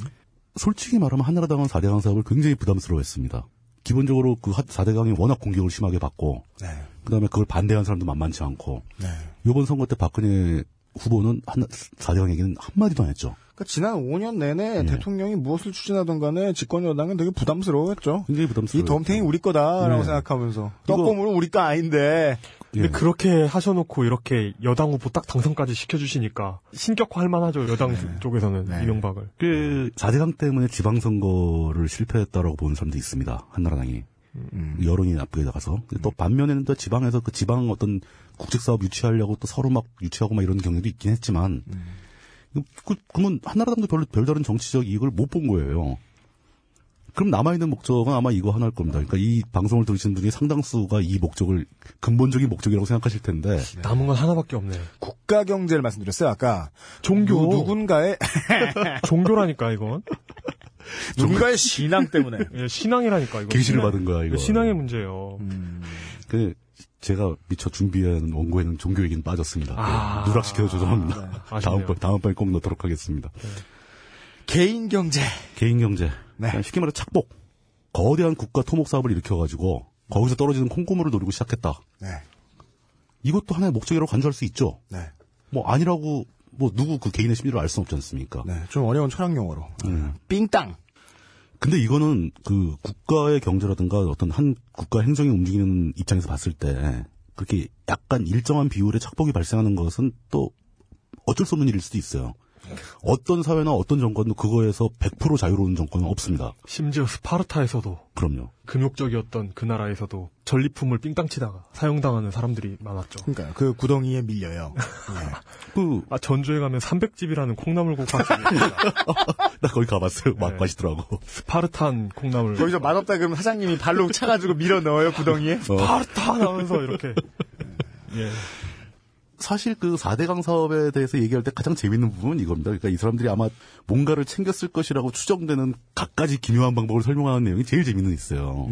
솔직히 말하면 한나라당은 4대 강 사업을 굉장히 부담스러워했습니다. 기본적으로 그 4대강이 워낙 공격을 심하게 받고, 네. 그 다음에 그걸 반대한 사람도 만만치 않고, 네. 요번 선거 때 박근혜 후보는 한, 4대강 얘기는 한마디도 안 했죠. 그러니까 지난 5년 내내 네. 대통령이 무엇을 추진하던 간에 집권 여당은 되게 부담스러워했죠. 굉장히 이 부담스러워요. 덤탱이 우리 거다라고 네. 생각하면서 떡고물은 우리 거 아닌데 근데 예. 그렇게 하셔놓고 이렇게 여당 후보 딱 당선까지 시켜주시니까 신격화할 만하죠, 여당 쪽에서는 네. 이명박을. 그 4대강 때문에 지방선거를 실패했다라고 보는 사람도 있습니다. 한나라당이. 음. 여론이 나쁘게 나가서. 근데 또 반면에는 또 지방에서 그 지방 어떤 국책사업 유치하려고 또 서로 막 유치하고 막 이런 경향도 있긴 했지만, 그, 그, 그러면 한나라당도 별로 별다른 정치적 이익을 못 본 거예요. 그럼 남아있는 목적은 아마 이거 하나일 겁니다. 그러니까 이 방송을 들으시는 분이 상당수가 이 목적을 근본적인 목적이라고 생각하실 텐데, 남은 건 하나밖에 없네. 국가 경제를 말씀드렸어요. 아까 종교. 누, 누군가의 <laughs> 종교라니까, 이건. <laughs> 누군가의 신앙 때문에 예, 신앙이라니까, 이거. 계시를 신앙- 받은 거야, 이거. 신앙의 문제예요. 그 제가 미처 준비한 원고에는 종교 얘기는 빠졌습니다. 아. 네, 누락시켜서 죄송합니다. <laughs> 아쉽네요. 다음번 다음번에 꼭 넣도록 하겠습니다. 개인 경제 개인 경제. 네. 쉽게 말해 착복. 거대한 국가 토목 사업을 일으켜가지고 거기서 떨어지는 콩고물을 노리고 시작했다. 네. 이것도 하나의 목적이라고 간주할 수 있죠. 네. 뭐 아니라고 뭐 누구 그 개인의 심리를 알 수는 없지 않습니까? 네. 좀 어려운 철학 용어로 음. 삥땅 근데 이거는 그 국가의 경제라든가 어떤 한 국가 행정이 움직이는 입장에서 봤을 때 그렇게 약간 일정한 비율의 착복이 발생하는 것은 또 어쩔 수 없는 일일 수도 있어요. 어떤 사회나 어떤 정권도 그거에서 100% 자유로운 정권은 없습니다. 심지어 스파르타에서도 그럼요. 금욕적이었던 그 나라에서도 전리품을 삥땅 치다가 사형당하는 사람들이 많았죠. 그러니까 그 구덩이에 밀려요. <laughs> 그, 아, 전주에 가면 300집이라는 콩나물 국밥집이 있습니다. <laughs> 나 거기 가봤어요. 맛, 네. 맛있더라고. Spartan 콩나물. 거기서 맛없다 그러면 사장님이 발로 차가지고 밀어 넣어요 구덩이에. 스파르타 하면서 이렇게. 예. 사실 그 4대강 사업에 대해서 얘기할 때 가장 재밌는 부분은 이겁니다. 그러니까 이 사람들이 아마 뭔가를 챙겼을 것이라고 추정되는 각가지 기묘한 방법을 설명하는 내용이 제일 재밌는 있어요.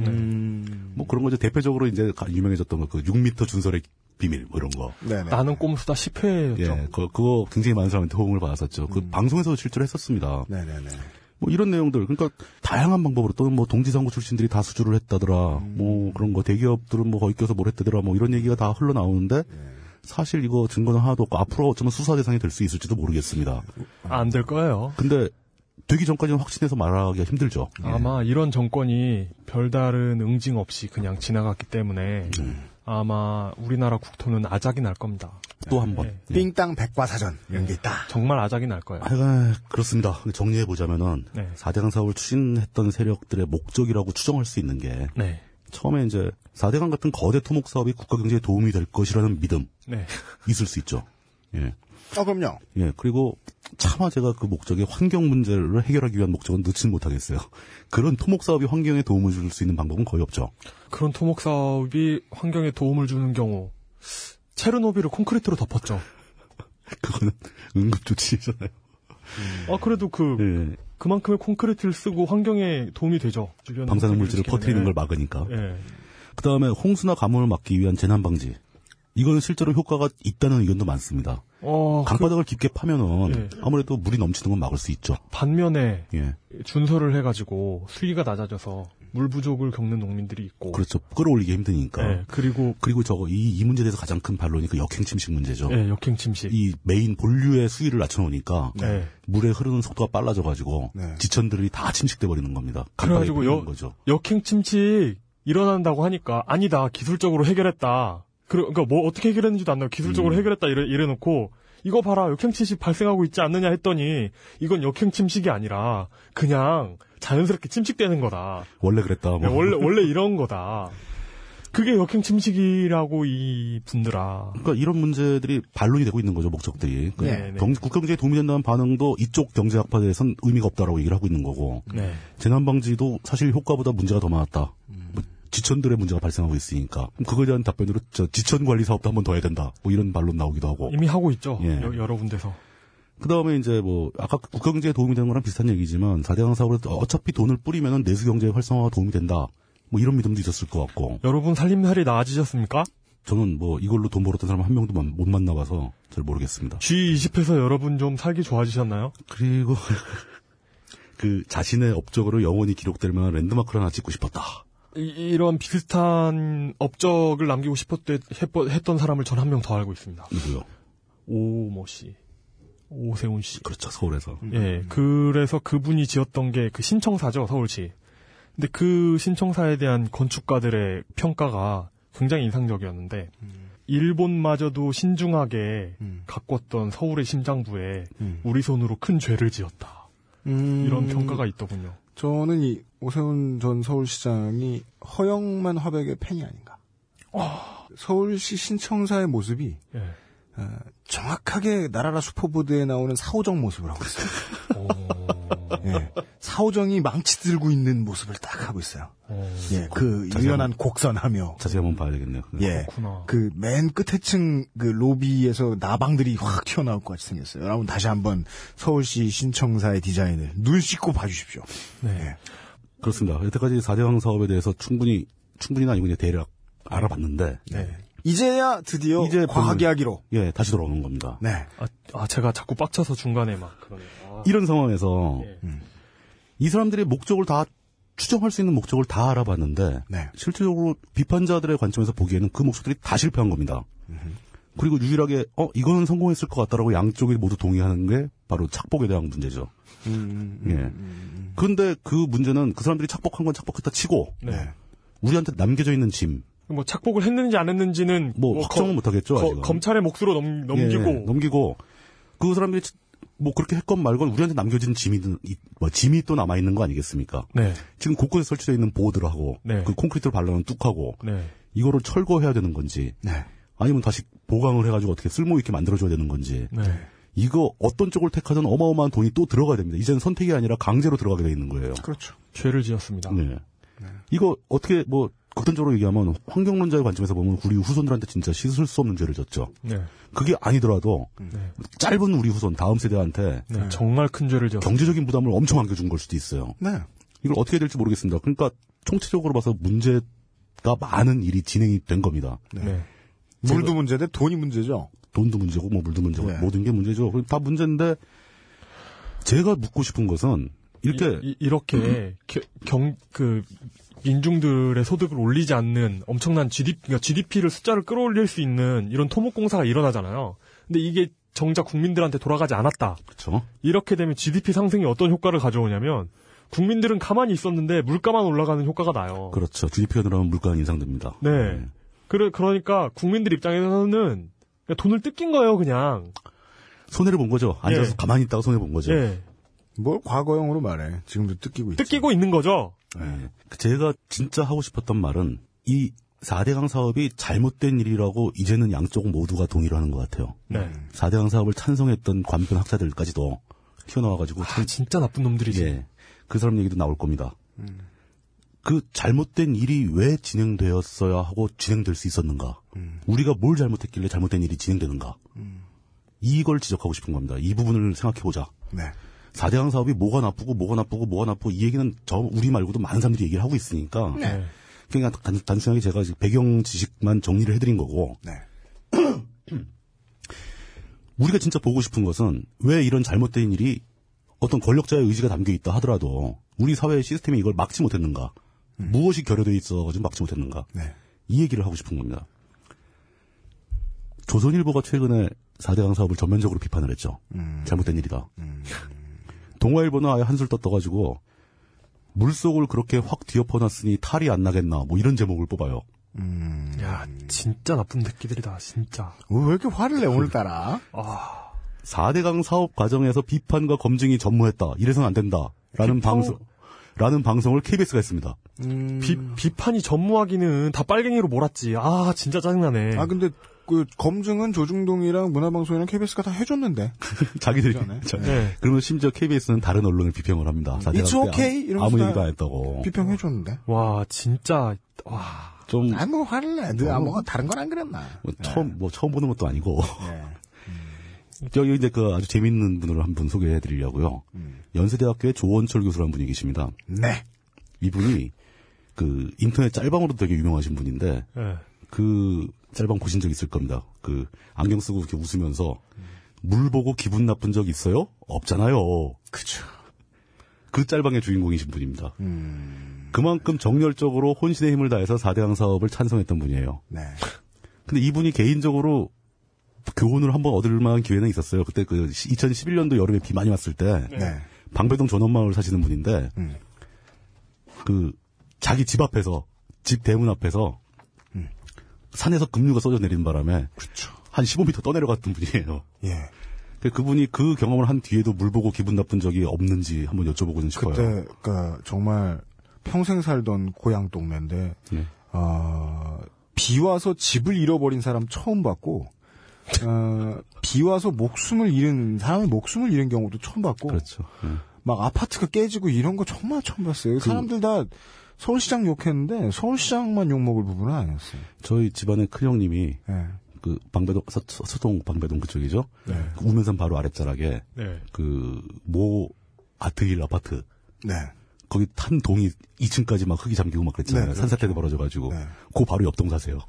뭐 그런 거죠. 대표적으로 이제 가- 유명해졌던 거, 그 6미터 준설의 비밀, 뭐 이런 거. 네네. 나는 꼼수다 10회였죠. 예, 그, 그거 굉장히 많은 사람한테 호응을 받았었죠. 그 방송에서도 실제로 했었습니다. 네네네. 뭐 이런 내용들, 그러니까 다양한 방법으로 또는 뭐 동지상고 출신들이 다 수주를 했다더라. 뭐 그런 거 대기업들은 뭐 거기 껴서 뭘 했다더라. 뭐 이런 얘기가 다 흘러나오는데 사실 이거 증거는 하나도 없고 앞으로 어쩌면 수사 대상이 될 수 있을지도 모르겠습니다. 안 될 거예요. 근데 되기 전까지는 확신해서 말하기가 힘들죠. 아마 이런 정권이 별다른 응징 없이 그냥 지나갔기 때문에 아마 우리나라 국토는 아작이 날 겁니다. 또 한 번. 네. 예. 삥땅 백과사전 이런 게 있다. 정말 아작이 날 거예요. 하여간 그렇습니다. 정리해 보자면은 네. 4대강 사업을 추진했던 세력들의 목적이라고 추정할 수 있는 게 네. 처음에 이제 4대강 같은 거대 토목 사업이 국가 경제에 도움이 될 것이라는 믿음 네. 있을 수 있죠. 예. 아, 그럼요. 예, 그리고 차마 제가 그 목적의 환경 문제를 해결하기 위한 목적은 넣지는 못하겠어요. <laughs> 그런 토목 사업이 환경에 도움을 줄 수 있는 방법은 거의 없죠. 그런 토목 사업이 환경에 도움을 주는 경우 체르노빌을 콘크리트로 덮었죠. <laughs> 그거는 응급조치잖아요. 아 그래도 그 예, 그만큼의 콘크리트를 쓰고 환경에 도움이 되죠. 방사능 물질을 퍼뜨리는 예. 걸 막으니까. 예. 그 다음에 홍수나 가뭄을 막기 위한 재난 방지. 이거는 실제로 효과가 있다는 의견도 많습니다. 어, 그 강바닥을 깊게 파면은 예. 아무래도 물이 넘치는 건 막을 수 있죠. 반면에 예. 준설을 해가지고 수위가 낮아져서 물 부족을 겪는 농민들이 있고. 그렇죠. 끌어올리기 힘드니까. 예, 그리고 그리고 저거 이, 이 문제에 대해서 가장 큰 반론이 그 역행 침식 문제죠. 예, 역행 침식. 이 메인 본류의 수위를 낮춰놓으니까 예. 물의 흐르는 속도가 빨라져가지고 네. 지천들이 다 침식돼 버리는 겁니다. 그래가지고 여- 거죠. 역행 침식 일어난다고 하니까 아니다 기술적으로 해결했다. 그러- 그러니까 뭐 어떻게 해결했는지도 안 나고 기술적으로 음. 해결했다 이래, 이래놓고 이거 봐라 역행 침식 발생하고 있지 않느냐 했더니 이건 역행 침식이 아니라 그냥 자연스럽게 침식되는 거다. 원래 그랬다. 뭐. 야, 원래 원래 이런 거다. 그게 역행 침식이라고 이 분들아. 그러니까 이런 문제들이 반론이 되고 있는 거죠 목적들이. 그 네, 네. 경- 국경제에 도움이 된다는 반응도 이쪽 경제학파에 대해서는 의미가 없다라고 얘기를 하고 있는 거고 네. 재난 방지도 사실 효과보다 문제가 더 많았다. 뭐 지천들의 문제가 발생하고 있으니까 그거에 대한 답변으로 저 지천 관리 사업도 한번 더 해야 된다. 뭐 이런 반론 나오기도 하고. 이미 하고 있죠. 예. 여, 러 군데서. 그 다음에 이제 뭐 아까 국경제에 도움이 되는 거랑 비슷한 얘기지만 4대강 사업으로 어차피 돈을 뿌리면은 내수 경제 활성화가 도움이 된다. 뭐 이런 믿음도 있었을 것 같고 여러분 살림살이 나아지셨습니까? 저는 뭐 이걸로 돈 벌었던 사람 한 명도 만- 못 만나봐서 잘 모르겠습니다. G20에서 여러분 좀 살기 좋아지셨나요? 그리고 <laughs> 그 자신의 업적으로 영원히 기록될 만한 랜드마크를 하나 찍고 싶었다. 이, 런 비슷한 업적을 남기고 싶었대, 했던 사람을 전 한 명 더 알고 있습니다. 누구요? 오모 씨. 오세훈 씨. 그렇죠 서울에서. 예, 그래서 그분이 지었던 게 그 신청사죠, 서울시. 근데 그 신청사에 대한 건축가들의 평가가 굉장히 인상적이었는데, 일본마저도 신중하게 음. 가꿨던 서울의 심장부에 음. 우리 손으로 큰 죄를 지었다. 음, 이런 평가가 있더군요. 저는 이 오세훈 전 서울시장이 허영만 화백의 팬이 아닌가. 서울시 신청사의 모습이 예. 어, 정확하게 나라라 슈퍼보드에 나오는 사오정 모습을 하고 있어요. 예. 사오정이 망치 들고 있는 모습을 딱 하고 있어요. 예, 그 유연한 곡선하며 자세히 한번 봐야 되겠네요. 예, 그렇구나. 그맨 끝에층 그 로비에서 나방들이 확 튀어나올 것 같이 생겼어요. 여러분 다시 한번 서울시 신청사의 디자인을 눈 씻고 봐주십시오. 네. 그렇습니다. 여태까지 4대강 사업에 대해서 충분히 충분히는 아니고 그냥 대략 알아봤는데 네. 이제야 드디어 이제 과학 이야기로. 예 다시 돌아오는 겁니다. 네. 아, 아, 제가 자꾸 빡쳐서 중간에 막 그러네요. 아, 이런 상황에서 예. 이 사람들의 목적을 다 추정할 수 있는 목적을 다 알아봤는데 네. 실질적으로 비판자들의 관점에서 보기에는 그 목적들이 다 실패한 겁니다. 그리고 유일하게 어 이거는 성공했을 것 같다라고 양쪽이 모두 동의하는 게 바로 착복에 대한 문제죠. 예. 그런데 그 문제는 그 사람들이 착복한 건 착복했다 치고 네. 우리한테 남겨져 있는 짐, 뭐 착복을 했는지 안 했는지는 뭐, 확정은 못하겠죠. 거- 아직은. 검찰의 몫으로 넘, 넘기고 예, 넘기고 그 사람들이 뭐 그렇게 했건 말건 우리한테 남겨진 짐이 이- 뭐 짐이 또 남아 있는 거 아니겠습니까? 네. 지금 곳곳에 설치되어 있는 보드하고 네. 그 콘크리트를 발라놓은 뚝하고 네. 이거를 철거해야 되는 건지 네. 아니면 다시 보강을 해가지고 어떻게 쓸모 있게 만들어줘야 되는 건지 네. 이거 어떤 쪽을 택하든 어마어마한 돈이 또 들어가야 됩니다. 이제는 선택이 아니라 강제로 들어가게 돼 있는 거예요. 그렇죠. 죄를 지었습니다. 네. 이거 어떻게 뭐 극단적으로 얘기하면 환경론자의 관점에서 보면 우리 후손들한테 진짜 씻을 수 없는 죄를 졌죠. 네. 그게 아니더라도 네. 짧은 우리 후손 다음 세대한테 네. 정말 큰 죄를 지었습니다. 경제적인 부담을 엄청 안겨준 걸 수도 있어요. 네. 이걸 어떻게 해야 될지 모르겠습니다. 그러니까 총체적으로 봐서 문제가 많은 일이 진행이 된 겁니다. 네. 물도 문제인데 돈이 문제죠. 돈도 문제고 뭐 물도 문제고 네. 모든 게 문제죠. 다 문제인데 제가 묻고 싶은 것은 이렇게 이, 렇게 <clears throat> 경, 그, 민중들의 소득을 올리지 않는 엄청난 GDP, 그러니까 GDP를 숫자를 끌어올릴 수 있는 이런 토목공사가 일어나잖아요. 근데 이게 정작 국민들한테 돌아가지 않았다. 그렇죠. 이렇게 되면 GDP 상승이 어떤 효과를 가져오냐면 국민들은 가만히 있었는데 물가만 올라가는 효과가 나요. 그렇죠. GDP가 늘어나면 물가는 인상됩니다. 네. 그래, 그러니까 국민들 입장에서는 돈을 뜯긴 거예요, 그냥. 손해를 본 거죠. 앉아서 예. 가만히 있다가 손해 본 거죠. 예. 뭘 과거형으로 말해. 지금도 뜯기고 있지. 뜯기고 있는 거죠. 예. 제가 진짜 하고 싶었던 말은 이 4대강 사업이 잘못된 일이라고 이제는 양쪽 모두가 동의를 하는 것 같아요. 네. 4대강 사업을 찬성했던 관편 학자들까지도 튀어나와가지고 아, 진짜 나쁜 놈들이지. 예. 그 사람 얘기도 나올 겁니다. 그 잘못된 일이 왜 진행되었어야 하고 진행될 수 있었는가? 우리가 뭘 잘못했길래 잘못된 일이 진행되는가? 이걸 지적하고 싶은 겁니다. 이 부분을 생각해보자. 네. 4대강 사업이 뭐가 나쁘고 뭐가 나쁘고 뭐가 나쁘고 이 얘기는 저 우리 말고도 많은 사람들이 얘기를 하고 있으니까 네. 그냥 단, 단순하게 제가 배경 지식만 정리를 해드린 거고 네. <clears throat> 우리가 진짜 보고 싶은 것은 왜 이런 잘못된 일이 어떤 권력자의 의지가 담겨 있다 하더라도 우리 사회의 시스템이 이걸 막지 못했는가? 무엇이 결여돼 있어가지고 막지 못했는가? 네. 이 얘기를 하고 싶은 겁니다. 조선일보가 최근에 4대강 사업을 전면적으로 비판을 했죠. 잘못된 일이다. 동아일보는 아예 한술 떴떠가지고 물속을 그렇게 확 뒤엎어놨으니 탈이 안 나겠나 뭐 이런 제목을 뽑아요. 야, 진짜 나쁜 새끼들이다, 진짜. 왜 이렇게 화를 내 오늘따라? 4대강 사업 과정에서 비판과 검증이 전무했다. 이래서는 안 된다. 라는 비판- 방송, 라는 방송을 KBS가 했습니다. 비, 비판이 전무하기는 다 빨갱이로 몰았지. 아, 진짜 짜증나네. 아 근데 그 검증은 조중동이랑 문화방송이랑 KBS가 다 해줬는데. <laughs> 자기들이. 네. 그러면 심지어 KBS는 다른 언론을 비평을 합니다. 4대강 It's 때 okay 아무- 이러면서 아무 다 얘기도 안 했다고. 비평해줬는데. 와, 진짜, 와. 좀, 아, 뭐 화를 내. 너, 아, 뭐 다른 건 안 그랬나. 뭐 처음, 뭐 처음 보는 것도 아니고. 네. <laughs> 여기 이제 그 아주 재밌는 분을 한분 소개해 드리려고요. 연세대학교의 조원철 교수라는 분이 계십니다. 네. 이분이 그 인터넷 짤방으로 되게 유명하신 분인데 예. 그 짤방 보신 적 있을 겁니다. 그 안경 쓰고 이렇게 웃으면서 물 보고 기분 나쁜 적 있어요? 없잖아요. 그쵸. 그 짤방의 주인공이신 분입니다. 그만큼 정열적으로 혼신의 힘을 다해서 4대강 사업을 찬성했던 분이에요. 네. 근데 이분이 개인적으로 교훈을 한번 얻을 만한 기회는 있었어요. 그때 그 2011년도 여름에 비 많이 왔을 때 네. 방배동 전원마을 사시는 분인데 음. 그 자기 집 앞에서 집 대문 앞에서 음. 산에서 급류가 쏟아 내리는 바람에 한 15m 떠내려갔던 분이에요. 예. 그 그분이 그 경험을 한 뒤에도 물 보고 기분 나쁜 적이 없는지 한번 여쭤보고는 싶어요. 그때, 그니까, 정말, 평생 살던 고향 동네인데, 예. 어, 비 와서 집을 잃어버린 사람 처음 봤고, <laughs> 어, 비 와서 목숨을 잃은, 사람의 목숨을 잃은 경우도 처음 봤고, 그렇죠. 예. 막 아파트가 깨지고 이런 거 정말 처음 봤어요. 그 사람들 다 서울시장 욕했는데, 서울시장만 욕먹을 부분은 아니었어요. 저희 집안의 큰 형님이 예. 그 방배동 서, 서동 방배동 그쪽이죠. 네. 그 우면산 바로 아랫자락에 네. 그모 아트힐 아파트 네. 거기 탄 동이 2층까지 막 흙이 잠기고 막 그랬잖아요. 네, 산사태도 벌어져가지고 네. 그 바로 옆 동 사세요.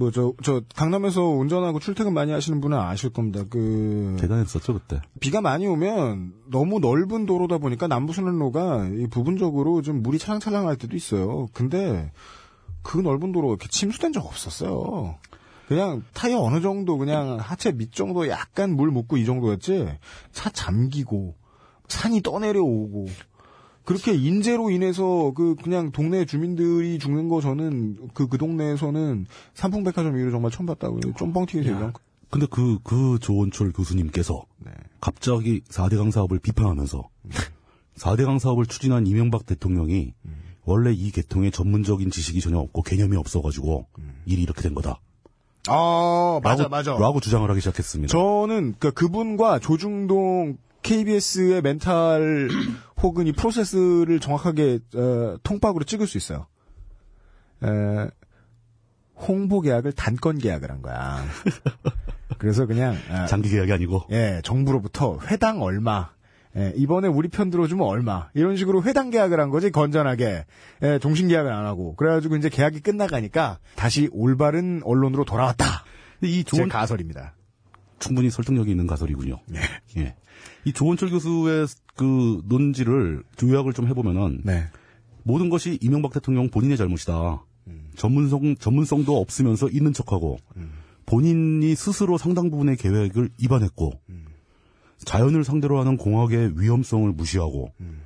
뭐, 저, 저, 강남에서 운전하고 출퇴근 많이 하시는 분은 아실 겁니다. 그, 대단했었죠 그때. 비가 많이 오면 너무 넓은 도로다 보니까 남부순환로가 이 부분적으로 좀 물이 찰랑찰랑할 때도 있어요. 근데 그 넓은 도로 이렇게 침수된 적 없었어요. 그냥 타이어 어느 정도 그냥 하체 밑 정도 약간 물 묻고 이 정도였지 차 잠기고 산이 떠내려오고 그렇게 인재로 인해서 그 그냥 동네 주민들이 죽는 거 저는 그그 동네에서는 삼풍백화점 이후로 정말 처음 봤다고 좀 뻥튀기 되죠. 근데 그, 그 조원철 교수님께서 네. 갑자기 4대강 사업을 비판하면서 <laughs> 4대강 사업을 추진한 이명박 대통령이 원래 이 계통에 전문적인 지식이 전혀 없고 개념이 없어가지고 일이 이렇게 된 거다. 아 맞아 라고, 맞아. 라고 주장을 하기 시작했습니다. 저는 그 그분과 조중동 KBS의 멘탈 혹은 이 프로세스를 정확하게 어, 통박으로 찍을 수 있어요. 에, 홍보 계약을 단건 계약을 한 거야. 그래서 그냥 아, 장기 계약이 아니고 예 정부로부터 회당 얼마. 예, 이번에 우리 편 들어주면 얼마 이런 식으로 회당 계약을 한 거지 건전하게 예, 종신 계약을 안 하고 그래가지고 이제 계약이 끝나가니까 다시 올바른 언론으로 돌아왔다. 이제 조원, 가설입니다. 충분히 설득력이 있는 가설이군요. 네. 예. 이 조원철 교수의 그 논지를 요약을 좀 해보면은 네. 모든 것이 이명박 대통령 본인의 잘못이다. 음. 전문성 전문성도 없으면서 있는 척하고 본인이 스스로 상당 부분의 계획을 위반했고 음. 자연을 상대로 하는 공학의 위험성을 무시하고 음.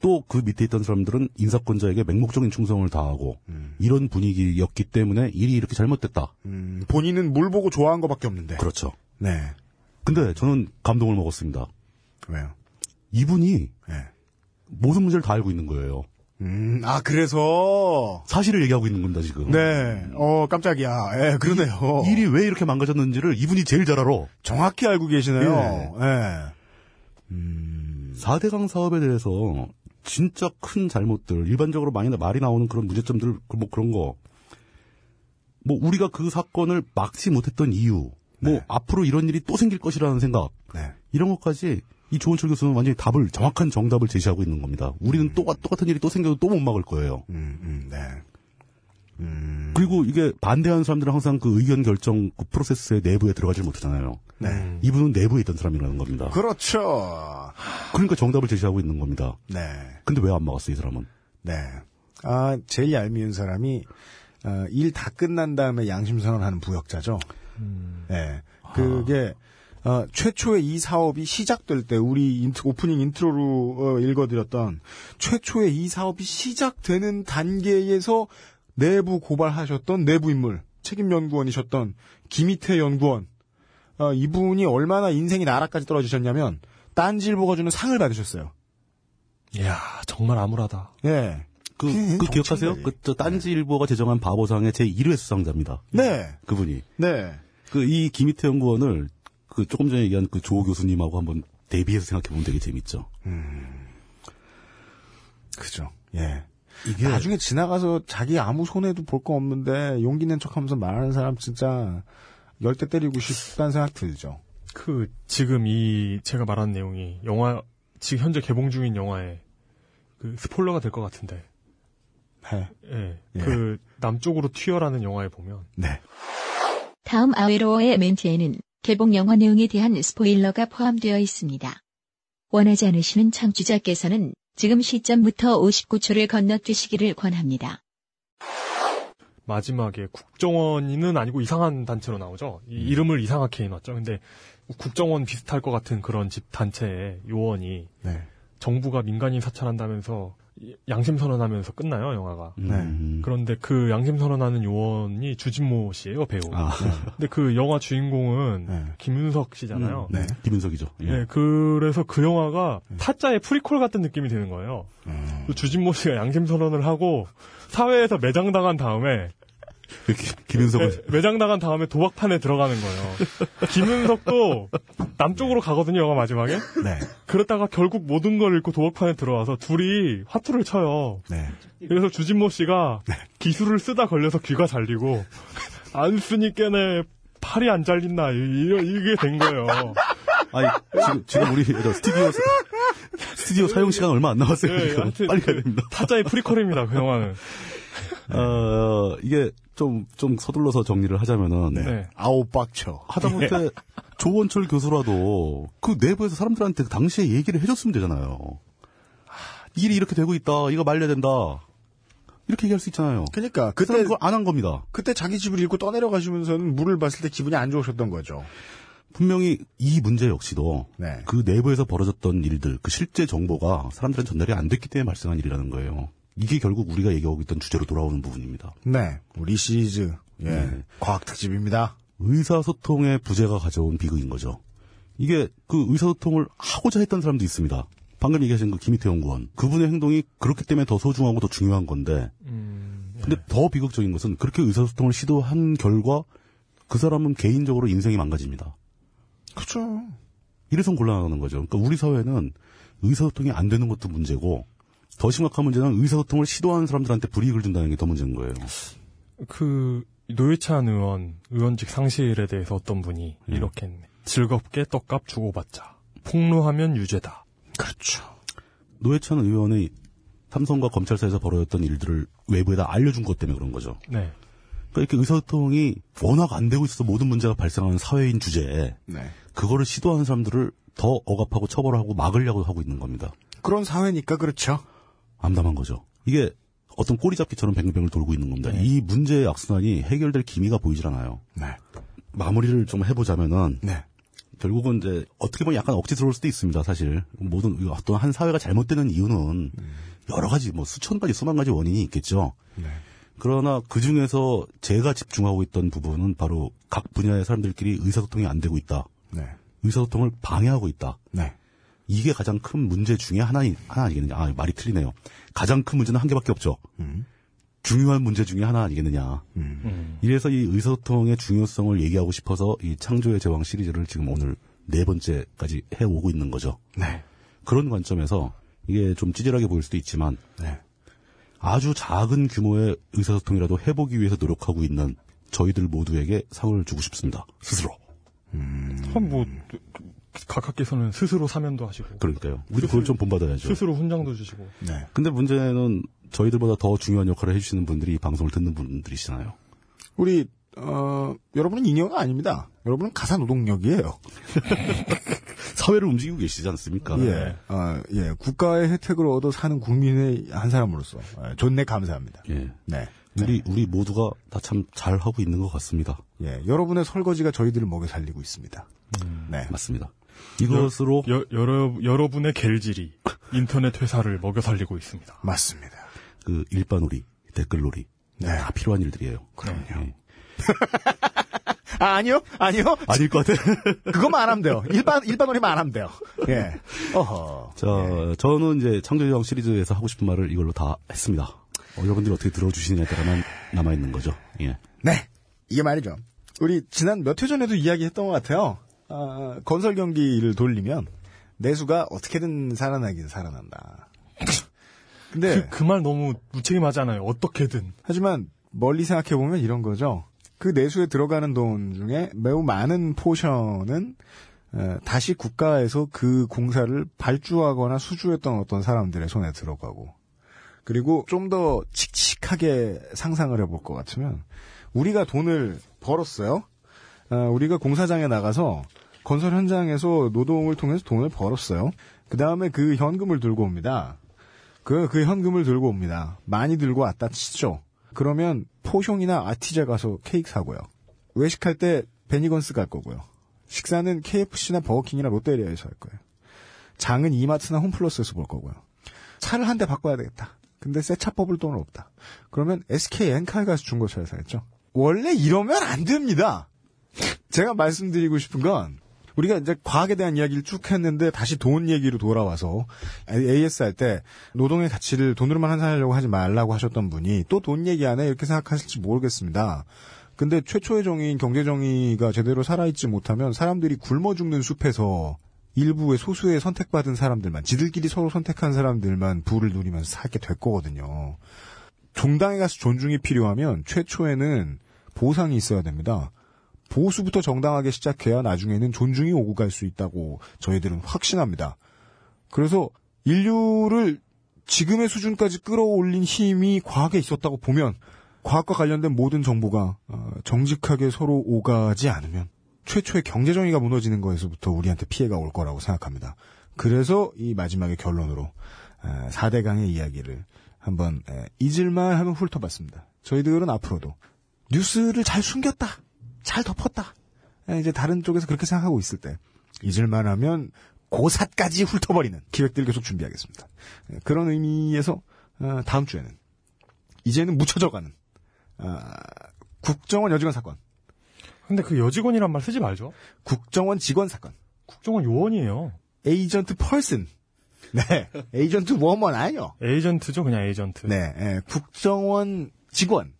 또그 밑에 있던 사람들은 인사권자에게 맹목적인 충성을 다하고 이런 분위기였기 때문에 일이 이렇게 잘못됐다. 음, 본인은 물 보고 좋아한 것밖에 없는데. 그렇죠. 네. 근데 저는 감동을 먹었습니다. 왜요? 이분이 네. 모든 문제를 다 알고 있는 거예요. 음, 아, 그래서. 사실을 얘기하고 있는 겁니다, 지금. 네. 어, 깜짝이야. 예, 그러네요. 일이 왜 이렇게 망가졌는지를 이분이 제일 잘 알아. 정확히 알고 계시네요. 예. 4대강 사업에 대해서 진짜 큰 잘못들, 일반적으로 많이 나- 말이 나오는 그런 문제점들, 그뭐 그런 거. 뭐 우리가 그 사건을 막지 못했던 이유, 뭐 앞으로 이런 일이 또 생길 것이라는 생각, 네. 이런 것까지 이 조원철 교수는 완전히 답을 정확한 정답을 제시하고 있는 겁니다. 우리는 또 똑같은 일이 또 생겨도 또 못 막을 거예요. 음, 음, 네. 그리고 이게 반대하는 사람들은 항상 그 의견 결정 그 프로세스의 내부에 들어가질 못하잖아요. 네. 이분은 내부에 있던 사람이라는 겁니다. 그렇죠. 그러니까 정답을 제시하고 있는 겁니다. 네. 근데 왜 안 막았어, 이 사람은? 네. 아, 제일 얄미운 사람이, 어, 일 다 끝난 다음에 양심선언하는 부역자죠. 네. 그게, 어, 최초에 이 사업이 시작될 때, 우리 인트, opening intro로 어, 읽어드렸던, 최초에 이 사업이 시작되는 단계에서 내부 고발하셨던 내부 인물, 책임 연구원이셨던 김희태 연구원, 어, 이분이 얼마나 인생이 나락까지 떨어지셨냐면, 딴지일보가 주는 상을 받으셨어요. 이야, 정말 암울하다. 예. 그, 그그 기억하세요? 그, 저, 딴지일보가 제정한 바보상의 제 1회 수상자입니다. 네. 그분이. 네. 그, 이 김희태 연구원을, 그, 조금 전에 얘기한 그 조 교수님하고 한번 대비해서 생각해 보면 되게 재밌죠. 그죠. 예. 이게. 나중에 지나가서 자기 아무 손해도 볼 거 없는데 용기 낸 척하면서 말하는 사람 진짜 열대 때리고 싶다는 생각 들죠. 그 지금 이 제가 말한 내용이 영화 지금 현재 개봉 중인 영화에 그 스포일러가 될 것 같은데. 네. 예. 예. 그 남쪽으로 튀어라는 영화에 보면 네. 다음 아웨로어의 멘트에는 개봉 영화 내용에 대한 스포일러가 포함되어 있습니다. 원하지 않으시는 청취자께서는 지금 시점부터 59초를 건너뛰시기를 권합니다. 마지막에 국정원이는 아니고 이상한 단체로 나오죠. 이 음. 이름을 이상하게 해놨죠. 근데 국정원 비슷할 것 같은 그런 집 단체의 요원이 네. 정부가 민간인 사찰한다면서 양심 선언하면서 끝나요 영화가. 음, 그런데 그 양심 선언하는 요원이 주진모 씨예요 배우. 아, 근데 그 영화 주인공은 네. 김윤석 씨잖아요. 네. 김윤석이죠. 예. 예, 그래서 그 영화가 음. 타짜의 프리퀄 같은 느낌이 드는 거예요. 그 주진모 씨가 양심 선언을 하고 사회에서 매장당한 다음에 기- 김윤석은 매, 장당한 다음에 도박판에 들어가는 거예요. 김윤석도 남쪽으로 가거든요, 영화 마지막에. 네. 그러다가 결국 모든 걸 잃고 도박판에 들어와서 둘이 화투를 쳐요. 네. 그래서 주진모 씨가 기술을 쓰다 걸려서 귀가 잘리고 안 쓰니까네 팔이 안 잘린다 이- 이게 된 거예요. 아니, 지금, 지금 우리 저 스튜디오, 스튜디오 사용 시간 얼마 안 남았어요. 아무튼 빨리 가야 됩니다. 타짜의 프리퀄입니다, 그 영화는. 어, 이게 좀, 좀 서둘러서 정리를 하자면은. 네. 아홉 빡쳐. 하다못해 조원철 교수라도 그 내부에서 사람들한테 그 당시에 얘기를 해줬으면 되잖아요. 일이 이렇게 되고 있다. 이거 말려야 된다. 이렇게 얘기할 수 있잖아요. 그러니까 그 사람 그때 그걸 안 한 겁니다. 그때 자기 집을 잃고 떠내려 가시면서는 물을 봤을 때 기분이 안 좋으셨던 거죠. 분명히 이 문제 역시도 네. 그 내부에서 벌어졌던 일들, 그 실제 정보가 사람들한테 전달이 안 됐기 때문에 발생한 일이라는 거예요. 이게 결국 우리가 얘기하고 있던 주제로 돌아오는 부분입니다. 네. 우리 시리즈 예. 네. 과학 특집입니다. 의사소통의 부재가 가져온 비극인 거죠. 이게 그 의사소통을 하고자 했던 사람도 있습니다. 방금 얘기하신 그 김희태 연구원. 그분의 행동이 그렇기 때문에 더 소중하고 더 중요한 건데. 음, 근데 더 비극적인 것은 그렇게 의사소통을 시도한 결과 그 사람은 개인적으로 인생이 망가집니다. 그렇죠. 이래서 곤란하는 거죠. 그러니까 우리 사회는 의사소통이 안 되는 것도 문제고 더 심각한 문제는 의사소통을 시도하는 사람들한테 불이익을 준다는 게 더 문제인 거예요. 그 노회찬 의원 의원직 상실에 대해서 어떤 분이 음. 이렇게 했네. 즐겁게 떡값 주고받자. 폭로하면 유죄다. 그렇죠. 노회찬 의원의 삼성과 검찰사에서 벌어졌던 일들을 외부에다 알려준 것 때문에 그런 거죠. 네. 그러니까 이렇게 의사소통이 워낙 안 되고 있어서 모든 문제가 발생하는 사회인 주제에 네. 그거를 시도하는 사람들을 더 억압하고 처벌하고 막으려고 하고 있는 겁니다. 그런 사회니까 그렇죠. 암담한 거죠. 이게 어떤 꼬리 잡기처럼 뱅글뱅글 돌고 있는 겁니다. 이 문제의 악순환이 해결될 기미가 보이질 않아요. 네. 마무리를 좀 해보자면은 네. 결국은 이제 어떻게 보면 약간 억지스러울 수도 있습니다. 사실 모든 어떤 한 사회가 잘못되는 이유는 여러 가지 뭐 수천 가지 수만 가지 원인이 있겠죠. 그러나 그 중에서 제가 집중하고 있던 부분은 바로 각 분야의 사람들끼리 의사소통이 안 되고 있다. 네. 의사소통을 방해하고 있다. 네. 이게 가장 큰 문제 중에 하나, 하나 아니겠느냐. 아, 말이 틀리네요. 가장 큰 문제는 한 개밖에 없죠. 중요한 문제 중에 하나 아니겠느냐. 이래서 이 의사소통의 중요성을 얘기하고 싶어서 이 창조의 제왕 시리즈를 지금 오늘 네 번째까지 해오고 있는 거죠. 네. 그런 관점에서 이게 좀 찌질하게 보일 수도 있지만 네. 아주 작은 규모의 의사소통이라도 해보기 위해서 노력하고 있는 저희들 모두에게 상을 주고 싶습니다. 스스로. 참 뭐, 각하께서는 스스로 사면도 하시고, 그러니까요. 우리도 그걸 좀 본받아야죠. 스스로 훈장도 주시고. 네. 근데 문제는 저희들보다 더 중요한 역할을 해주시는 분들이 이 방송을 듣는 분들이시잖아요. 우리 어, 여러분은 잉여가 아닙니다. 여러분은 가사 노동력이에요. <laughs> 사회를 움직이고 계시지 않습니까? 예, 어, 예, 국가의 혜택을 얻어 사는 국민의 한 사람으로서 예, 존내 감사합니다. 예. 네, 우리, 우리 모두가 다 참 잘하고 있는 것 같습니다. 예, 여러분의 설거지가 저희들을 먹여 살리고 있습니다. 네, 맞습니다. 이것으로 여, 여러, 여러분의 갤질이 인터넷 회사를 먹여 살리고 있습니다. 맞습니다. 그 일반놀이, 댓글놀이 네. 다 필요한 일들이에요. 그럼요. <laughs> 아, 아니요, 아니요. 아닐 것 같아. <laughs> 그것만 안 하면 돼요. 일반 일반 노래만 안 하면 돼요. 예, 어허. 자, 저는 이제 창조여왕 시리즈에서 하고 싶은 말을 이걸로 다 했습니다. 어, 여러분들이 어떻게 들어주시느냐에 따라만 남아있는 거죠. 예. 네, 이게 말이죠. 우리 지난 몇 회 전에도 이야기했던 것 같아요. 아, 건설 경기를 돌리면 내수가 어떻게든 살아나긴 살아난다. <laughs> 근데 그, 그말 너무 무책임하잖아요. 어떻게든. 하지만 멀리 생각해 보면 이런 거죠. 그 내수에 들어가는 돈 중에 매우 많은 포션은 어, 다시 국가에서 그 공사를 발주하거나 수주했던 어떤 사람들의 손에 들어가고 그리고 좀 더 칙칙하게 상상을 해볼 것 같으면 우리가 돈을 벌었어요. 어, 우리가 공사장에 나가서 건설 현장에서 노동을 통해서 돈을 벌었어요. 그 다음에 그 현금을 들고 옵니다. 그, 그 현금을 들고 옵니다. 많이 들고 왔다 치죠. 그러면 포숑이나 아티제 가서 케이크 사고요. 외식할 때 베니건스 갈 거고요. 식사는 KFC나 버거킹이나 롯데리아에서 할 거예요. 장은 이마트나 홈플러스에서 볼 거고요. 차를 한 대 바꿔야 되겠다. 근데 새 차 뽑을 돈은 없다. 그러면 SK 엔카에 가서 중고차를 사겠죠. 원래 이러면 안 됩니다. 제가 말씀드리고 싶은 건 우리가 이제 과학에 대한 이야기를 쭉 했는데 다시 돈 얘기로 돌아와서 AS 할 때 노동의 가치를 돈으로만 환산하려고 하지 말라고 하셨던 분이 또 돈 얘기 안해 이렇게 생각하실지 모르겠습니다. 근데 최초의 정의인 경제 정의가 제대로 살아있지 못하면 사람들이 굶어 죽는 숲에서 일부의 소수의 선택받은 사람들만 지들끼리 서로 선택한 사람들만 부를 누리면서 살게 될 거거든요. 종당에 가서 존중이 필요하면 최초에는 보상이 있어야 됩니다. 보수부터 정당하게 시작해야 나중에는 존중이 오고 갈 수 있다고 저희들은 확신합니다. 그래서 인류를 지금의 수준까지 끌어올린 힘이 과학에 있었다고 보면 과학과 관련된 모든 정보가 어, 정직하게 서로 오가지 않으면 최초의 경제정의가 무너지는 거에서부터 우리한테 피해가 올 거라고 생각합니다. 그래서 이 마지막의 결론으로 4대강의 이야기를 한번 에, 잊을만 하면 훑어봤습니다. 저희들은 앞으로도 뉴스를 잘 숨겼다. 잘 덮었다. 에, 이제 다른 쪽에서 그렇게 생각하고 있을 때 잊을만 하면 고사까지 훑어버리는 기획들을 계속 준비하겠습니다. 에, 그런 의미에서 어, 다음 주에는 이제는 묻혀져가는 어, 국정원 여직원 사건, 근데 그 여직원이란 말 쓰지 말죠. 국정원 직원 사건, 국정원 요원이에요. agent person, 네, agent woman 아니요. agent죠, 그냥 에이전트. 네, 예, 국정원 직원,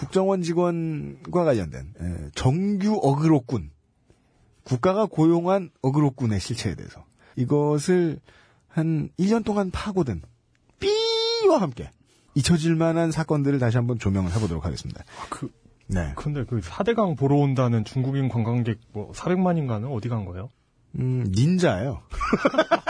국정원 직원과 관련된 예, 정규 어그로꾼, 국가가 고용한 어그로꾼의 실체에 대해서 이것을 한 1년 동안 파고든 삐와 함께 잊혀질 만한 사건들을 다시 한번 조명을 해보도록 하겠습니다. 그, 네, 근데 그 4대강 보러 온다는 중국인 관광객 뭐 400만인가는 어디 간 거예요? 음, 닌자예요. <laughs>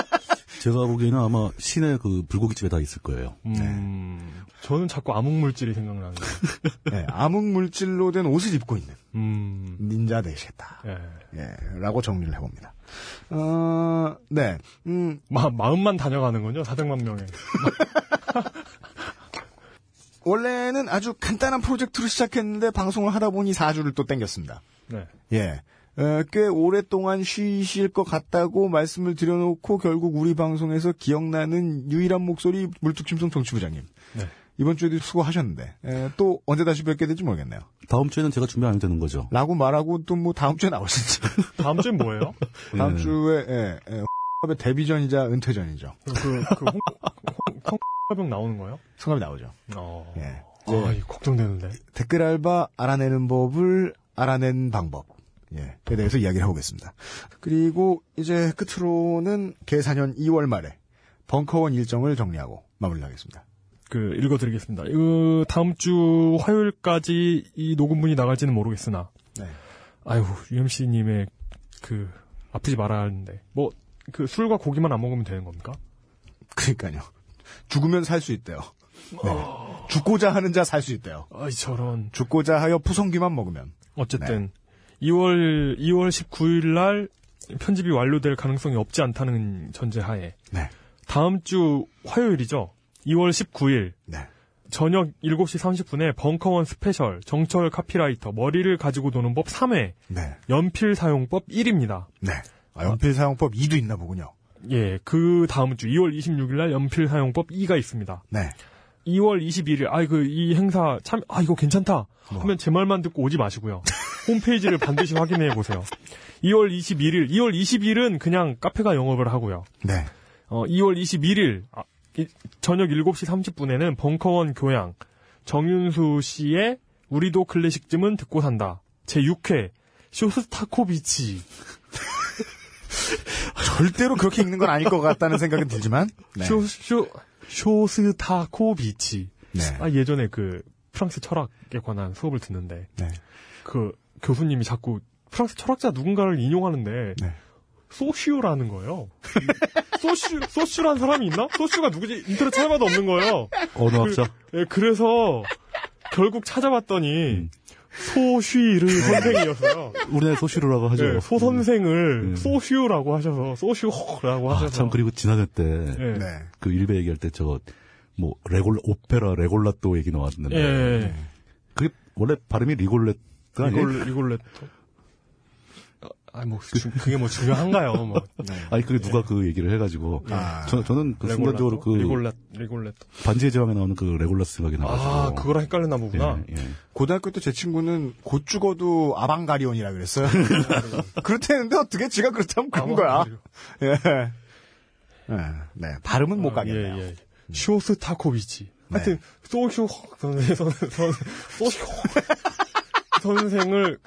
제가 보기에는 아마 시내 그 불고기집에 다 있을 거예요. 음, 저는 자꾸 암흑물질이 생각나는데. <laughs> 네, 암흑 물질로 된 옷을 입고 있는 음, 닌자 되시겠다. 예. 예, 라고 정리를 해봅니다. 어, 네, 음, 마, 마음만 다녀가는군요, 400만 명에. <laughs> 원래는 아주 간단한 프로젝트로 시작했는데 방송을 하다 보니 4주를 또 땡겼습니다. 네. 예. 어, 꽤 오랫동안 쉬실 것 같다고 말씀을 드려놓고 결국 우리 방송에서 기억나는 유일한 목소리 물뚝심송 정치부장님. 네. 이번 주에도 수고하셨는데 에, 또 언제 다시 뵙게 될지 모르겠네요. 다음 주에는 제가 준비 안 해도 되는 거죠. 라고 말하고 또 뭐 다음 주에 나오실지. <laughs> 다음 주엔 뭐예요? <laughs> 다음 예. 주에 예, 예, 의 데뷔전이자 은퇴전이죠. 그, 그, 홍, 홍, 홍병 나오는 거예요? 성함이 나오죠. 어. 예. 아, 이거 걱정되는데. 댓글 알바 알아내는 법을 알아낸 방법. 예. 에 대해서 이야기를 해보겠습니다. 그리고 이제 끝으로는 계산년 2월 말에 벙커원 일정을 정리하고 마무리하겠습니다. 그, 읽어드리겠습니다. 그, 다음 주 화요일까지 이 녹음분이 나갈지는 모르겠으나, 네. 아유, UMC님의 그, 아프지 말아야 하는데, 뭐, 그 술과 고기만 안 먹으면 되는 겁니까? 그러니까요. 죽으면 살 수 있대요. 네. 죽고자 하는 자 살 수 있대요. 아이, 저런. 죽고자 하여 푸성귀만 먹으면. 어쨌든, 2월, 2월 19일 날 편집이 완료될 가능성이 없지 않다는 전제하에, 네. 다음 주 화요일이죠. 2월 19일, 네. 저녁 7시 30분에 벙커원 special 정철 카피라이터 머리를 가지고 노는 법 3회 네. 연필 사용법 1입니다. 네. 아, 연필 사용법 2도 있나 보군요. 예, 그 다음 주 2월 26일 날 연필 사용법 2가 있습니다. 네. 2월 21일 아 그 이 행사 참 아 이거 괜찮다 하면 제 말만 듣고 오지 마시고요. 홈페이지를 반드시 확인해 보세요. 2월 21일 2월 20일은 그냥 카페가 영업을 하고요. 네. 어, 2월 21일 아, 이- 저녁 7시 30분에는 벙커원 교양 정윤수 씨의 우리도 클래식쯤은 듣고 산다. 제 6회 쇼스타코비치 <laughs> 절대로 그렇게 읽는 건 아닐 것 같다는 생각은 들지만. 네. 쇼, 쇼, 쇼스타코비치. 네. 아, 예전에 그 프랑스 철학에 관한 수업을 듣는데 네. 그 교수님이 자꾸 프랑스 철학자 누군가를 인용하는데 네. 소슈라는 거예요. 소슈 소슈란 사람이 있나? 소슈가 누구지? 인터넷 찾아봐도 없는 거예요. 언어학자. 예, 그래서 결국 찾아봤더니 소슈르 선생이었어요. 우리나라 소시루라고 하죠. 예, 소 선생을 음. 소슈라고 하셔서 소슈라고 아, 하셔서 참 그리고 지난해 때 예. 네. 그 일베 얘기할 때 저거 뭐 레골 오페라 레골라또 얘기 나왔는데 예. 그게 원래 발음이 리골레 트가 아니에요? 리골 리골레토. 아, 뭐 주- 그게 뭐 중요한가요? 뭐 아니 그게 누가 그 얘기를 해가지고 아. 저, 저는 그 순간적으로? 그 리골레 리골레토. 반지의 제왕에 나오는 그 레골라스 생각이 나가지고 아, 그거랑 헷갈렸나 보구나. 예, 예. 고등학교 때 제 친구는 곧 죽어도 아방가리온이라 그랬어요. 그렇다는데 어떻게 지가 그렇다면 그런 거야. 예. 예. 네. 발음은 못 까겠네요. 예, 예. 쇼스 타코비치. 하여튼 소슈 선생 선, 선, 소슈 선생을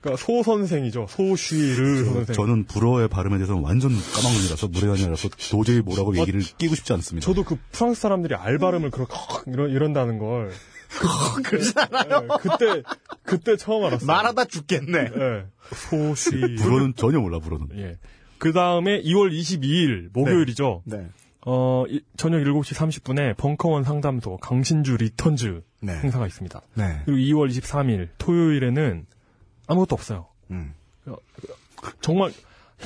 그러니까 소 선생이죠. 소슈르 선생. 저는 불어의 발음에 대해서는 완전 까막눈이라서 무례한이라서 도저히 뭐라고 얘기를 끼고 싶지 않습니다. 저도 그 프랑스 사람들이 알 발음을 그렇게 이런 이런다는 걸 그러잖아요. 그때 그때 처음 알았어요. 말하다 죽겠네. 예. 소슈. 불어는 전혀 몰라 불어는. 예. 그 다음에 2월 22일 목요일이죠. 네. 어, 이- 저녁 7시 30분에 벙커원 상담소 강신주 Returns 네. 행사가 있습니다. 네. 그리고 2월 23일 토요일에는 아무것도 없어요. 음. 정말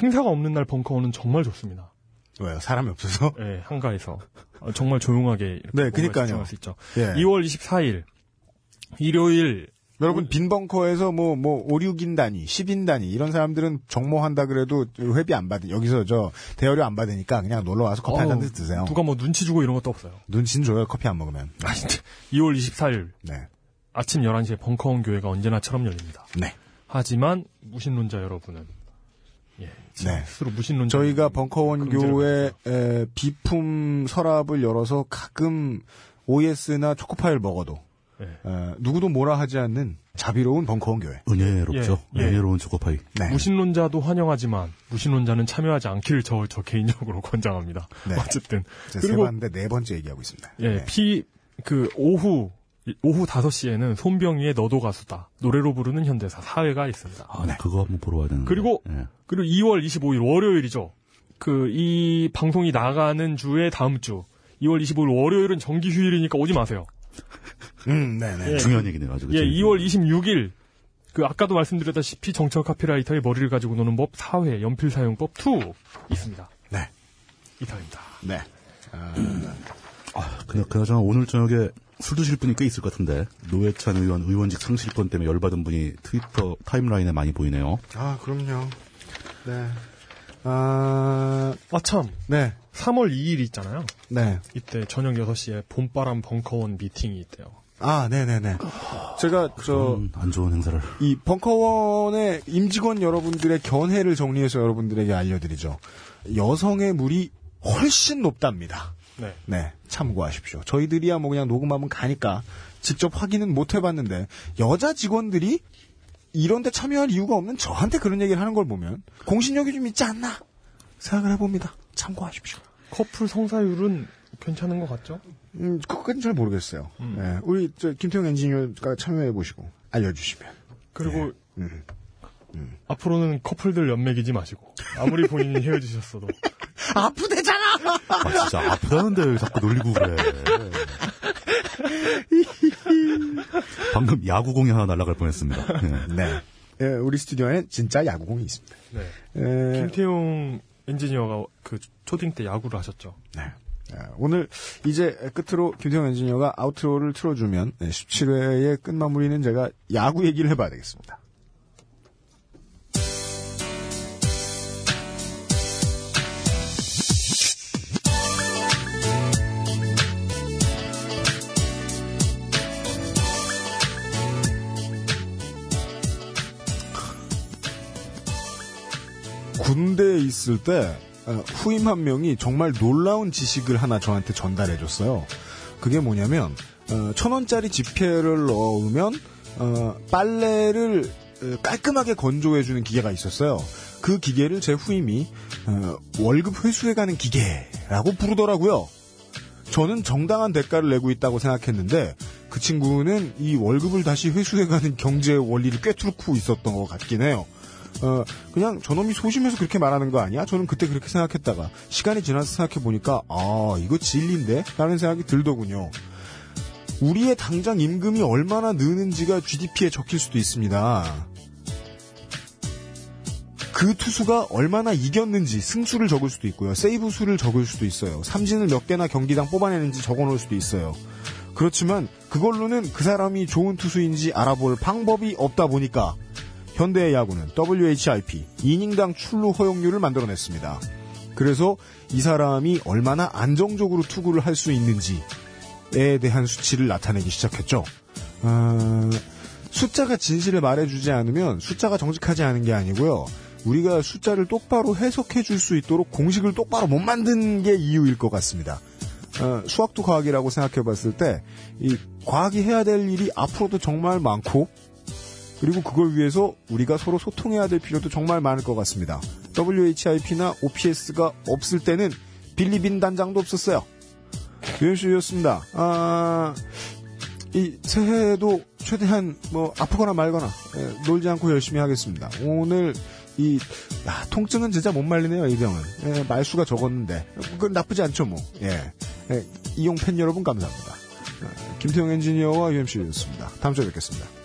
행사가 없는 날 벙커원은 정말 좋습니다. 왜요? 사람이 없어서? 예, 한가해서 어, 정말 조용하게 이렇게 네, 뭔가 그니까요. 집중할 수 있죠. 예. 2월 24일 일요일 여러분 빈 벙커에서 뭐뭐 5, 6인 단위, 10인 단위 이런 사람들은 정모한다 그래도 회비 안 받으 여기서 저 대여료 안 받으니까 그냥 놀러 와서 커피 한잔 어우, 드세요. 누가 뭐 눈치 주고 이런 것도 없어요. 눈치는 줘요. 커피 안 먹으면. 아, 진짜. 2월 24일 네. 아침 11시에 벙커원 교회가 언제나처럼 열립니다. 네. 하지만 무신론자 여러분은 예, 네. 스스로 무신론자 저희가 벙커원 교회 에, 비품 서랍을 열어서 가끔 OS나 초코파이를 먹어도 예. 에, 누구도 뭐라 하지 않는 자비로운 벙커원 교회. 은혜롭죠. 예, 예. 은혜로운 초코파이. 네. 무신론자도 환영하지만 무신론자는 참여하지 않기를 저, 저 개인적으로 <laughs> 권장합니다. 네. 어쨌든 제가 세 그리고 봤는데 네 번째 얘기하고 있습니다. 예, 네. 피 그 오후 오후 5시에는 손병희의 너도 가수다 노래로 부르는 현대사 사회가 있습니다. 아, 네. 그거 한번 보러 와야 되는데. 그리고 예. 그리고 2월 25일 월요일이죠. 그 이 방송이 나가는 주에 다음 주 2월 25일 월요일은 정기 휴일이니까 오지 마세요. 음, 네네. 예. 중요한 얘기네요. 아주. 예, 그치? 2월 26일 그 아까도 말씀드렸다시피 정철 카피라이터의 머리를 가지고 노는 법 4회 연필 사용법 2 있습니다. 네. 이상입니다. 네. 아, 그나, 그나저나 오늘 저녁에 술 드실 분이 꽤 있을 것 같은데 노회찬 의원 의원직 상실권 때문에 열받은 분이 트위터 타임라인에 많이 보이네요. 아, 그럼요. 네. 아, 아 참. 네. 3월 2일 있잖아요. 네. 이때 저녁 6시에 봄바람 벙커원 미팅이 있대요. 아, 네네네. 제가 저 음, 안 좋은 행사를. 이 벙커원의 임직원 여러분들의 견해를 정리해서 여러분들에게 알려드리죠. 여성의 물이 훨씬 높답니다. 네. 네, 참고하십시오. 저희들이야 뭐 그냥 녹음하면 가니까 직접 확인은 못 해봤는데 여자 직원들이 이런데 참여할 이유가 없는 저한테 그런 얘기를 하는 걸 보면 공신력이 좀 있지 않나 생각을 해봅니다. 참고하십시오. 커플 성사율은 괜찮은 것 같죠? 음, 그건 잘 모르겠어요. 네, 우리 저 김태형 엔지니어가 참여해 보시고 알려주시면. 그리고 음. 앞으로는 커플들 연맥이지 마시고 아무리 본인이 헤어지셨어도 <laughs> 아프대잖아. 아, 진짜 아프다는데 왜 자꾸 놀리고 그래. <laughs> 방금 야구공이 하나 날아갈 뻔했습니다. 예. 네. 예, 우리 스튜디오에 진짜 야구공이 있습니다. 네. 예, 김태용 엔지니어가 그 초딩 때 야구를 하셨죠. 네. 예, 오늘 이제 끝으로 김태형 엔지니어가 아우트로를 틀어주면 17회의 끝 마무리는 제가 야구 얘기를 해봐야 되겠습니다. 군대에 있을 때 어, 후임 한 명이 정말 놀라운 지식을 하나 저한테 전달해 줬어요. 그게 뭐냐면 어, 천 원짜리 지폐를 넣으면 어, 빨래를 어, 깔끔하게 건조해주는 기계가 있었어요. 그 기계를 제 후임이 어, 월급 회수해가는 기계라고 부르더라고요. 저는 정당한 대가를 내고 있다고 생각했는데 그 친구는 이 월급을 다시 회수해가는 경제 원리를 꿰뚫고 있었던 것 같긴 해요. 어, 그냥 저놈이 소심해서 그렇게 말하는 거 아니야? 저는 그때 그렇게 생각했다가 시간이 지나서 생각해 보니까 아 이거 진리인데? 라는 생각이 들더군요. 우리의 당장 임금이 얼마나 느는지가 GDP에 적힐 수도 있습니다. 그 투수가 얼마나 이겼는지 승수를 적을 수도 있고요. 세이브 수를 적을 수도 있어요. 삼진을 몇 개나 경기당 뽑아내는지 적어 놓을 수도 있어요. 그렇지만 그걸로는 그 사람이 좋은 투수인지 알아볼 방법이 없다 보니까 현대의 야구는 WHIP 이닝당 출루 허용률을 만들어냈습니다. 그래서 이 사람이 얼마나 안정적으로 투구를 할 수 있는지에 대한 수치를 나타내기 시작했죠. 어, 숫자가 진실을 말해주지 않으면 숫자가 정직하지 않은 게 아니고요. 우리가 숫자를 똑바로 해석해 줄 수 있도록 공식을 똑바로 못 만든 게 이유일 것 같습니다. 어, 수학도 과학이라고 생각해 봤을 때, 이 과학이 해야 될 일이 앞으로도 정말 많고, 그리고 그걸 위해서 우리가 서로 소통해야 될 필요도 정말 많을 것 같습니다. WHIP나 OPS가 없을 때는 빌리빈 단장도 없었어요. 유현수였습니다. 아, 이 새해에도 최대한 뭐 아프거나 말거나 예, 놀지 않고 열심히 하겠습니다. 오늘 이 야, 통증은 진짜 못 말리네요 이 병은 예, 말수가 적었는데 그건 나쁘지 않죠 뭐. 예. 예, 이용 팬 여러분 감사합니다. 어, 김태형 엔지니어와 UMC였습니다. 다음 주에 뵙겠습니다.